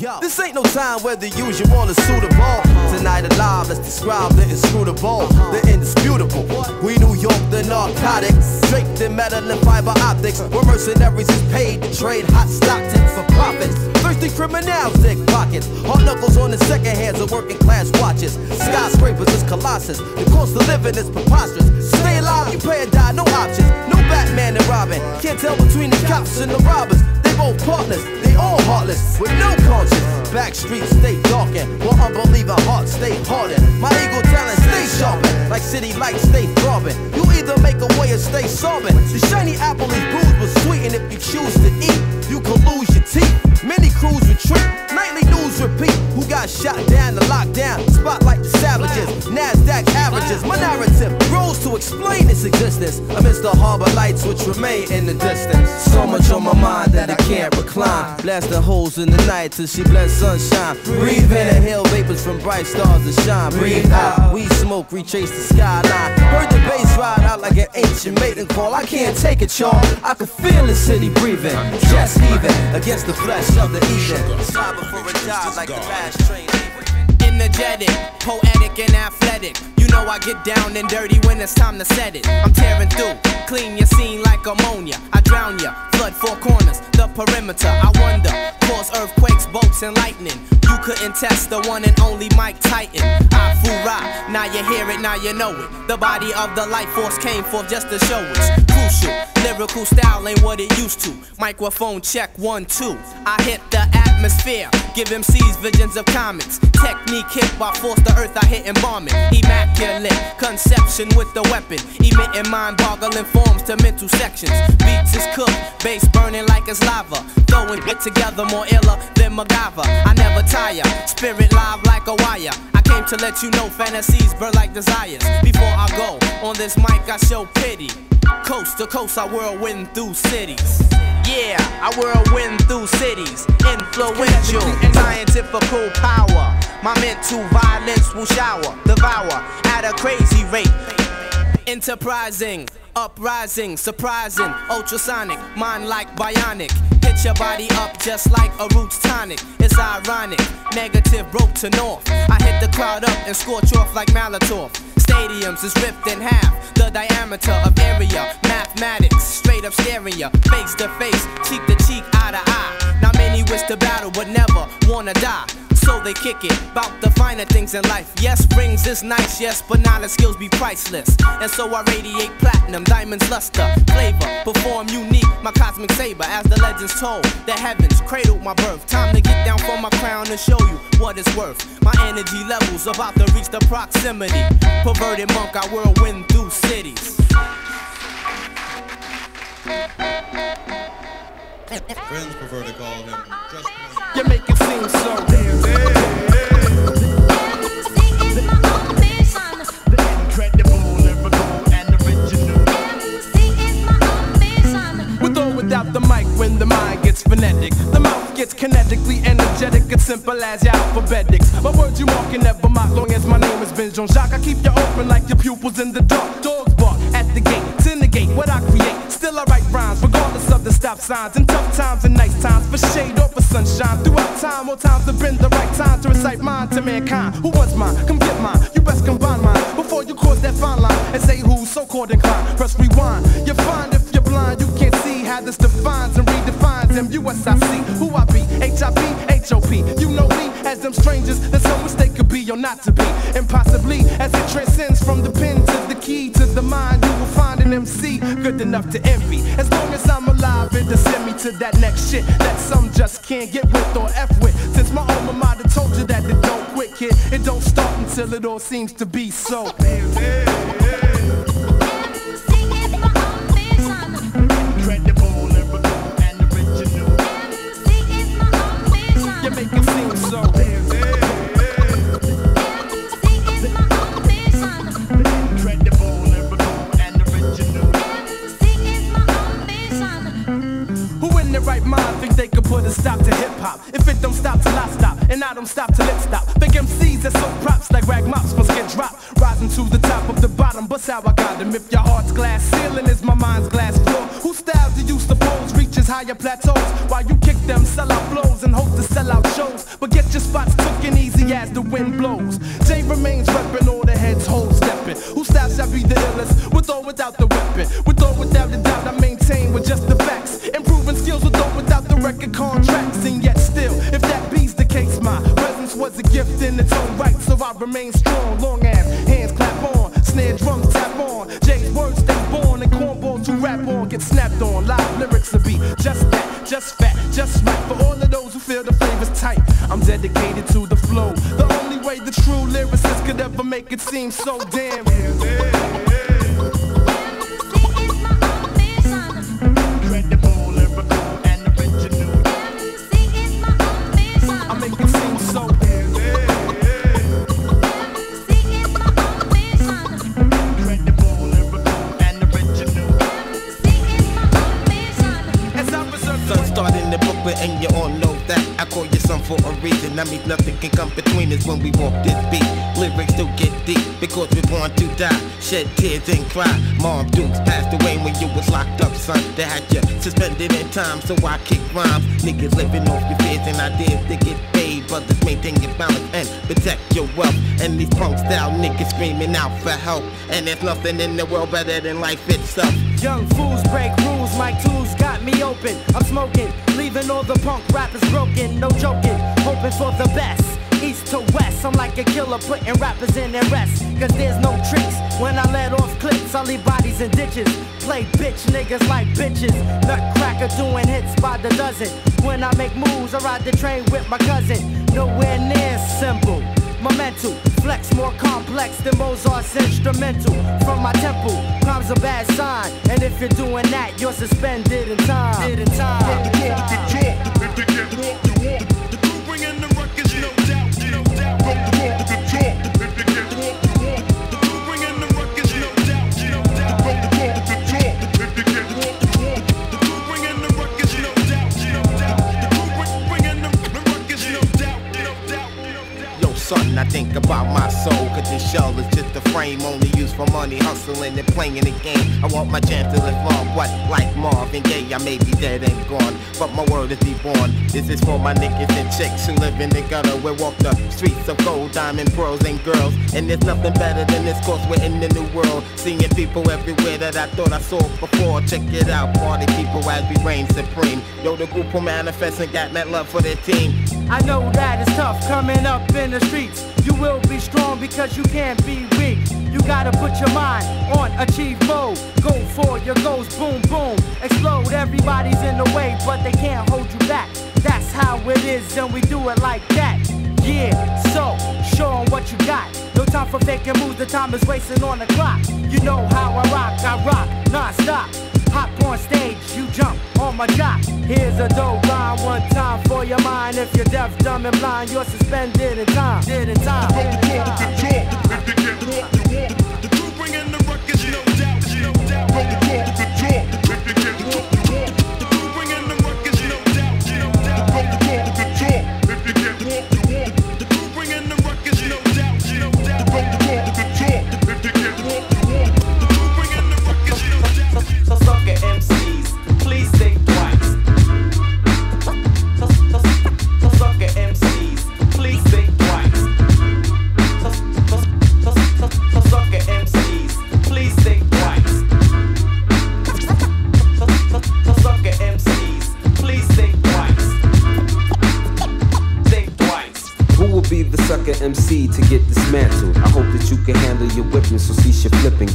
Yo, this ain't no time where the usual is suitable. Tonight alive, let's describe the inscrutable, the indisputable. We New York, the narcotics. Draped in metal and fiber optics. Where mercenaries paid to trade hot stock tips for profits. Thirsty criminals dig pockets. Hard knuckles on the second hands of working class watches. Skyscrapers is colossus. The cost of living is preposterous. Stay alive, you pay or die, no options. No Batman and Robin. Can't tell between the cops and the robbers. They both partners, they all heartless, with no conscience. Back streets stay darkened, while unbelieving hearts stay hardened. My ego talent stay like city lights stay throbbing. You either make a way or stay sobbing. The shiny apple is bruised but sweet, and if you choose to eat, you can lose your teeth. Many crews retreat, nightly news repeat. Who got shot down, the lockdown, spotlight the savages, NASDAQ averages. My narrative grows to explain its existence amidst the harbor lights which remain in the distance. So much on my mind that I can't recline. Blasting holes in the night till she blends sunshine. Breathe in, inhale vapors from bright stars that shine. Breathe out, we smoke, retrace the skyline. Heard the bass ride out like an ancient mating call. I can't take it, y'all. I can feel the city breathing, against the flesh of the evening. Slide before it like the last train. Energetic, poetic, and athletic. You know I get down and dirty when it's time to set it. I'm tearing through, clean your scene like ammonia. I drown ya, flood four corners, the perimeter. I wonder, cause earthquakes, bolts, and lightning. You couldn't test the one and only Mike Titan. I fool now you hear it, now you know it. The body of the life force came forth just to show it's crucial. Lyrical style ain't what it used to. Microphone check one, two. I hit the atmosphere, give MCs visions of comets. Technique hit by force the earth, I hit it. Immaculate conception with the weapon, emitting mind boggling forms to mental sections. Beats is cooked, bass burning like it's lava. Throwing it together more iller than MacGyver. I never tire, spirit live like a wire. I came to let you know fantasies burn like desires. Before I go on this mic, I show pity. Coast to coast, I whirlwind through cities. Yeah, I whirlwind through cities. Influential, scientifical power. My mental violence will shower, devour at a crazy rate. Enterprising, uprising, surprising, ultrasonic, mind like bionic. Your body up just like a roots tonic. It's ironic, negative broke to north. I hit the crowd up and scorch off like Molotov. Stadiums is ripped in half, the diameter of area. Mathematics, straight up staring ya, face to face, cheek to cheek, eye to eye. Not many wish to battle, but never wanna die. So they kick it, bout the finer things in life. Yes, rings is nice, yes, but knowledge skills be priceless. And so I radiate platinum, diamonds, luster, flavor, perform unique, my cosmic saber. As the legends told, the heavens cradled my birth. Time to get down from my crown and show you what it's worth. My energy levels about to reach the proximity. Perverted monk, I whirlwind through cities. Friends prefer to call him just You make it seem so damn With or without the mic when the mind gets phonetic. The mouth gets kinetically energetic. It's simple as your alphabetics. My words you mark can never mock long as my name is Ben Jean Jacques. I keep you open like your pupils in the dark. Dogs bark at the gate, what I create. Still I write rhymes regardless of the stop signs. In tough times and nice times, for shade or for sunshine. Throughout time, more times have been the right time to recite mine to mankind. Who wants mine? Come get mine. You best combine mine before you cross that fine line and say who's so called inclined. Press rewind. You're fine if you're blind. You can't see how this defines and redefines M-U-S-I-C. Who I be? H-I-P, H-O-P. You know me as them strangers that some mistake could be or not to be. And possibly as it transcends from the pen to the key to the mind, you will find an MC good enough to envy. As long as I'm alive, it'll send me to that next shit that some just can't get with or F with. Since my alma mater told you that it don't quit, kid, it don't start until it all seems to be so. You right mind think they could put a stop to hip hop. If it don't stop till I stop, and I don't stop till it stop. Fake MCs that so props like rag mops must get dropped. Rising to the top of the bottom, but how I got them. If your heart's glass ceiling is my mind's glass floor, whose style do you suppose reaches higher plateaus? While you kick them sell out flows and hope to sell out shows, but get your spots cooking easy as the wind blows. Jay remains reppin' all the heads hold steppin'. Whose style shall be the illest? With or without the weapon, with or without the doubt, I maintain with just the Improving skills with or without the record contracts, and yet still, if that be's the case, my presence was a gift in its own right, so I remain strong. Long ass hands clap on, snare drums tap on. Jay's words stay born, and cornballs to rap on get snapped on. Live lyrics will be just that, just fat, just right for all of those who feel the flavor's tight. I'm dedicated to the flow, the only way the true lyricist could ever make it seem so damn real. I In the Brooklyn and you all know that I call you son for a reason. That means nothing can come between us when we walk this beat. Lyrics do get deep because we're born to die. Shed tears and cry. Mom Dukes passed away when you was locked up, son. They had you suspended in time, so I kick rhymes. Niggas living off your fears and ideas to get paid. Brothers maintain your balance and protect your wealth. And these punk style niggas screaming out for help. And there's nothing in the world better than life itself. Young fools break rules, my tools got me open. I'm smoking, leaving all the punk rappers broken. No joking, hoping for the best. East to west, I'm like a killer putting rappers in their rest. Cause there's no tricks. When I let off clips, I leave bodies in ditches. Play bitch niggas like bitches. Nutcracker doing hits by the dozen. When I make moves, I ride the train with my cousin. Nowhere near simple. My mental flex more complex than Mozart's instrumental. From my temple, crime's a bad sign. And if you're doing that, you're suspended in time. In time. Yo, son, I think about my soul, cause this shell is just a frame only used for money, hustling and playing the game. I want my chance to live long, but like Marvin Gaye, I may be dead and gone, but my word is be born. This is for my niggas and chicks who live in the gutter, where walk the streets of gold, diamond, pearls, and girls. And there's nothing better than this, cause we're in the new world. Seeing people everywhere that I thought I saw before. Check it out, party people as we reign supreme. Yo, the group will manifest and got that love for their team. I know that it's tough coming up in the streets. You will be strong because you can't be weak. You gotta put your mind on achieve mode. Go for your goals, boom, boom. Explode, everybody's in the way, but they can't hold you back. That's how it is, and we do it like that. Yeah, so show 'em what you got. No time for faking moves, the time is wasting on the clock. You know how I rock, I rock non-stop. Hop on stage, you jump on my jock. Here's a dope line, one time for your mind. If you're deaf, dumb, and blind, you're suspended in time. Did in time. So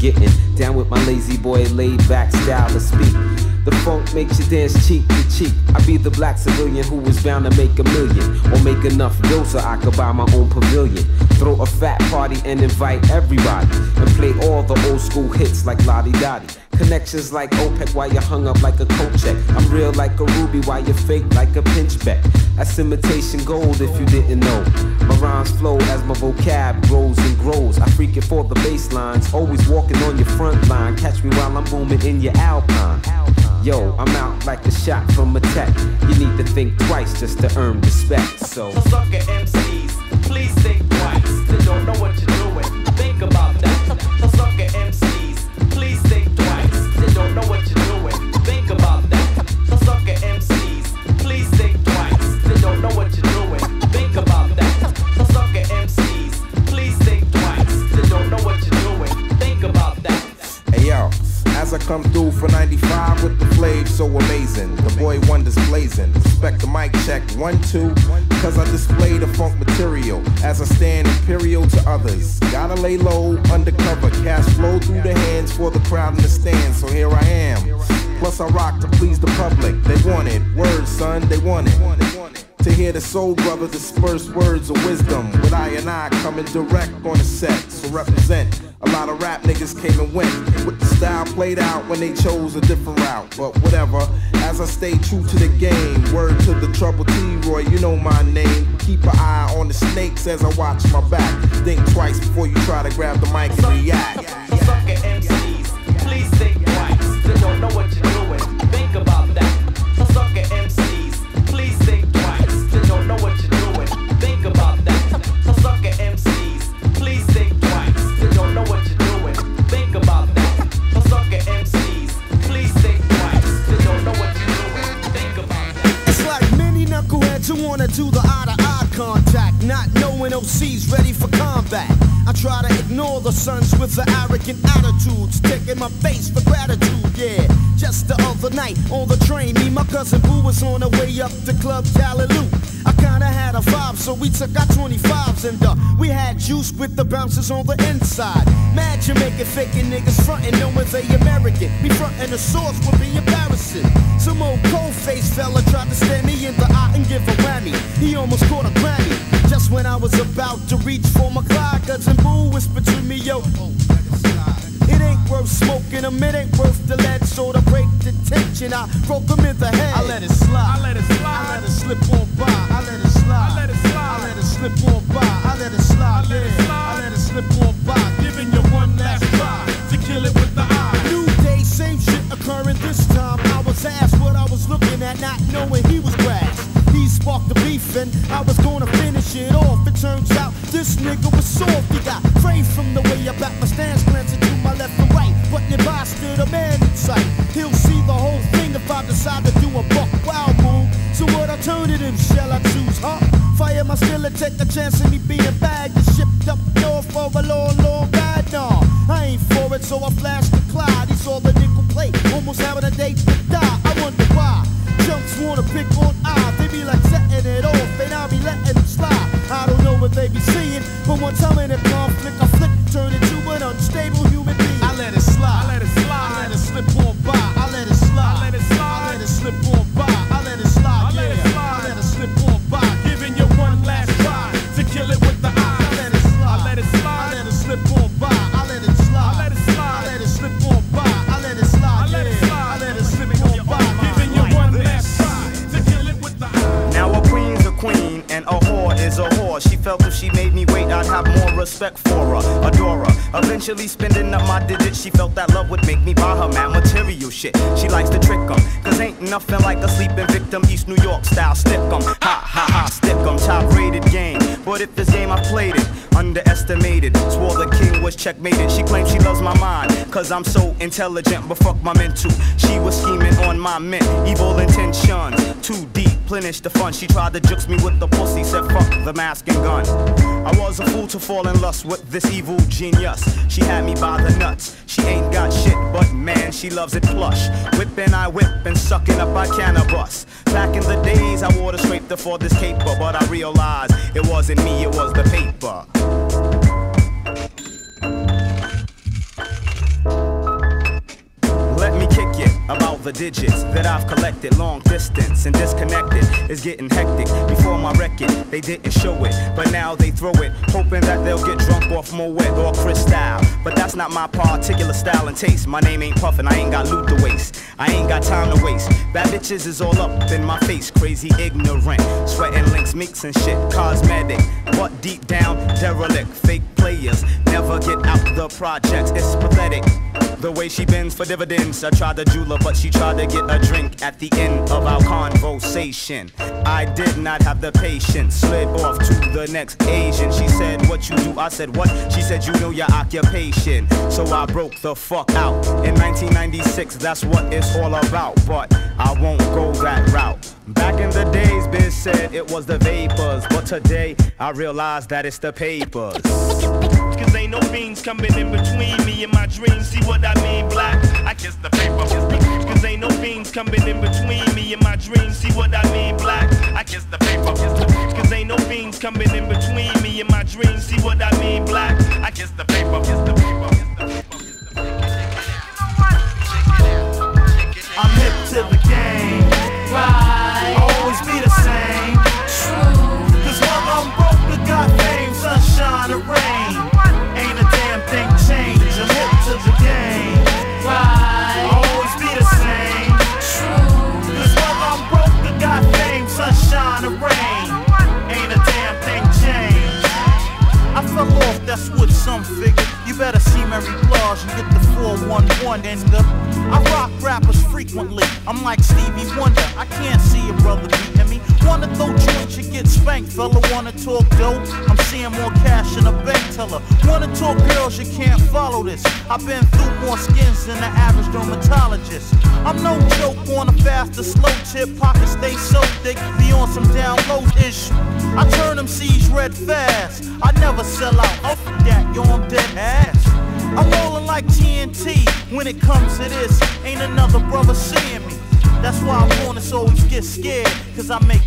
Getting down with my lazy boy, laid back style to speak. The funk makes you dance cheek to cheek. I be the black civilian who was bound to make a million or make enough dough so I could buy my own pavilion. Throw a fat party and invite everybody and play all the old school hits like Lottie Dottie. Connections like OPEC while you hung up like a coat check. I'm real like a ruby while you fake like a pinchbeck. That's imitation gold if you didn't know. My rhymes flow as my vocab grows and grows. I freak it for the bass lines, always walking on your front line. Catch me while I'm booming in your alpine. Yo, I'm out like a shot from a tech. You need to think twice just to earn respect. So, So sucker MCs, please think twice. They don't know what I come through for 95 with the flave so amazing. The boy wonders blazing. Respect the mic check, one, two. Cause I display the funk material as I stand imperial to others. Gotta lay low, undercover, cash flow through the hands for the crowd in the stands. So here I am. Plus I rock to please the public. They want it. Word, son, they want it. To hear the soul brother disperse words of wisdom. With I and I coming direct on the set. So represent. A lot of rap niggas came and went. With the style played out when they chose a different route. But whatever. As I stay true to the game. Word to the trouble T Roy, you know my name. Keep an eye on the snakes as I watch my back. Think twice before you try to grab the mic and react. My face for gratitude, yeah. Just the other night on the train, me, my cousin Boo was on the way up to Club Callaloo. I kinda had a vibe, so we took our 25s and uh, we had juice with the bouncers on the inside. Mad Jamaican faking niggas frontin' knowing they American. Me frontin' the source would be embarrassing. Some old cold face fella tried to stare me in the eye and give a whammy. He almost caught a Grammy. Just when I was about to reach for my Clyde, cousin Boo whispered to me, yo. Worth smoking them, it ain't worth the lead. So to break the tension, I broke him in the head. I let it slide. I let it slide. I let it slip on by. I let it slide. I let it slide. I let it slip on by. I let it slide. I let it slide. I let it slip on by. Giving you one last try to kill it with the eye. New day, same shit occurring this time. I was asked what I was looking at, not knowing he was grass. He sparked the beef and I was gonna finish it off. It turns out this nigga was soft. He got framed from the way I back my stance, man in sight. He'll see the whole thing if I decide to do a buck wild move. So what alternative shall I choose, huh? Fire my skill and take a chance in me being bagged and shipped up north for a long, long ride. Nah, I ain't for it, so I flashed the Clyde. He saw the nickel plate, almost having a date to die. I wonder why. Chumps wanna pick on I. They be like setting it off, and I'll be letting them slide. I don't know what they be seeing, but once I'm in a conflict, respect for her, adore her. Eventually spending up my digits, she felt that love would make me buy her mad material shit. She likes to trick 'em, cause ain't nothing like a sleeping victim, East New York style stick 'em. Ha ha ha, stick 'em, top rated game. But if this game I played it, underestimated. Swore the king was checkmated. She claims she loves my mind, cause I'm so intelligent, but fuck my mental. She was scheming on my mint, evil intentions. Too deep, plenish the fun. She tried to jukes me with the pussy, said fuck the mask and gun. I was a fool to fall in lust with this evil genius. She had me by the nuts. She ain't got shit, but man, she loves it plush. Whipping, I whip and sucking up, I cannabis. Back in the days, I wore the scraper for this caper, but I realized it wasn't me, it was the paper. About the digits that I've collected. Long distance and disconnected is getting hectic. Before my record, they didn't show it, but now they throw it, hoping that they'll get drunk off Moet or Cristal. But that's not my particular style and taste. My name ain't Puffin', I ain't got loot to waste. I ain't got time to waste. Bad bitches is all up in my face, crazy ignorant. Sweating links, mix and shit, cosmetic. But deep down, derelict, fake players never get out the projects. It's pathetic. The way she bends for dividends. I tried to jewel her, but she tried to get a drink at the end of our conversation. I did not have the patience. Slid off to the next Asian. She said, What you do? I said, What? She said, You know your occupation. So I broke the fuck out. In 1996, that's what it's all about. But I won't go that route. Back in the days, Biz said it was the vapors. But today, I realize that it's the papers. Cause ain't no beans coming in between me and my dreams. See what I mean, black? I kiss the paper. Cause ain't no beans coming in between me and my dreams. See what I mean, black? I kiss the paper. Cause ain't no beans coming in between me and my dreams. See what I mean, black? I kiss the paper. Kiss the paper. I'm hip to the game. Right. I've been through more skins than the average dermatologist. I'm no joke on a fast or slow tip. Pockets stay so thick, be on some down low ish. I turn them C's red fast. I never sell out. Oh, that, yo, I'm dead ass. I'm rolling like TNT. When it comes to this, ain't another brother seeing me. That's why I wanna always get scared. Cause I make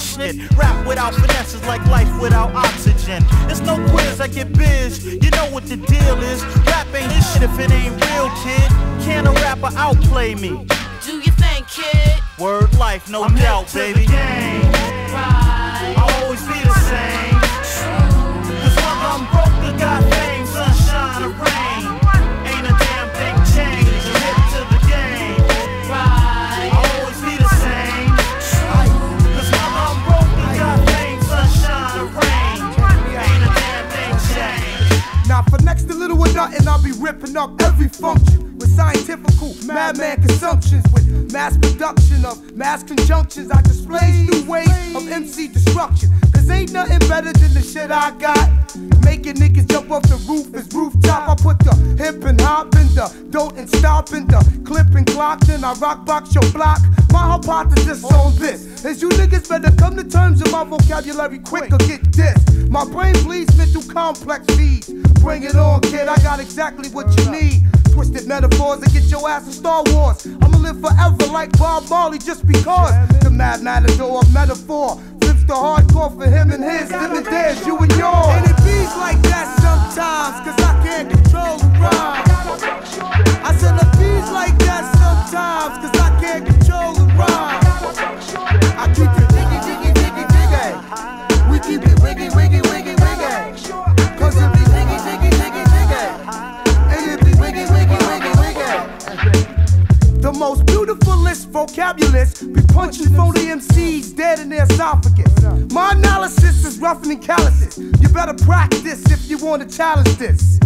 Shit, rap without finesses like life without oxygen. It's no quiz, I get biz. You know what the deal is. Rap ain't this shit if it ain't real, kid. Can a rapper outplay me? Do you think, kid? Word life, no I'm doubt, baby. Vocabulary quick get this. My brain bleeds mental complex feeds. Bring it on, kid. I got exactly what you need. Twisted metaphors that get your ass in Star Wars. I'ma live forever like Bob Marley just because. The mad matador of metaphor flips the hardcore for him and his, them and theirs, you and yours. And it beats like that sometimes, cause I can't control the rhyme. Challenge this.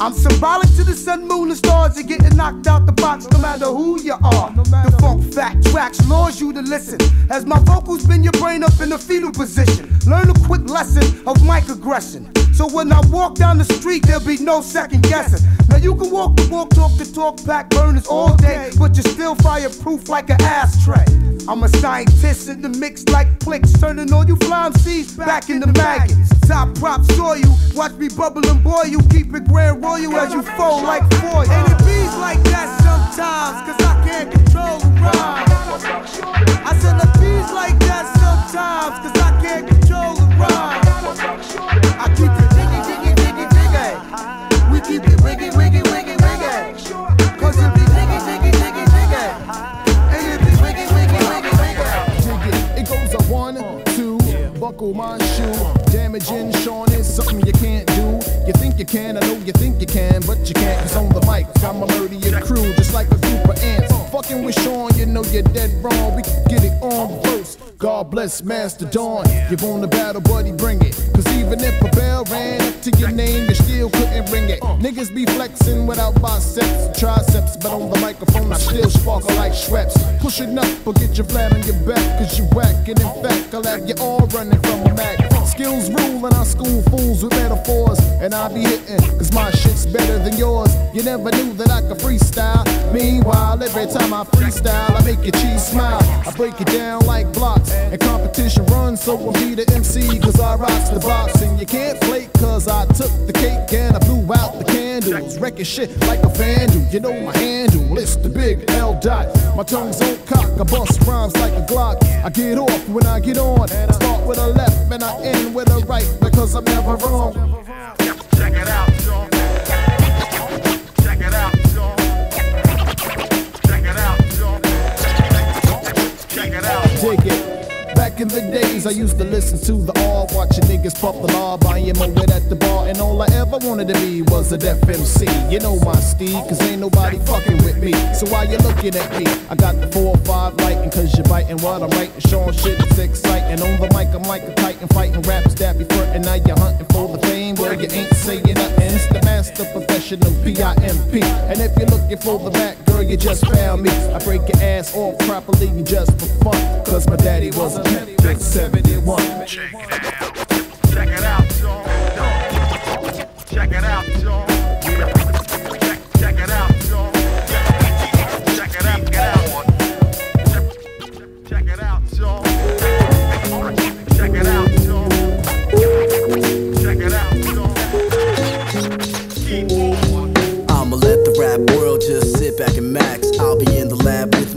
I'm symbolic to the sun, moon, and stars. You're getting knocked out the box no matter who you are. The funk fact tracks lures you to listen. As my vocals spin your brain up in a fetal position. Learn a quick lesson of mic aggression. So when I walk down the street, there'll be no second guessing. Now you can walk the walk, talk the talk, pack burners all day, but you're still fireproof like an ashtray. I'm a scientist in the mix like clicks, turning all you flying seeds back into maggots. Top props saw you, watch me bubble and boil you, keep it grand royal as you fold like foil. And it bees like that sometimes, cause I can't control the rhyme. I said the bees like that sometimes, cause I can't control the rhyme. I keep it jiggy, jiggy, jiggy, jiggy. We keep it wiggy, wiggy, wiggy, wiggy. Cause it be jiggy, jiggy, jiggy, jiggy. And it be wiggy, wiggy, wiggy, wiggy. Dig it. It goes a one, two, buckle my Damaging Sean is something you can't do. You think you can, I know you think you can, but you can't. Cause on the mic, I'm a murder your crew, just like a group of ants. Fucking with Sean, you know you're dead wrong. We can get it on. God bless Master Dawn. You want the battle, buddy, bring it. Cause even if a bell ran up to your name, you still couldn't ring it. Niggas be flexing without biceps, triceps, but on the microphone I still sparkle like Schweppes. Pushing up or get your flat on your back, cause you whack. And in fact, I'll have you all running from a Mac. Skills rule and I school fools with metaphors. And I be hitting, cause my shit's better than yours. You never knew that I could freestyle. Meanwhile, every time I freestyle, I make your cheese smile. I break it down like blocks. And competition runs, so I'll be the MC, cause I rocks the box. And you can't flake, cause I took the cake and I blew out the candles. Wrecking shit like a vandal. You know my handle, it's the big L dot. My tongue's on cock, I bust rhymes like a Glock. I get off when I get on. I start with a left and I end with a right, because I'm never wrong. Check it out. Check it out, Check it out, Check it out. Dig it. In the days, I used to listen to the all, watching niggas puff the law, buying my wit at the bar, and all I ever wanted to be was a def MC. You know my steed, cause ain't nobody fucking with me. So why you looking at me? I got the 4 or 5 lighting, cause you're biting what I'm writing, showing shit it's exciting. On the mic, I'm like a titan, fighting raps that be frontin', now you're hunting for the fame, where you ain't saying nothing. It's the master professional P-I-M-P. And if you're looking for the back, girl, you just found me. I break your ass off properly just for fun, cause my daddy was a pimp, big 71. Check it out. Check it out, Sean. Check it out, Sean.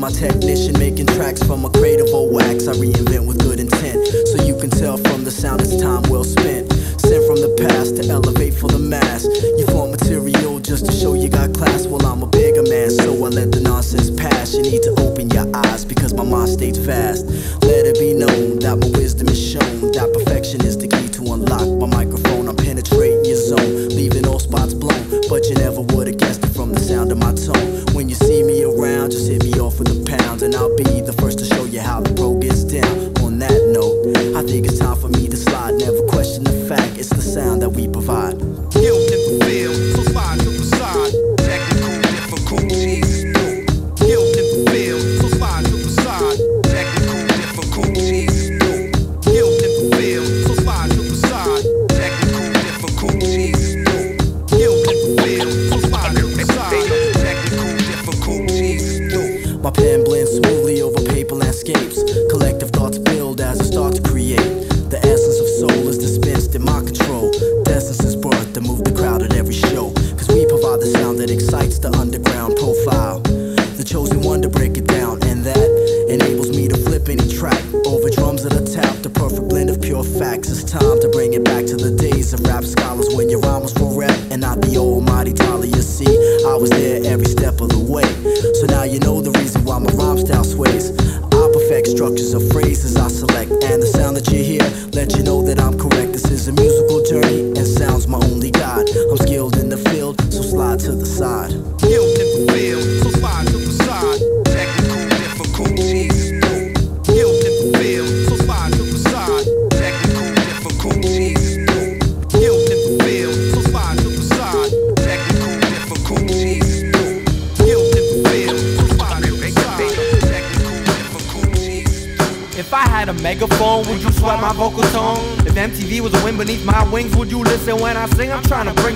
My technician making tracks from a crate of old wax. I reinvent with good intent, so you can tell from the sound it's time well spent. Sent from the past to elevate for the mass. You form material just to show you got class. Well, I'm a bigger man, so I let the nonsense pass. You need to open your eyes because my mind stays fast. Let it be known that my wisdom is shown. That perfection is the key to unlock my microphone. I'm penetrating your zone, leaving all spots blown. But you never would have guessed it from the sound of my tone. When you see me around, just hit me off with a pound, and I'll be the first to show you how the pro gets down. On that note, I think it's time for me to slide. Never question the fact, it's the sound that we provide.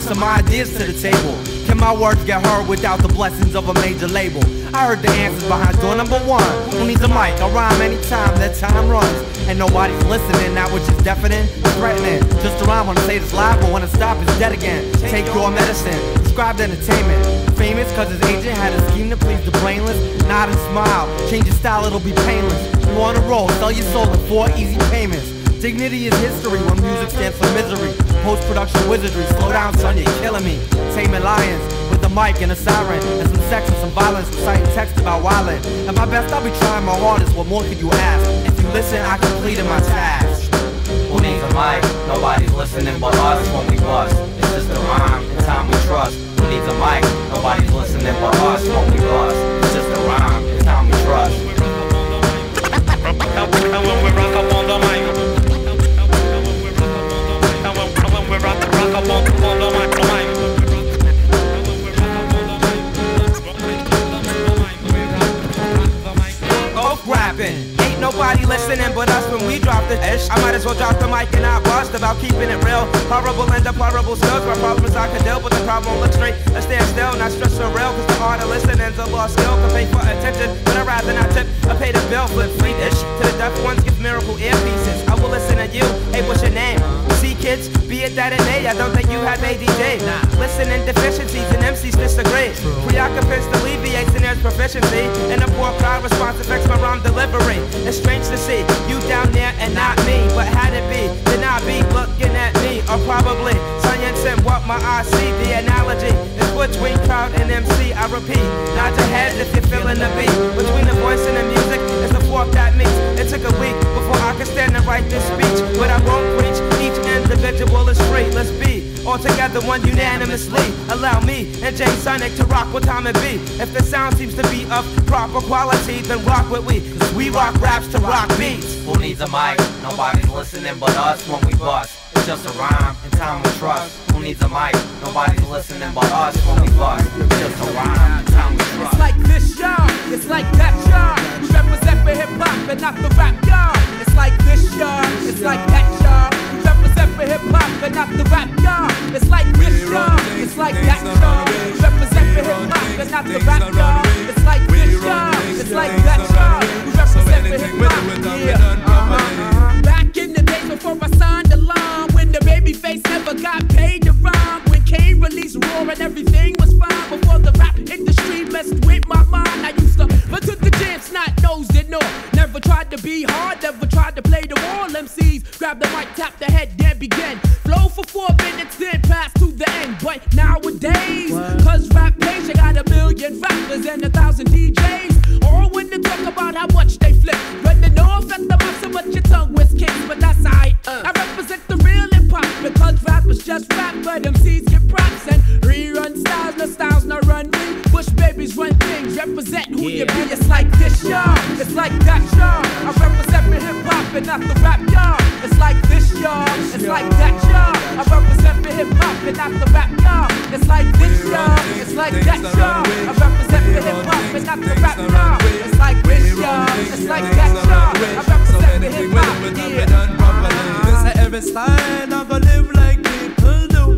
Some ideas to the table. Can my words get heard without the blessings of a major label? I heard the answers behind door number one. Who needs a mic? I rhyme anytime that time runs. And nobody's listening, that which is deafening, threatening. Just around wanna say this live, but when I stop, it's dead again. Take your medicine, prescribed entertainment. Famous cause his agent had a scheme to please the brainless. Nod and smile, change your style, it'll be painless. You on a roll, sell your soul in four easy payments. Dignity is history when music stands for misery. Post production wizardry, slow down, son, you're killing me. Taming lions with a mic and a siren, and some sex and some violence, reciting text about wildin'. At my best, I'll be trying my hardest. What more could you ask? If you listen, I completed my task. Who needs a mic? Nobody's listening but us when we bust. It's just a rhyme, in time we trust. Who needs a mic? Nobody's listening but us when we bust. It's just a rhyme, in time we trust. [laughs] Ain't nobody listening but us when we drop the ish. I might as well drop the mic and not bust about keeping it real. Horrible and deplorable skills. My problems I can deal, but the problem looks straight. I stand still, not stress for real. Cause the art of listening's a lost skill. Can pay for attention, but I'd rather not tip. I pay the bill, flip free dish. To the deaf ones, give miracle earpieces. I will listen to you. Hey, what's your name? Kids, be it that it may, I don't think you have ADD. Nah. Listening deficiencies and MCs disagree. Preoccupants alleviates in there's proficiency. And the poor crowd response affects my rhyme delivery. It's strange to see you down there and not me. But had it be, then I'd be looking at me. Or probably science and what my eyes see. The analogy is between crowd and MC. I repeat, nod your head if you're feeling the beat. Between the voice and the music is the fork that meets. It took a week before I could stand and write this speech. But I won't preach, each individual is free. Let's be all together one unanimously. Allow me and Jay Sonic to rock what time it be. If the sound seems to be of proper quality, then rock with we. Cause we rock raps to rock beats. Who needs a mic? Nobody's listening but us when we bust. It's just a rhyme, and time we trust. Who needs a mic? Nobody's listening but us when we bust. It's just a rhyme, in time we trust. It's like this, y'all. It's like that, y'all. We represent for hip hop and not the rap, y'all. It's like this, y'all. It's like that, y'all. For hip hop and not the rap, y'all. It's like this, y'all. It's like that, y'all. Represent for hip hop and not the rap, y'all. It's like this, y'all. It's like that, y'all. We represent for hip hop. Yeah. Uh-huh. Back in the days before I signed the line, when the baby face never got paid to rhyme, when Kane released Raw and everything was fine before the rap industry messed with my mind. I used to run to the gym, snot nosed and all. Never tried to be hard, never tried to play the wall. MCs grab the mic, tap the head, then begin. Flow for four minutes, then pass to the end. But nowadays, cause rap page, you got a million rappers and a thousand DJs. All when they talk about how much they flip. Running off at the muscle, but your tongue was kicked. But that's alright. Uh. I represent the real hip hop because rappers just rap, but MCs get props and rerun styles. No styles, no run. Bush babies run things, represent who you be. It's like this, y'all. It's like that, y'all. I represent for hip hop and not the rap, y'all. It's like this, y'all. It's like that, y'all. I represent for hip hop and not the rap, y'all. It's like this, y'all. It's like that, y'all. I represent for hip hop and not the rap, y'all. It's like this, y'all. It's like that, y'all. I represent for hip hop, yeah. This a every style I go live like people do.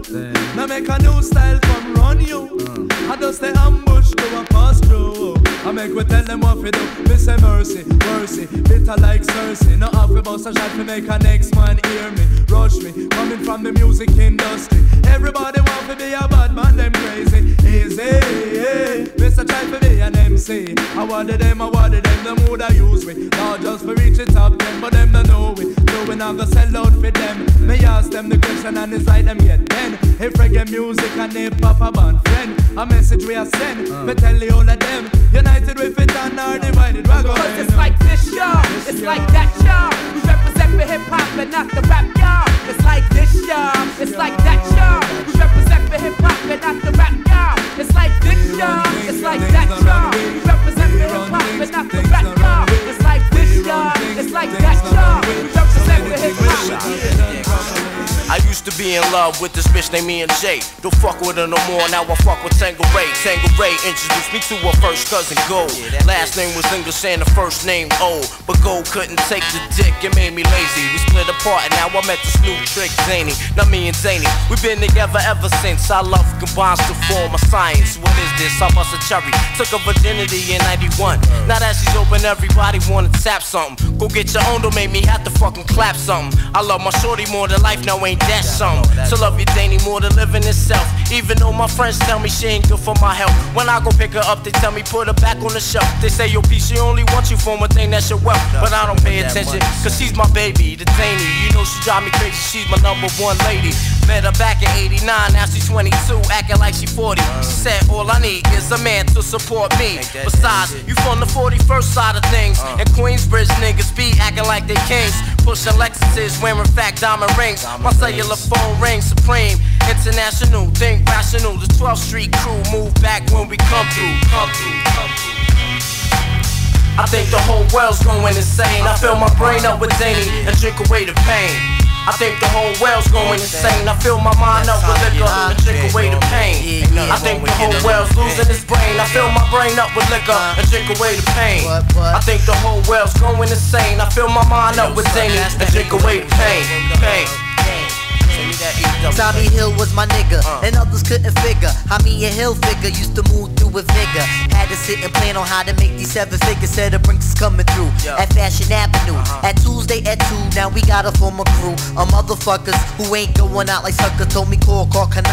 Now make a new style come run you. Uh. I just the ambush to a pass through. I make we tell them what we do. Me say mercy, mercy, bitter like cerasee. No half a bust a shot to make a next man hear me. Rush me, coming from the music industry. Everybody want to be a bad man, them crazy. Easy, yeah. Mr. Try to be an MC. I wanted them, I wanted them, them would I use me. Not just for reach the top ten, but them don't know it. So when I go sell out for them, me ask them the question and it's like them get then. If reggae music and hip hop a band friend, a message we are send. Uh. Me tell you all of them, united with it and are divided. We go Cause it's like this, y'all. It's like that, y'all. We represent for hip hop and not the rap, y'all. It's like this, y'all. It's like that, y'all. We represent for hip hop and not the rap, y'all. It's like this, y'all. It's like that, y'all. We represent for hip hop and not the rap, y'all. It's like this, y'all. It's like that, y'all. Used to be in love with this bitch named me and Jay. Don't fuck with her no more, now I fuck with Tanqueray. Tango Ray introduced me to her first cousin Gold. Last name was English and the first name O. But Gold couldn't take the dick, it made me lazy. We split apart and now I met this new trick, Zany. Now me and Zany, we've been together ever since. Our love combines to form a science. What is this? I bust a cherry. Took a virginity in 91. Now that she's open, everybody wanna tap something. Go get your own, don't make me have to fucking clap something. I love my shorty more than life, now ain't that something? So love you, Danny, more than living itself. Even though my friends tell me she ain't good for my health. When I go pick her up, they tell me put her back on the shelf. They say, yo, P, she only wants you for one thing, that's your wealth. But I don't pay attention, cause she's my baby, the Danny. You know she drive me crazy, she's my number one lady. Met her back in 89, now she's 22, acting like she 40. She said, all I need is a man to support me. Besides, you from the 41st side of things. And Queensbridge niggas be acting like they kings. Pushing Lexuses, wearing fat diamond rings. My cellular phone rings supreme. International, think rational. The 12th Street crew move back when we come through. Come through, come through. I think the whole world's going insane. I fill my brain up with Zany and drink away the pain. I think the whole world's going insane. I fill my mind up with liquor and drink away the pain. I think the whole world's losing its brain. I fill my brain up with liquor and drink away the pain. I think the whole world's going insane. I fill my mind up with Zany and drink away the pain. Pain. Tommy Hill was my nigga, and others couldn't figure how me and Hill figure. Used to move with vigor. Had to sit and plan on how to make these seven figures. Said the brinks is coming through at Fashion Avenue. At Tuesday at 2, now we got a former crew of motherfuckers who ain't going out like sucker. Told me call, call Kani,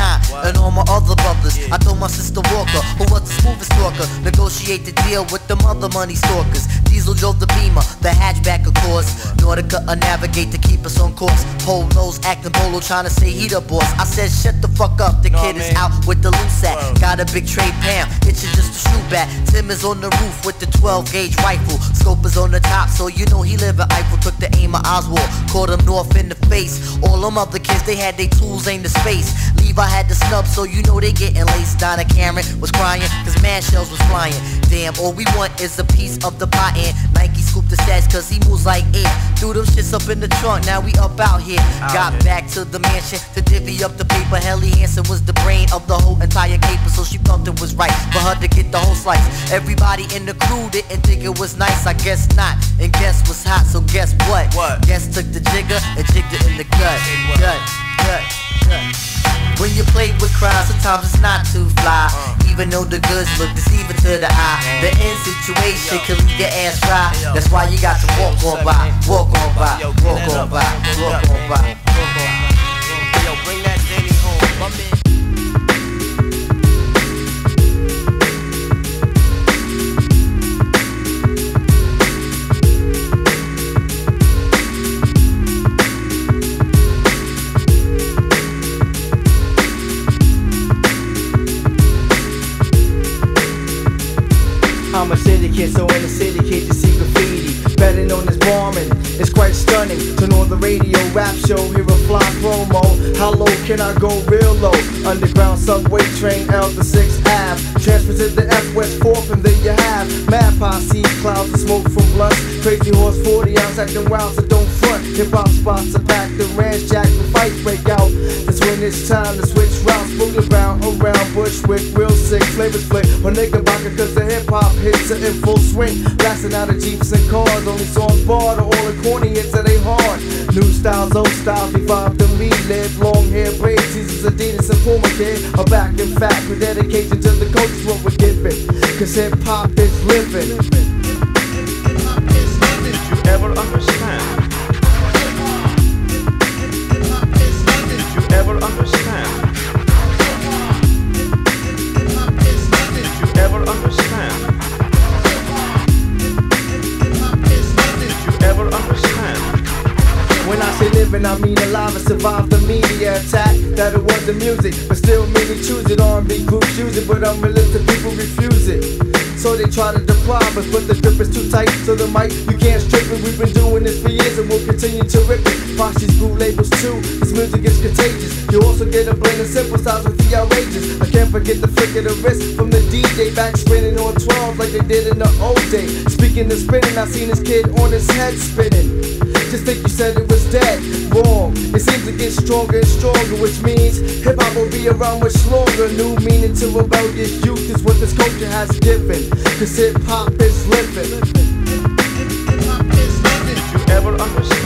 and all my other brothers. I told my sister Walker, who was the smoothest talker, negotiate the deal with the mother money stalkers. Diesel drove the Beamer, the hatchback of course. Nautica a navigate to keep us on course. Polos acting bolo, trying to say he the boss. I said shut the fuck up, the kid is out with the loose sack. Got a big trade Pam, it's just a shoe bat. Tim is on the roof with the 12 gauge rifle. Scope is on the top, so you know he live at Eiffel. Took the aim of Oswald, caught him north in the face. All them other kids, they had their tools aimed to space. Levi had the snub, so you know they getting laced. Donna Karan was crying, cause man shells was flying. Damn, all we want is a piece of the pie and Nike scooped the stats cause he moves like air. Threw them shits up in the trunk, now we up out here. Got back to the mansion to divvy up the paper. Helly Hansen was the brain of the whole entire caper, so she felt it was right for her to get the whole slice. Everybody in the crew didn't think it was nice, I guess not. And guess was hot, so guess what? What? Guess took the jigger and jigged it in the gut. Gut, gut, gut. When you play with crowds, sometimes it's not too fly. Uh. Even though the goods look deceiving to the eye. The end situation can leave your ass dry. That's why you got to walk on by, walk on by, walk on by, walk on by, walk on by. Yo, bring that Danny home. My man. I'm a city kid, so in the city kid, you see graffiti. Better known as bombing. Quite stunning. Turn on the radio rap show, hear a fly promo. How low can I go real low? Underground subway train, L to 6 Ave. Transfer to the F West 4th, and then you have mad posse, clouds of smoke from blunts. Crazy horse 40 ounce acting wild, so don't front. Hip hop spots are packed the ranch jack when fights break out. That's when it's time to switch routes. Move around, around Bushwick, real sick, flavors flick. Or Knickerbocker, cause the hip hop hits are in full swing. Blasting out of Jeeps and cars, only songs barred, all the corny hits that they hard. New styles, old styles, revive to me. Live long hair, braids, Caesars, Adidas, and Puma kid. A back in fact with dedication to the coach what we're giving. Cause hip hop is living. Did you ever understand? Did you ever understand? Living, I mean alive and survive the media attack. That it was the music, but still many choose it. R&B groups use it, but I'm unrealistic people refuse it. So they try to deprive us, but the grip is too tight. So the mic, you can't strip it. We've been doing this for years and we'll continue to rip it. Posse's group labels too. This music is contagious. You also get a blend of simple styles with the outrageous. I can't forget the flick of the wrist from the DJ back spinning on 12 like they did in the old day. Speaking of spinning, I seen this kid on his head spinning. Just think you said it was dead. Wrong. It seems to get stronger and stronger, which means hip hop will be around much longer. New meaning to rebellious youth is what this culture has given. Cause hip hop is living. you ever understand?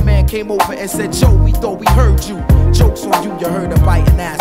came over and said, Joe, we thought we heard you. Jokes on you, you heard a biting ass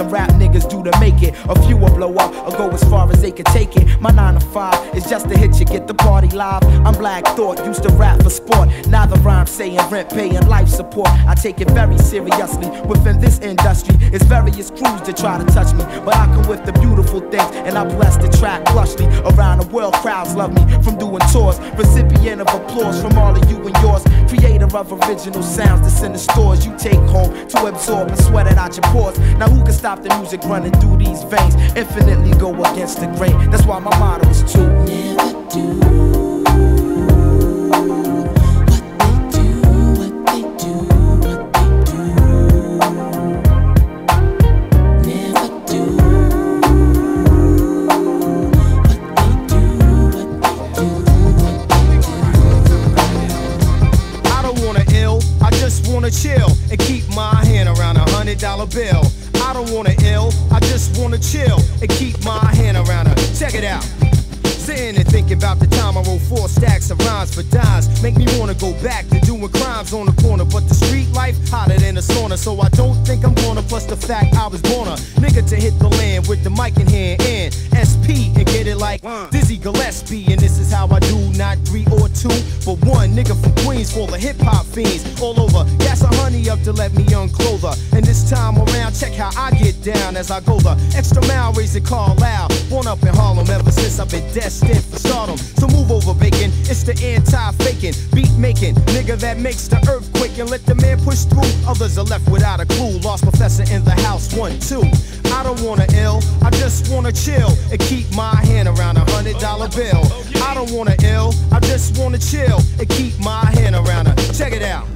some rap niggas do to make it. A few will blow up or go as far as they can take it. My 9 to 5 is just to hit you, get the party live. I'm Black Thought, used to rap for sport. Now the rhyme saying rent, paying life support. I take it very seriously. Within this industry, it's various crews that try to touch me. But I come with the beautiful things, and I bless the track plushly. Around the world, crowds love me from doing tours. Recipient of applause from all of you and yours. Creator of original sounds that's in the stores you take home to absorb and sweat it out your pores. Now who can stop the music running through these veins? Infinitely go against the grain. That's why my motto is to just wanna chill and keep my hand around a hundred dollar bill. I don't wanna ill, I just wanna chill and keep my hand around her. Check it out. Sitting and thinking about the time I wrote four stacks of rhymes for dimes. Make me wanna go back to doing crimes on the corner. But the street life hotter than a sauna. So I don't think I'm gonna. Plus the fact I was born a nigga to hit the land with the mic in hand and SP and get it like Dizzy Gillespie. And this is how I do, not three or two, but one nigga from Queens full of hip hop fiends all over. Gas a honey up to let me unclothe her. And this time around, check how I get down as I go the extra mile, raise raising call loud. Born up in Harlem ever since I've been destined for stardom. So move over, bacon. It's the anti-faking, beat making nigga that makes the earthquake and let the man push through. Others are left without a clue. Large Professor in the house, one, two. I don't wanna ill, I just wanna chill and keep my hand around a hundred dollar bill. I don't wanna ill, I just wanna chill and keep my hand around her. Check it out.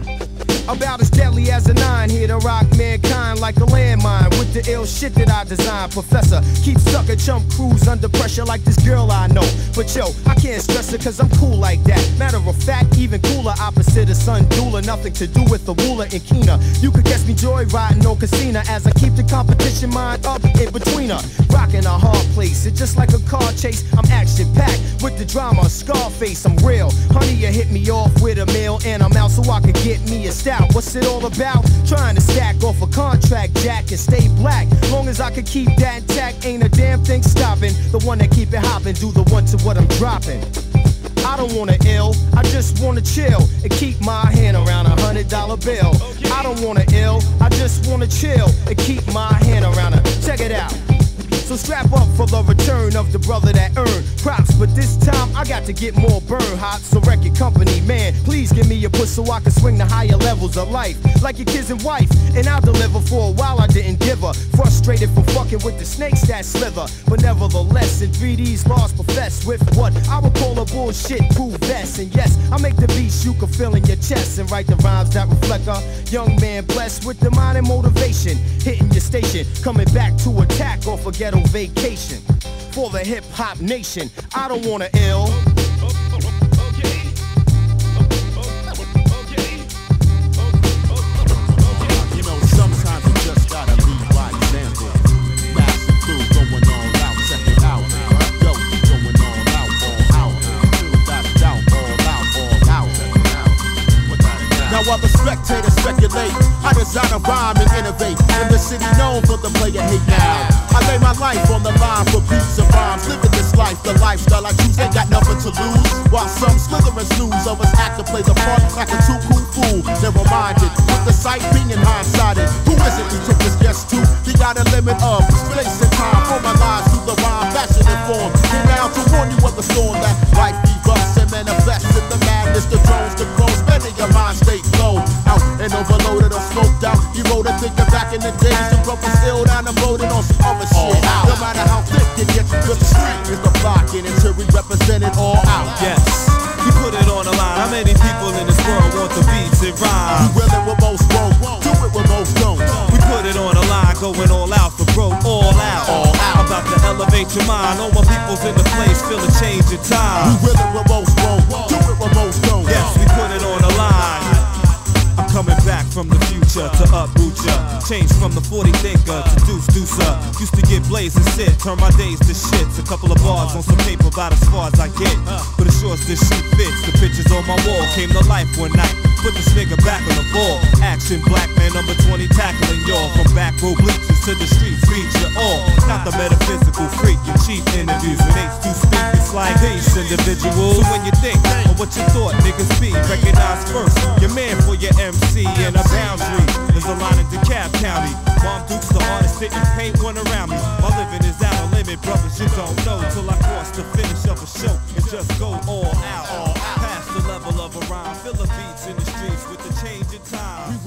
About as deadly as a nine, here to rock mankind like a landmine with the ill shit that I designed. Professor, keep sucking chump crews under pressure like this girl I know. But yo, I can't stress it cause I'm cool like that. Matter of fact, even cooler, opposite of Sun Dula. Nothing to do with the ruler in Kina. You could guess me joy riding on casino as I keep the competition mind up in between her. Rocking a hard place, it's just like a car chase. I'm action packed with the drama, Scarface, I'm real. Honey, you hit me off with a meal and I'm out so I could get me a stout. What's it all about? Trying to stack off a contract, jack, and stay black. Long as I can keep that intact, ain't a damn thing stopping. The one that keep it hopping, do the one to what I'm dropping. I don't wanna ill, I just wanna chill and keep my hand around a hundred dollar bill. I don't wanna ill, I just wanna chill and keep my hand around a. Check it out. So strap up for the return of the brother that earned props. But this time I got to get more burn hot. So record company, man, please give me a push so I can swing the higher levels of life. Like your kids and wife. And I'll deliver for a while I didn't give her. Frustrated for fucking with the snakes that slither. But nevertheless, in 3D's lost profess with what I would call a bullshit proof vest. And yes, I make the beats you can feel in your chest and write the rhymes that reflect a young man blessed with the mind and motivation. Hitting your station, coming back to attack or a ghetto vacation. For the hip hop nation, I don't wanna ill. You know, sometimes you just gotta lead by example. Master crew going all out, check it out. Going all out, all out. Without a all out, all out. Now while the spectators speculate, I design a rhyme and innovate. In the city known for the player hate now. I lay my life on the line for beats and rhymes. Living this life, the lifestyle I choose, ain't got nothing to lose. While some slither and snooze of us act to play the part like a too cool fool. Never minded, with the sight being hindsighted. Who is it we took this guest to? He got a limit of space and time for my lives through the rhyme, fashion and form. Down to warn you of the storm that life erupts and manifests in the madness, the drones, the clones, spending your mind state low. Out and overloaded or smoked out. You wrote a thinking back in the days, you broke still down and voted on some other shit. No matter how thick it gets, the street is the blocking until we represent it all out. Yes, you put it on the line. How many people in this world want the beats and rhymes? You will it with most won't, do it with most don't. We put it on the line, going all out for growth, all out. All out. About to elevate your mind. All my people's in the place, feel a change in time. You will it with most won't, do it with most don't. Yes, we put it on the line. Coming back from the future to uproot ya. Change from the 40 thinker to deuce deucer. Used to get blazed and sit, turn my days to shits. A couple of bars on some paper about as far as I get. But as sure as this shoot fits, the pictures on my wall came to life one night. Put this nigga back on the ball. Action black man number 20 tackling y'all. From back row bleachers to the streets, you all. Not the metaphysical freak, your cheap interviews. When H2 speak, it's like these individuals. So when you think or what you thought niggas be, recognize first your man for your MC sea and a boundary is a line in DeKalb County. Bomb Duke's the hardest sitting paint one around me. My living is out of limit, brothers. You don't know till I cross the finish of a show and just go all out, all out. Past the level of a rhyme, fill the beats in the streets with the change in time.